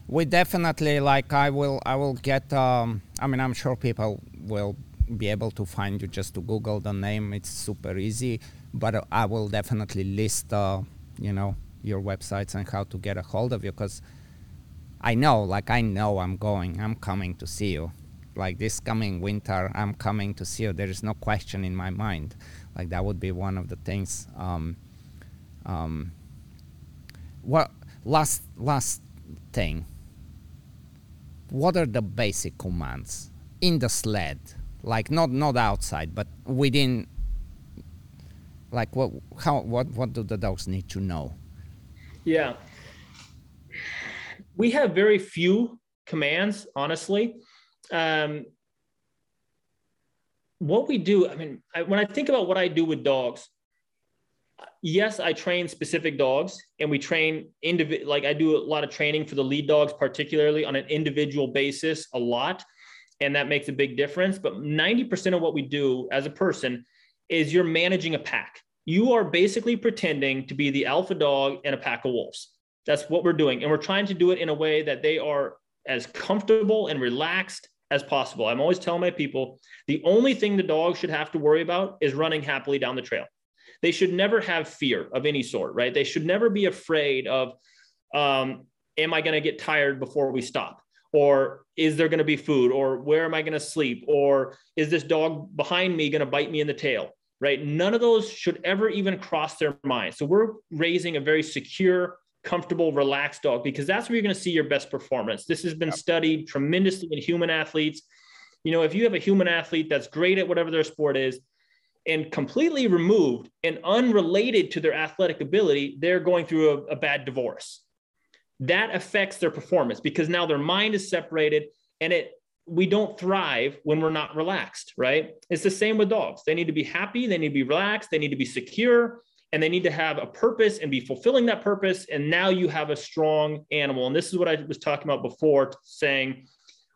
We definitely like I will I will get um I mean I'm sure people will be able to find you just to Google the name. It's super easy, but I will definitely list, uh, you know, your websites and how to get a hold of you because I know, like I know I'm going, I'm coming to see you. Like this coming winter, I'm coming to see you. There is no question in my mind. Like that would be one of the things. Um, um, what last last thing? What are the basic commands in the sled? Like not not outside, but within. Like what? How? What? What do the dogs need to know? Yeah, we have very few commands, honestly. Um, what we do, I mean, I, when I think about what I do with dogs, yes, I train specific dogs and we train individual, like I do a lot of training for the lead dogs, particularly on an individual basis, a lot and that makes a big difference. But 90% of what we do as a person is you're managing a pack. You are basically pretending to be the alpha dog in a pack of wolves. That's what we're doing. And we're trying to do it in a way that they are as comfortable and relaxed as possible. I'm always telling my people the only thing the dog should have to worry about is running happily down the trail. They should never have fear of any sort, right? They should never be afraid of, um, am I going to get tired before we stop? Or is there going to be food or where am i going to sleep or is this dog behind me going to bite me in the tail right? None of those should ever even cross their mind. So we're raising a very secure comfortable relaxed dog because that's where you're going to see your best performance. This has been studied tremendously in human athletes. You know if you have a human athlete that's great at whatever their sport is and completely removed and unrelated to their athletic ability they're going through a, a bad divorce that affects their performance because now their mind is separated and it we don't thrive when we're not relaxed right? It's the same with dogs. They need to be happy they need to be relaxed they need to be secure and they need to have a purpose and be fulfilling that purpose. And now you have a strong animal. And this is what i was talking about before saying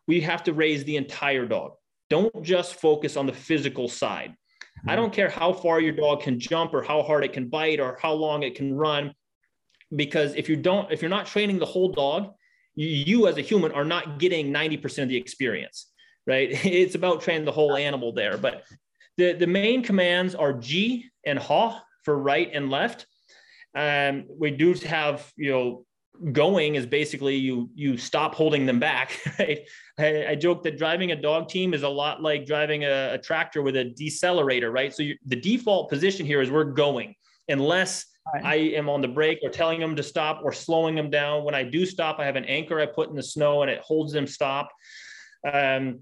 we have to raise the entire dog. Don't just focus on the physical side. I hmm. don't care how far your dog can jump or how hard it can bite or how long it can run because if you don't if you're not training the whole dog you, as a human are not getting 90% of the experience right it's about training the whole animal there but the the main commands are gee and haw for right and left. Um, we do have, you know, going is basically you you stop holding them back. Right? I, I joke that driving a dog team is a lot like driving a, a tractor with a decelerator, right? So you, the default position here is we're going unless right. I am on the brake or telling them to stop or slowing them down. When I do stop, I have an anchor I put in the snow and it holds them stop. Um,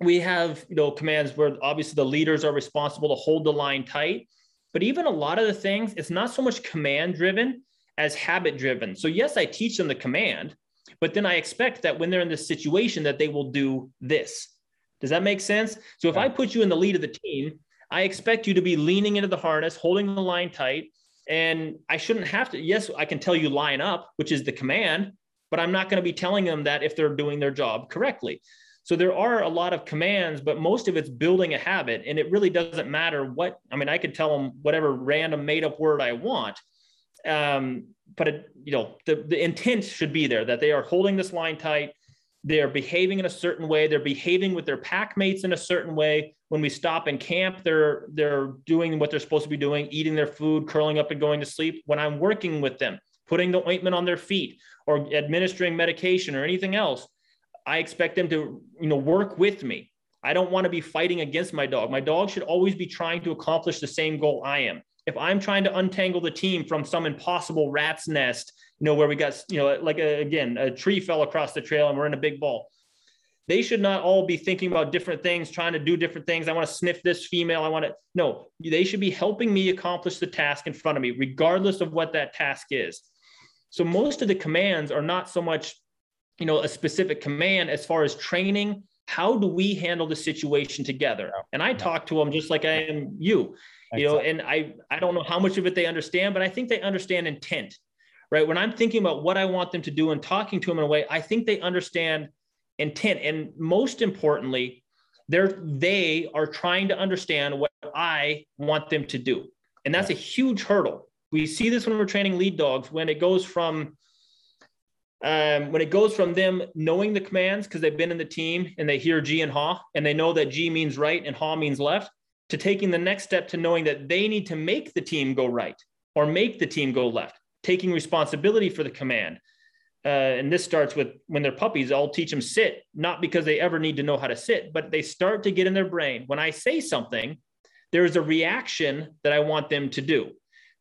we have you know commands where obviously the leaders are responsible to hold the line tight but even a lot of the things it's not so much command driven as habit driven so yes i teach them the command but then i expect that when they're in this situation that they will do this does that make sense so if yeah. i put you in the lead of the team i expect you to be leaning into the harness holding the line tight and i shouldn't have to yes i can tell you line up which is the command but i'm not going to be telling them that if they're doing their job correctly so there are a lot of commands, but most of it's building a habit. And it really doesn't matter what, I mean, I could tell them whatever random made up word I want. Um, but it, you know, the, the intent should be there that they are holding this line tight. They're behaving in a certain way. They're behaving with their pack mates in a certain way. When we stop in camp, they're they're doing what they're supposed to be doing, eating their food, curling up and going to sleep. When I'm working with them, putting the ointment on their feet or administering medication or anything else, I expect them to, you know, work with me. I don't want to be fighting against my dog. My dog should always be trying to accomplish the same goal I am. If I'm trying to untangle the team from some impossible rat's nest, you know, where we got, you know, like a, again, a tree fell across the trail and we're in a big ball. They should not all be thinking about different things, trying to do different things. I want to sniff this female. I want to, no, they should be helping me accomplish the task in front of me, regardless of what that task is. So most of the commands are not so much you know a specific command as far as training how do we handle the situation together and i talk to them just like i am you you know and i i don't know how much of it they understand but i think they understand intent right? When i'm thinking about what i want them to do and talking to them in a way i think they understand intent. And most importantly they're they are trying to understand what i want them to do. And that's a huge hurdle. We see this when we're training lead dogs when it goes from um, when it goes from them knowing the commands because they've been in the team and they hear Gee and Haw and they know that Gee means right and Haw means left, to taking the next step to knowing that they need to make the team go right or make the team go left, taking responsibility for the command. Uh, and this starts with when they're puppies, I'll teach them sit, not because they ever need to know how to sit, but they start to get in their brain. When I say something, there's a reaction that I want them to do,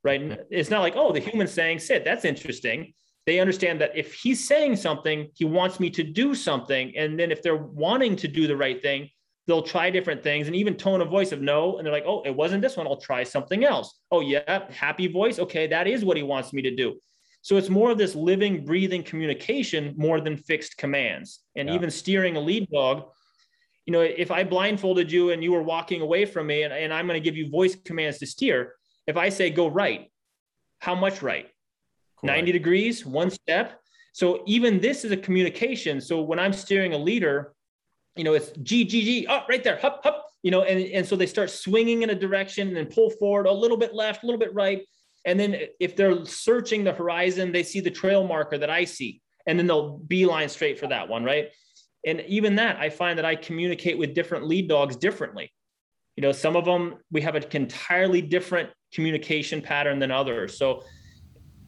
right? It's not like, oh, the human saying sit, that's interesting they understand that if he's saying something, he wants me to do something. And then if they're wanting to do the right thing, they'll try different things and even tone of voice of no. And they're like, oh, it wasn't this one. I'll try something else. Oh, yeah, happy voice. Okay, that is what he wants me to do. So it's more of this living, breathing communication more than fixed commands. And yeah. even steering a lead dog, you know, if I blindfolded you and you were walking away from me and, and I'm going to give you voice commands to steer, if I say go right, how much right? 90 degrees, one step. So even this is a communication. So when I'm steering a leader, you know, it's G, G, G, up oh, right there, hup, hup, you know, and, and so they start swinging in a direction and then pull forward a little bit left, a little bit right. And then if they're searching the horizon, they see the trail marker that I see, and then they'll beeline straight for that one, right? And even that, I find that I communicate with different lead dogs differently. You know, some of them we have an entirely different communication pattern than others. So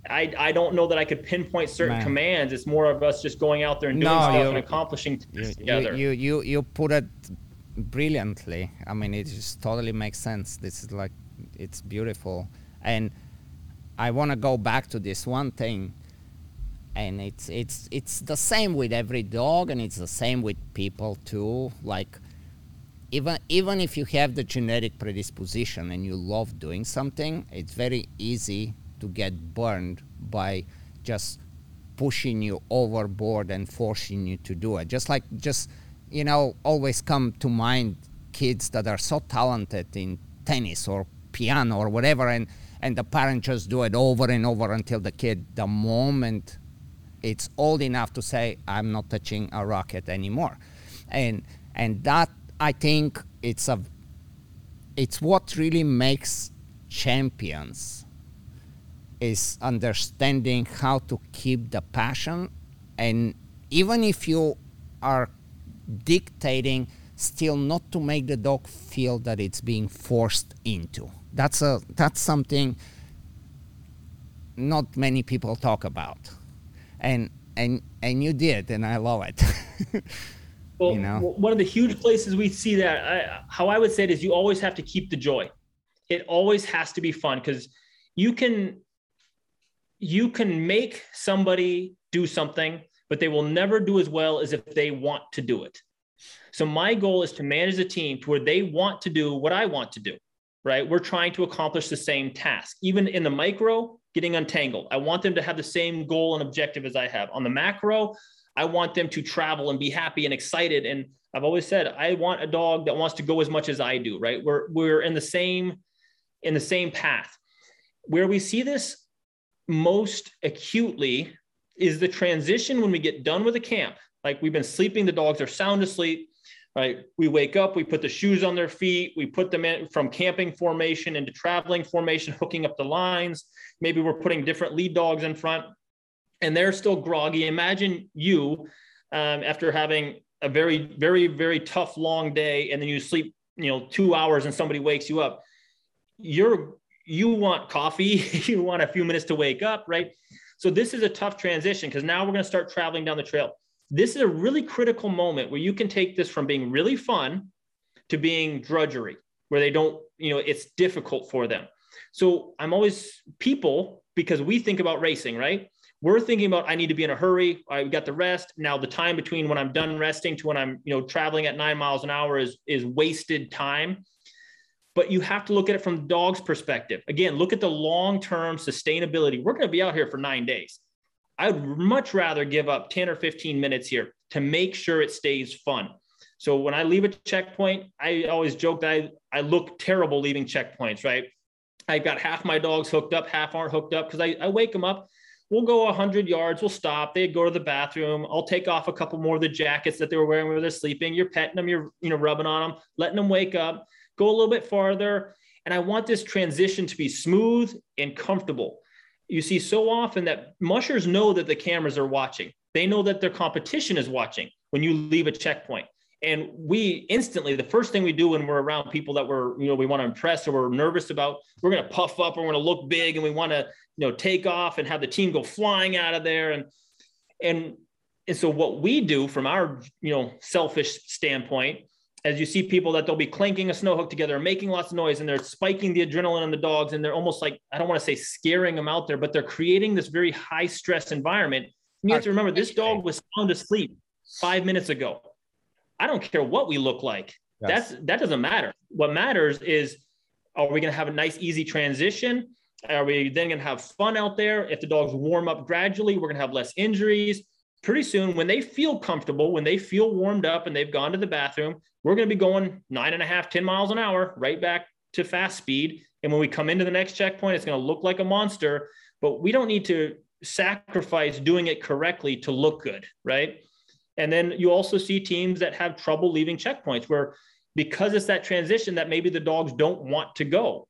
I, I don't know that I could pinpoint certain Man. commands. It's more of us just going out there and doing no, stuff you, and accomplishing you, together. You, you you put it brilliantly. I mean, it just totally makes sense. This is like it's beautiful, and I want to go back to this one thing, and it's it's it's the same with every dog, and it's the same with people too. Like even even if you have the genetic predisposition and you love doing something, it's very easy to get burned by just pushing you overboard and forcing you to do it. Just like, just, you know, always come to mind kids that are so talented in tennis or piano or whatever, and, and the parent just do it over and over until the kid, the moment it's old enough to say, I'm not touching a racket anymore. And, and that, I think, it's a, it's what really makes champions is understanding how to keep the passion and even if you are dictating still not to make the dog feel that it's being forced into. That's a that's something not many people talk about, and and and you did, and I love it. well, you know? one of the huge places we see that, I, how I would say it is, you always have to keep the joy. It always has to be fun because you can you can make somebody do something, but they will never do as well as if they want to do it. So my goal is to manage a team to where they want to do what I want to do, right? We're trying to accomplish the same task. Even in the micro, getting untangled. I want them to have the same goal and objective as I have. On the macro, I want them to travel and be happy and excited. And I've always said I want a dog that wants to go as much as I do, right? We're we're in the same in the same path. Where we see this most acutely is the transition when we get done with a camp. Like we've been sleeping, the dogs are sound asleep right? We wake up, we put the shoes on their feet, we put them in from camping formation into traveling formation, hooking up the lines. Maybe we're putting different lead dogs in front and they're still groggy. Imagine you um, after having a very, very, very tough long day and then you sleep, you know, two hours and somebody wakes you up. You're, you want coffee, you want a few minutes to wake up, right? So this is a tough transition because now we're going to start traveling down the trail this is a really critical moment where you can take this from being really fun to being drudgery, where they don't, you know, it's difficult for them. So I'm always people because we think about racing, right? We're thinking about I need to be in a hurry. I got the rest. Now the time between when I'm done resting to when I'm, you know, traveling at nine miles an hour is is wasted time. But you have to look at it from the dog's perspective. Again, look at the long-term sustainability. We're going to be out here for nine days. I would much rather give up 10 or 15 minutes here to make sure it stays fun. So when I leave a checkpoint, I always joke that I, I look terrible leaving checkpoints, right? I've got half my dogs hooked up, half aren't hooked up because I, I wake them up. We'll go 100 yards, we'll stop. They go to the bathroom. I'll take off a couple more of the jackets that they were wearing where they're sleeping. You're petting them, you're you know rubbing on them, letting them wake up, go a little bit farther. And I want this transition to be smooth and comfortable you see so often that mushers know that the cameras are watching. They know that their competition is watching when you leave a checkpoint. And we instantly, the first thing we do when we're around people that we're, you know, we want to impress or we're nervous about, we're going to puff up, or we're going to look big and we want to, you know, take off and have the team go flying out of there. And, and, and so what we do from our, you know, selfish standpoint as you see people that they'll be clanking a snow hook together and making lots of noise and they're spiking the adrenaline in the dogs and they're almost like i don't want to say scaring them out there but they're creating this very high stress environment. You have to remember this dog was sound asleep five minutes ago. I don't care what we look like. Yes. that's that doesn't matter. What matters is are we going to have a nice easy transition? Are we then going to have fun out there? If the dogs warm up gradually we're going to have less injuries pretty soon when they feel comfortable when they feel warmed up and they've gone to the bathroom we're going to be going nine and a half, 10 miles an hour right back to fast speed. And when we come into the next checkpoint, it's going to look like a monster, but we don't need to sacrifice doing it correctly to look good, right? And then you also see teams that have trouble leaving checkpoints where because it's that transition that maybe the dogs don't want to go.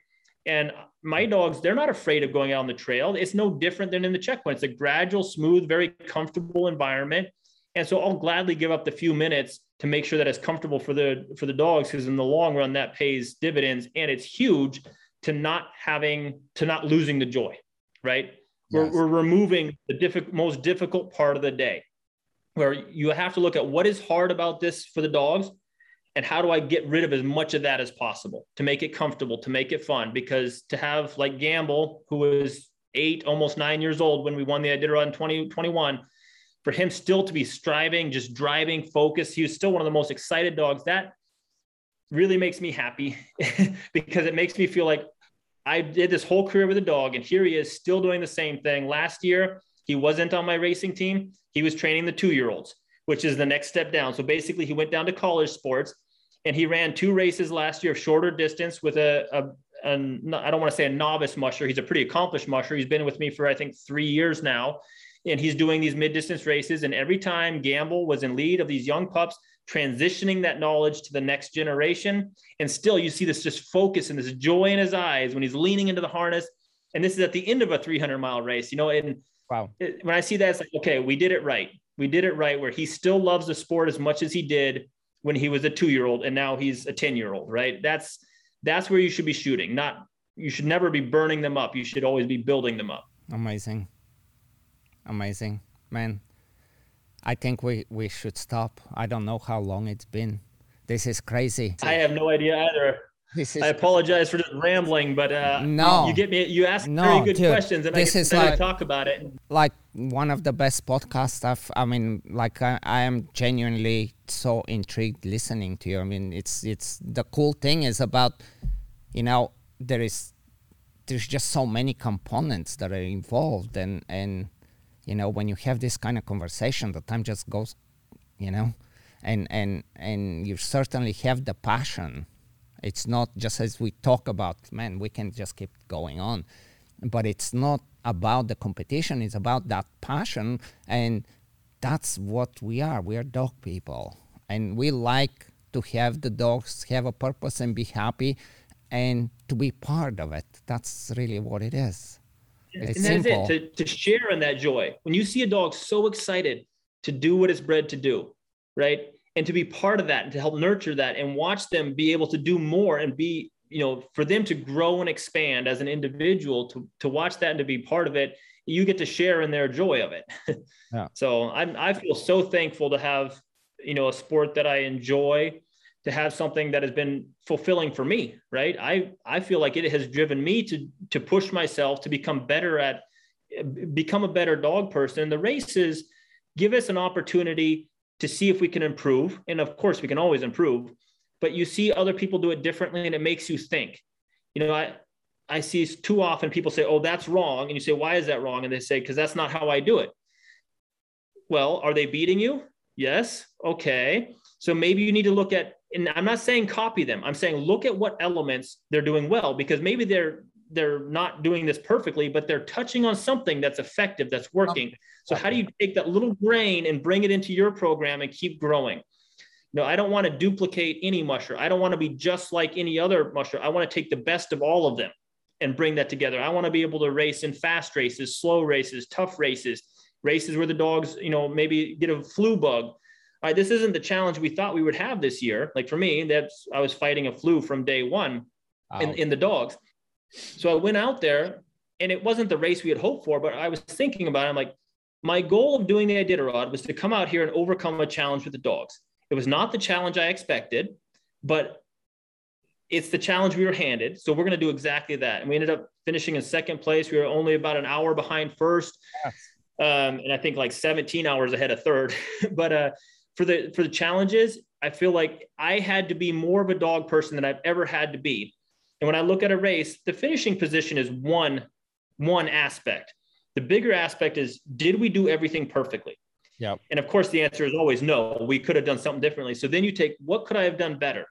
And my dogs, they're not afraid of going out on the trail. It's no different than in the checkpoint. It's a gradual, smooth, very comfortable environment. And so I'll gladly give up the few minutes to make sure that it's comfortable for the for the dogs because in the long run that pays dividends and it's huge to not having to not losing the joy right yes. we're, we're removing the difficult most difficult part of the day where you have to look at what is hard about this for the dogs and how do i get rid of as much of that as possible to make it comfortable to make it fun because to have like gamble who was eight almost nine years old when we won the iditarod in 2021 for him still to be striving, just driving, focused, he was still one of the most excited dogs. That really makes me happy because it makes me feel like I did this whole career with a dog, and here he is still doing the same thing. Last year, he wasn't on my racing team. He was training the two year olds, which is the next step down. So basically, he went down to college sports and he ran two races last year, of shorter distance with a, a, a I don't want to say a novice musher. He's a pretty accomplished musher. He's been with me for, I think, three years now and he's doing these mid distance races. And every time Gamble was in lead of these young pups, transitioning that knowledge to the next generation. And still, you see this just focus and this joy in his eyes when he's leaning into the harness. And this is at the end of a 300 mile race, you know. And wow, it, when I see that, it's like, okay, we did it right. We did it right where he still loves the sport as much as he did when he was a two year old and now he's a 10 year old, right? That's that's where you should be shooting. Not you should never be burning them up. You should always be building them up. Amazing. Amazing. Man, I think we, we should stop. I don't know how long it's been. This is crazy. I have no idea either. This is I apologize for just rambling, but uh, no, you, get me. You ask no, very good dude, questions, and I is like, talk about it. Like one of the best podcasts. I've, I mean, like I, I am genuinely so intrigued listening to you. I mean, it's it's the cool thing is about, you know, there is there's just so many components that are involved, and and you know when you have this kind of conversation, the time just goes, you know, and and and you certainly have the passion it's not just as we talk about, man, we can just keep going on. But it's not about the competition, it's about that passion. And that's what we are. We are dog people. And we like to have the dogs have a purpose and be happy and to be part of it. That's really what it is. It's and that's simple. it to, to share in that joy. When you see a dog so excited to do what it's bred to do, right? and to be part of that and to help nurture that and watch them be able to do more and be you know for them to grow and expand as an individual to to watch that and to be part of it you get to share in their joy of it yeah. so I'm, i feel so thankful to have you know a sport that i enjoy to have something that has been fulfilling for me right i i feel like it has driven me to to push myself to become better at become a better dog person the races give us an opportunity to see if we can improve. And of course, we can always improve, but you see other people do it differently and it makes you think. You know, I, I see too often people say, oh, that's wrong. And you say, why is that wrong? And they say, because that's not how I do it. Well, are they beating you? Yes. Okay. So maybe you need to look at, and I'm not saying copy them. I'm saying look at what elements they're doing well, because maybe they're they're not doing this perfectly, but they're touching on something that's effective, that's working. So how do you take that little grain and bring it into your program and keep growing? No, I don't want to duplicate any musher. I don't want to be just like any other musher. I want to take the best of all of them and bring that together. I want to be able to race in fast races, slow races, tough races, races where the dogs, you know, maybe get a flu bug. All right, this isn't the challenge we thought we would have this year. Like for me, that's I was fighting a flu from day one wow. in, in the dogs. So I went out there and it wasn't the race we had hoped for, but I was thinking about it. I'm like, my goal of doing the Iditarod was to come out here and overcome a challenge with the dogs. It was not the challenge I expected, but it's the challenge we were handed. So we're going to do exactly that. And we ended up finishing in second place. We were only about an hour behind first. Yes. Um, and I think like 17 hours ahead of third. but uh, for the for the challenges, I feel like I had to be more of a dog person than I've ever had to be. And when I look at a race, the finishing position is one one aspect. The bigger aspect is did we do everything perfectly? Yeah. And of course the answer is always no, we could have done something differently. So then you take what could I have done better?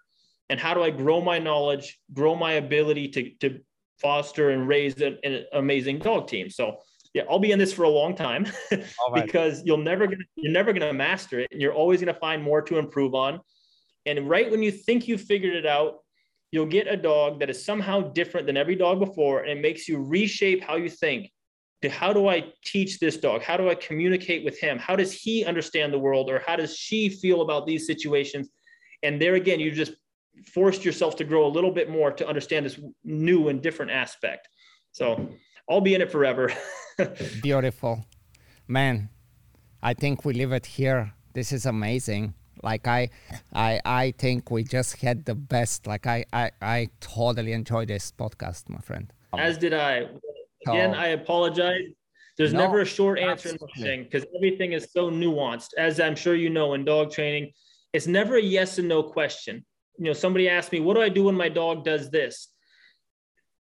And how do I grow my knowledge, grow my ability to to foster and raise an, an amazing dog team? So yeah, I'll be in this for a long time because you'll never gonna, you're never going to master it and you're always going to find more to improve on. And right when you think you figured it out, you'll get a dog that is somehow different than every dog before and it makes you reshape how you think how do i teach this dog? How do i communicate with him? How does he understand the world or how does she feel about these situations? And there again you just forced yourself to grow a little bit more to understand this new and different aspect. So i'll be in it forever. Beautiful. Man i think we leave it here. This is amazing. Like I, I, I think we just had the best. Like I, I, I totally enjoyed this podcast, my friend. As did I. Again, I apologize. There's no, never a short answer in thing because everything is so nuanced. As I'm sure you know in dog training, it's never a yes and no question. You know, somebody asked me, "What do I do when my dog does this?"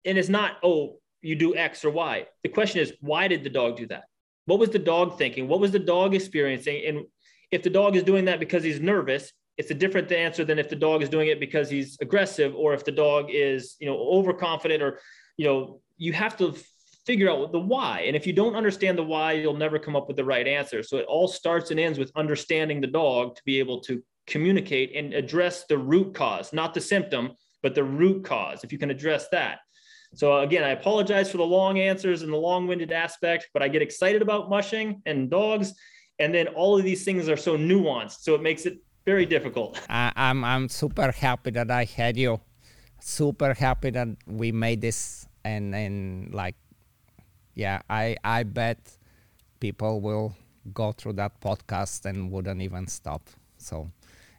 And it's not, "Oh, you do X or Y." The question is, why did the dog do that? What was the dog thinking? What was the dog experiencing? And if the dog is doing that because he's nervous, it's a different answer than if the dog is doing it because he's aggressive or if the dog is, you know, overconfident or, you know, you have to figure out the why. And if you don't understand the why, you'll never come up with the right answer. So it all starts and ends with understanding the dog to be able to communicate and address the root cause, not the symptom, but the root cause. If you can address that. So again, I apologize for the long answers and the long-winded aspect, but I get excited about mushing and dogs and then all of these things are so nuanced so it makes it very difficult. I, I'm I'm super happy that I had you. Super happy that we made this, and and like, yeah, I I bet people will go through that podcast and wouldn't even stop. So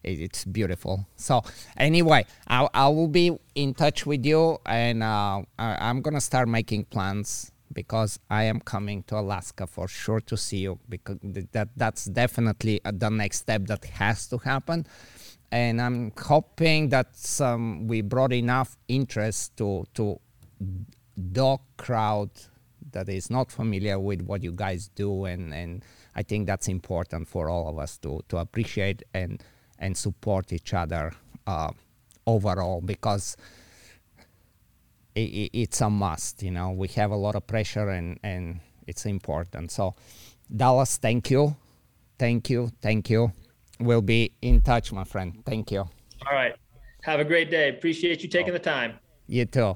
it, it's beautiful. So anyway, I I will be in touch with you, and uh, I, I'm gonna start making plans because I am coming to Alaska for sure to see you because that that's definitely uh, the next step that has to happen and I'm hoping that some we brought enough interest to to dog crowd that is not familiar with what you guys do and and I think that's important for all of us to to appreciate and and support each other uh, overall because it, it's a must. You know, we have a lot of pressure and and it's important. So, Dallas, thank you, thank you, thank you. We'll be in touch, my friend. Thank you. All right. Have a great day. Appreciate you taking the time. You too.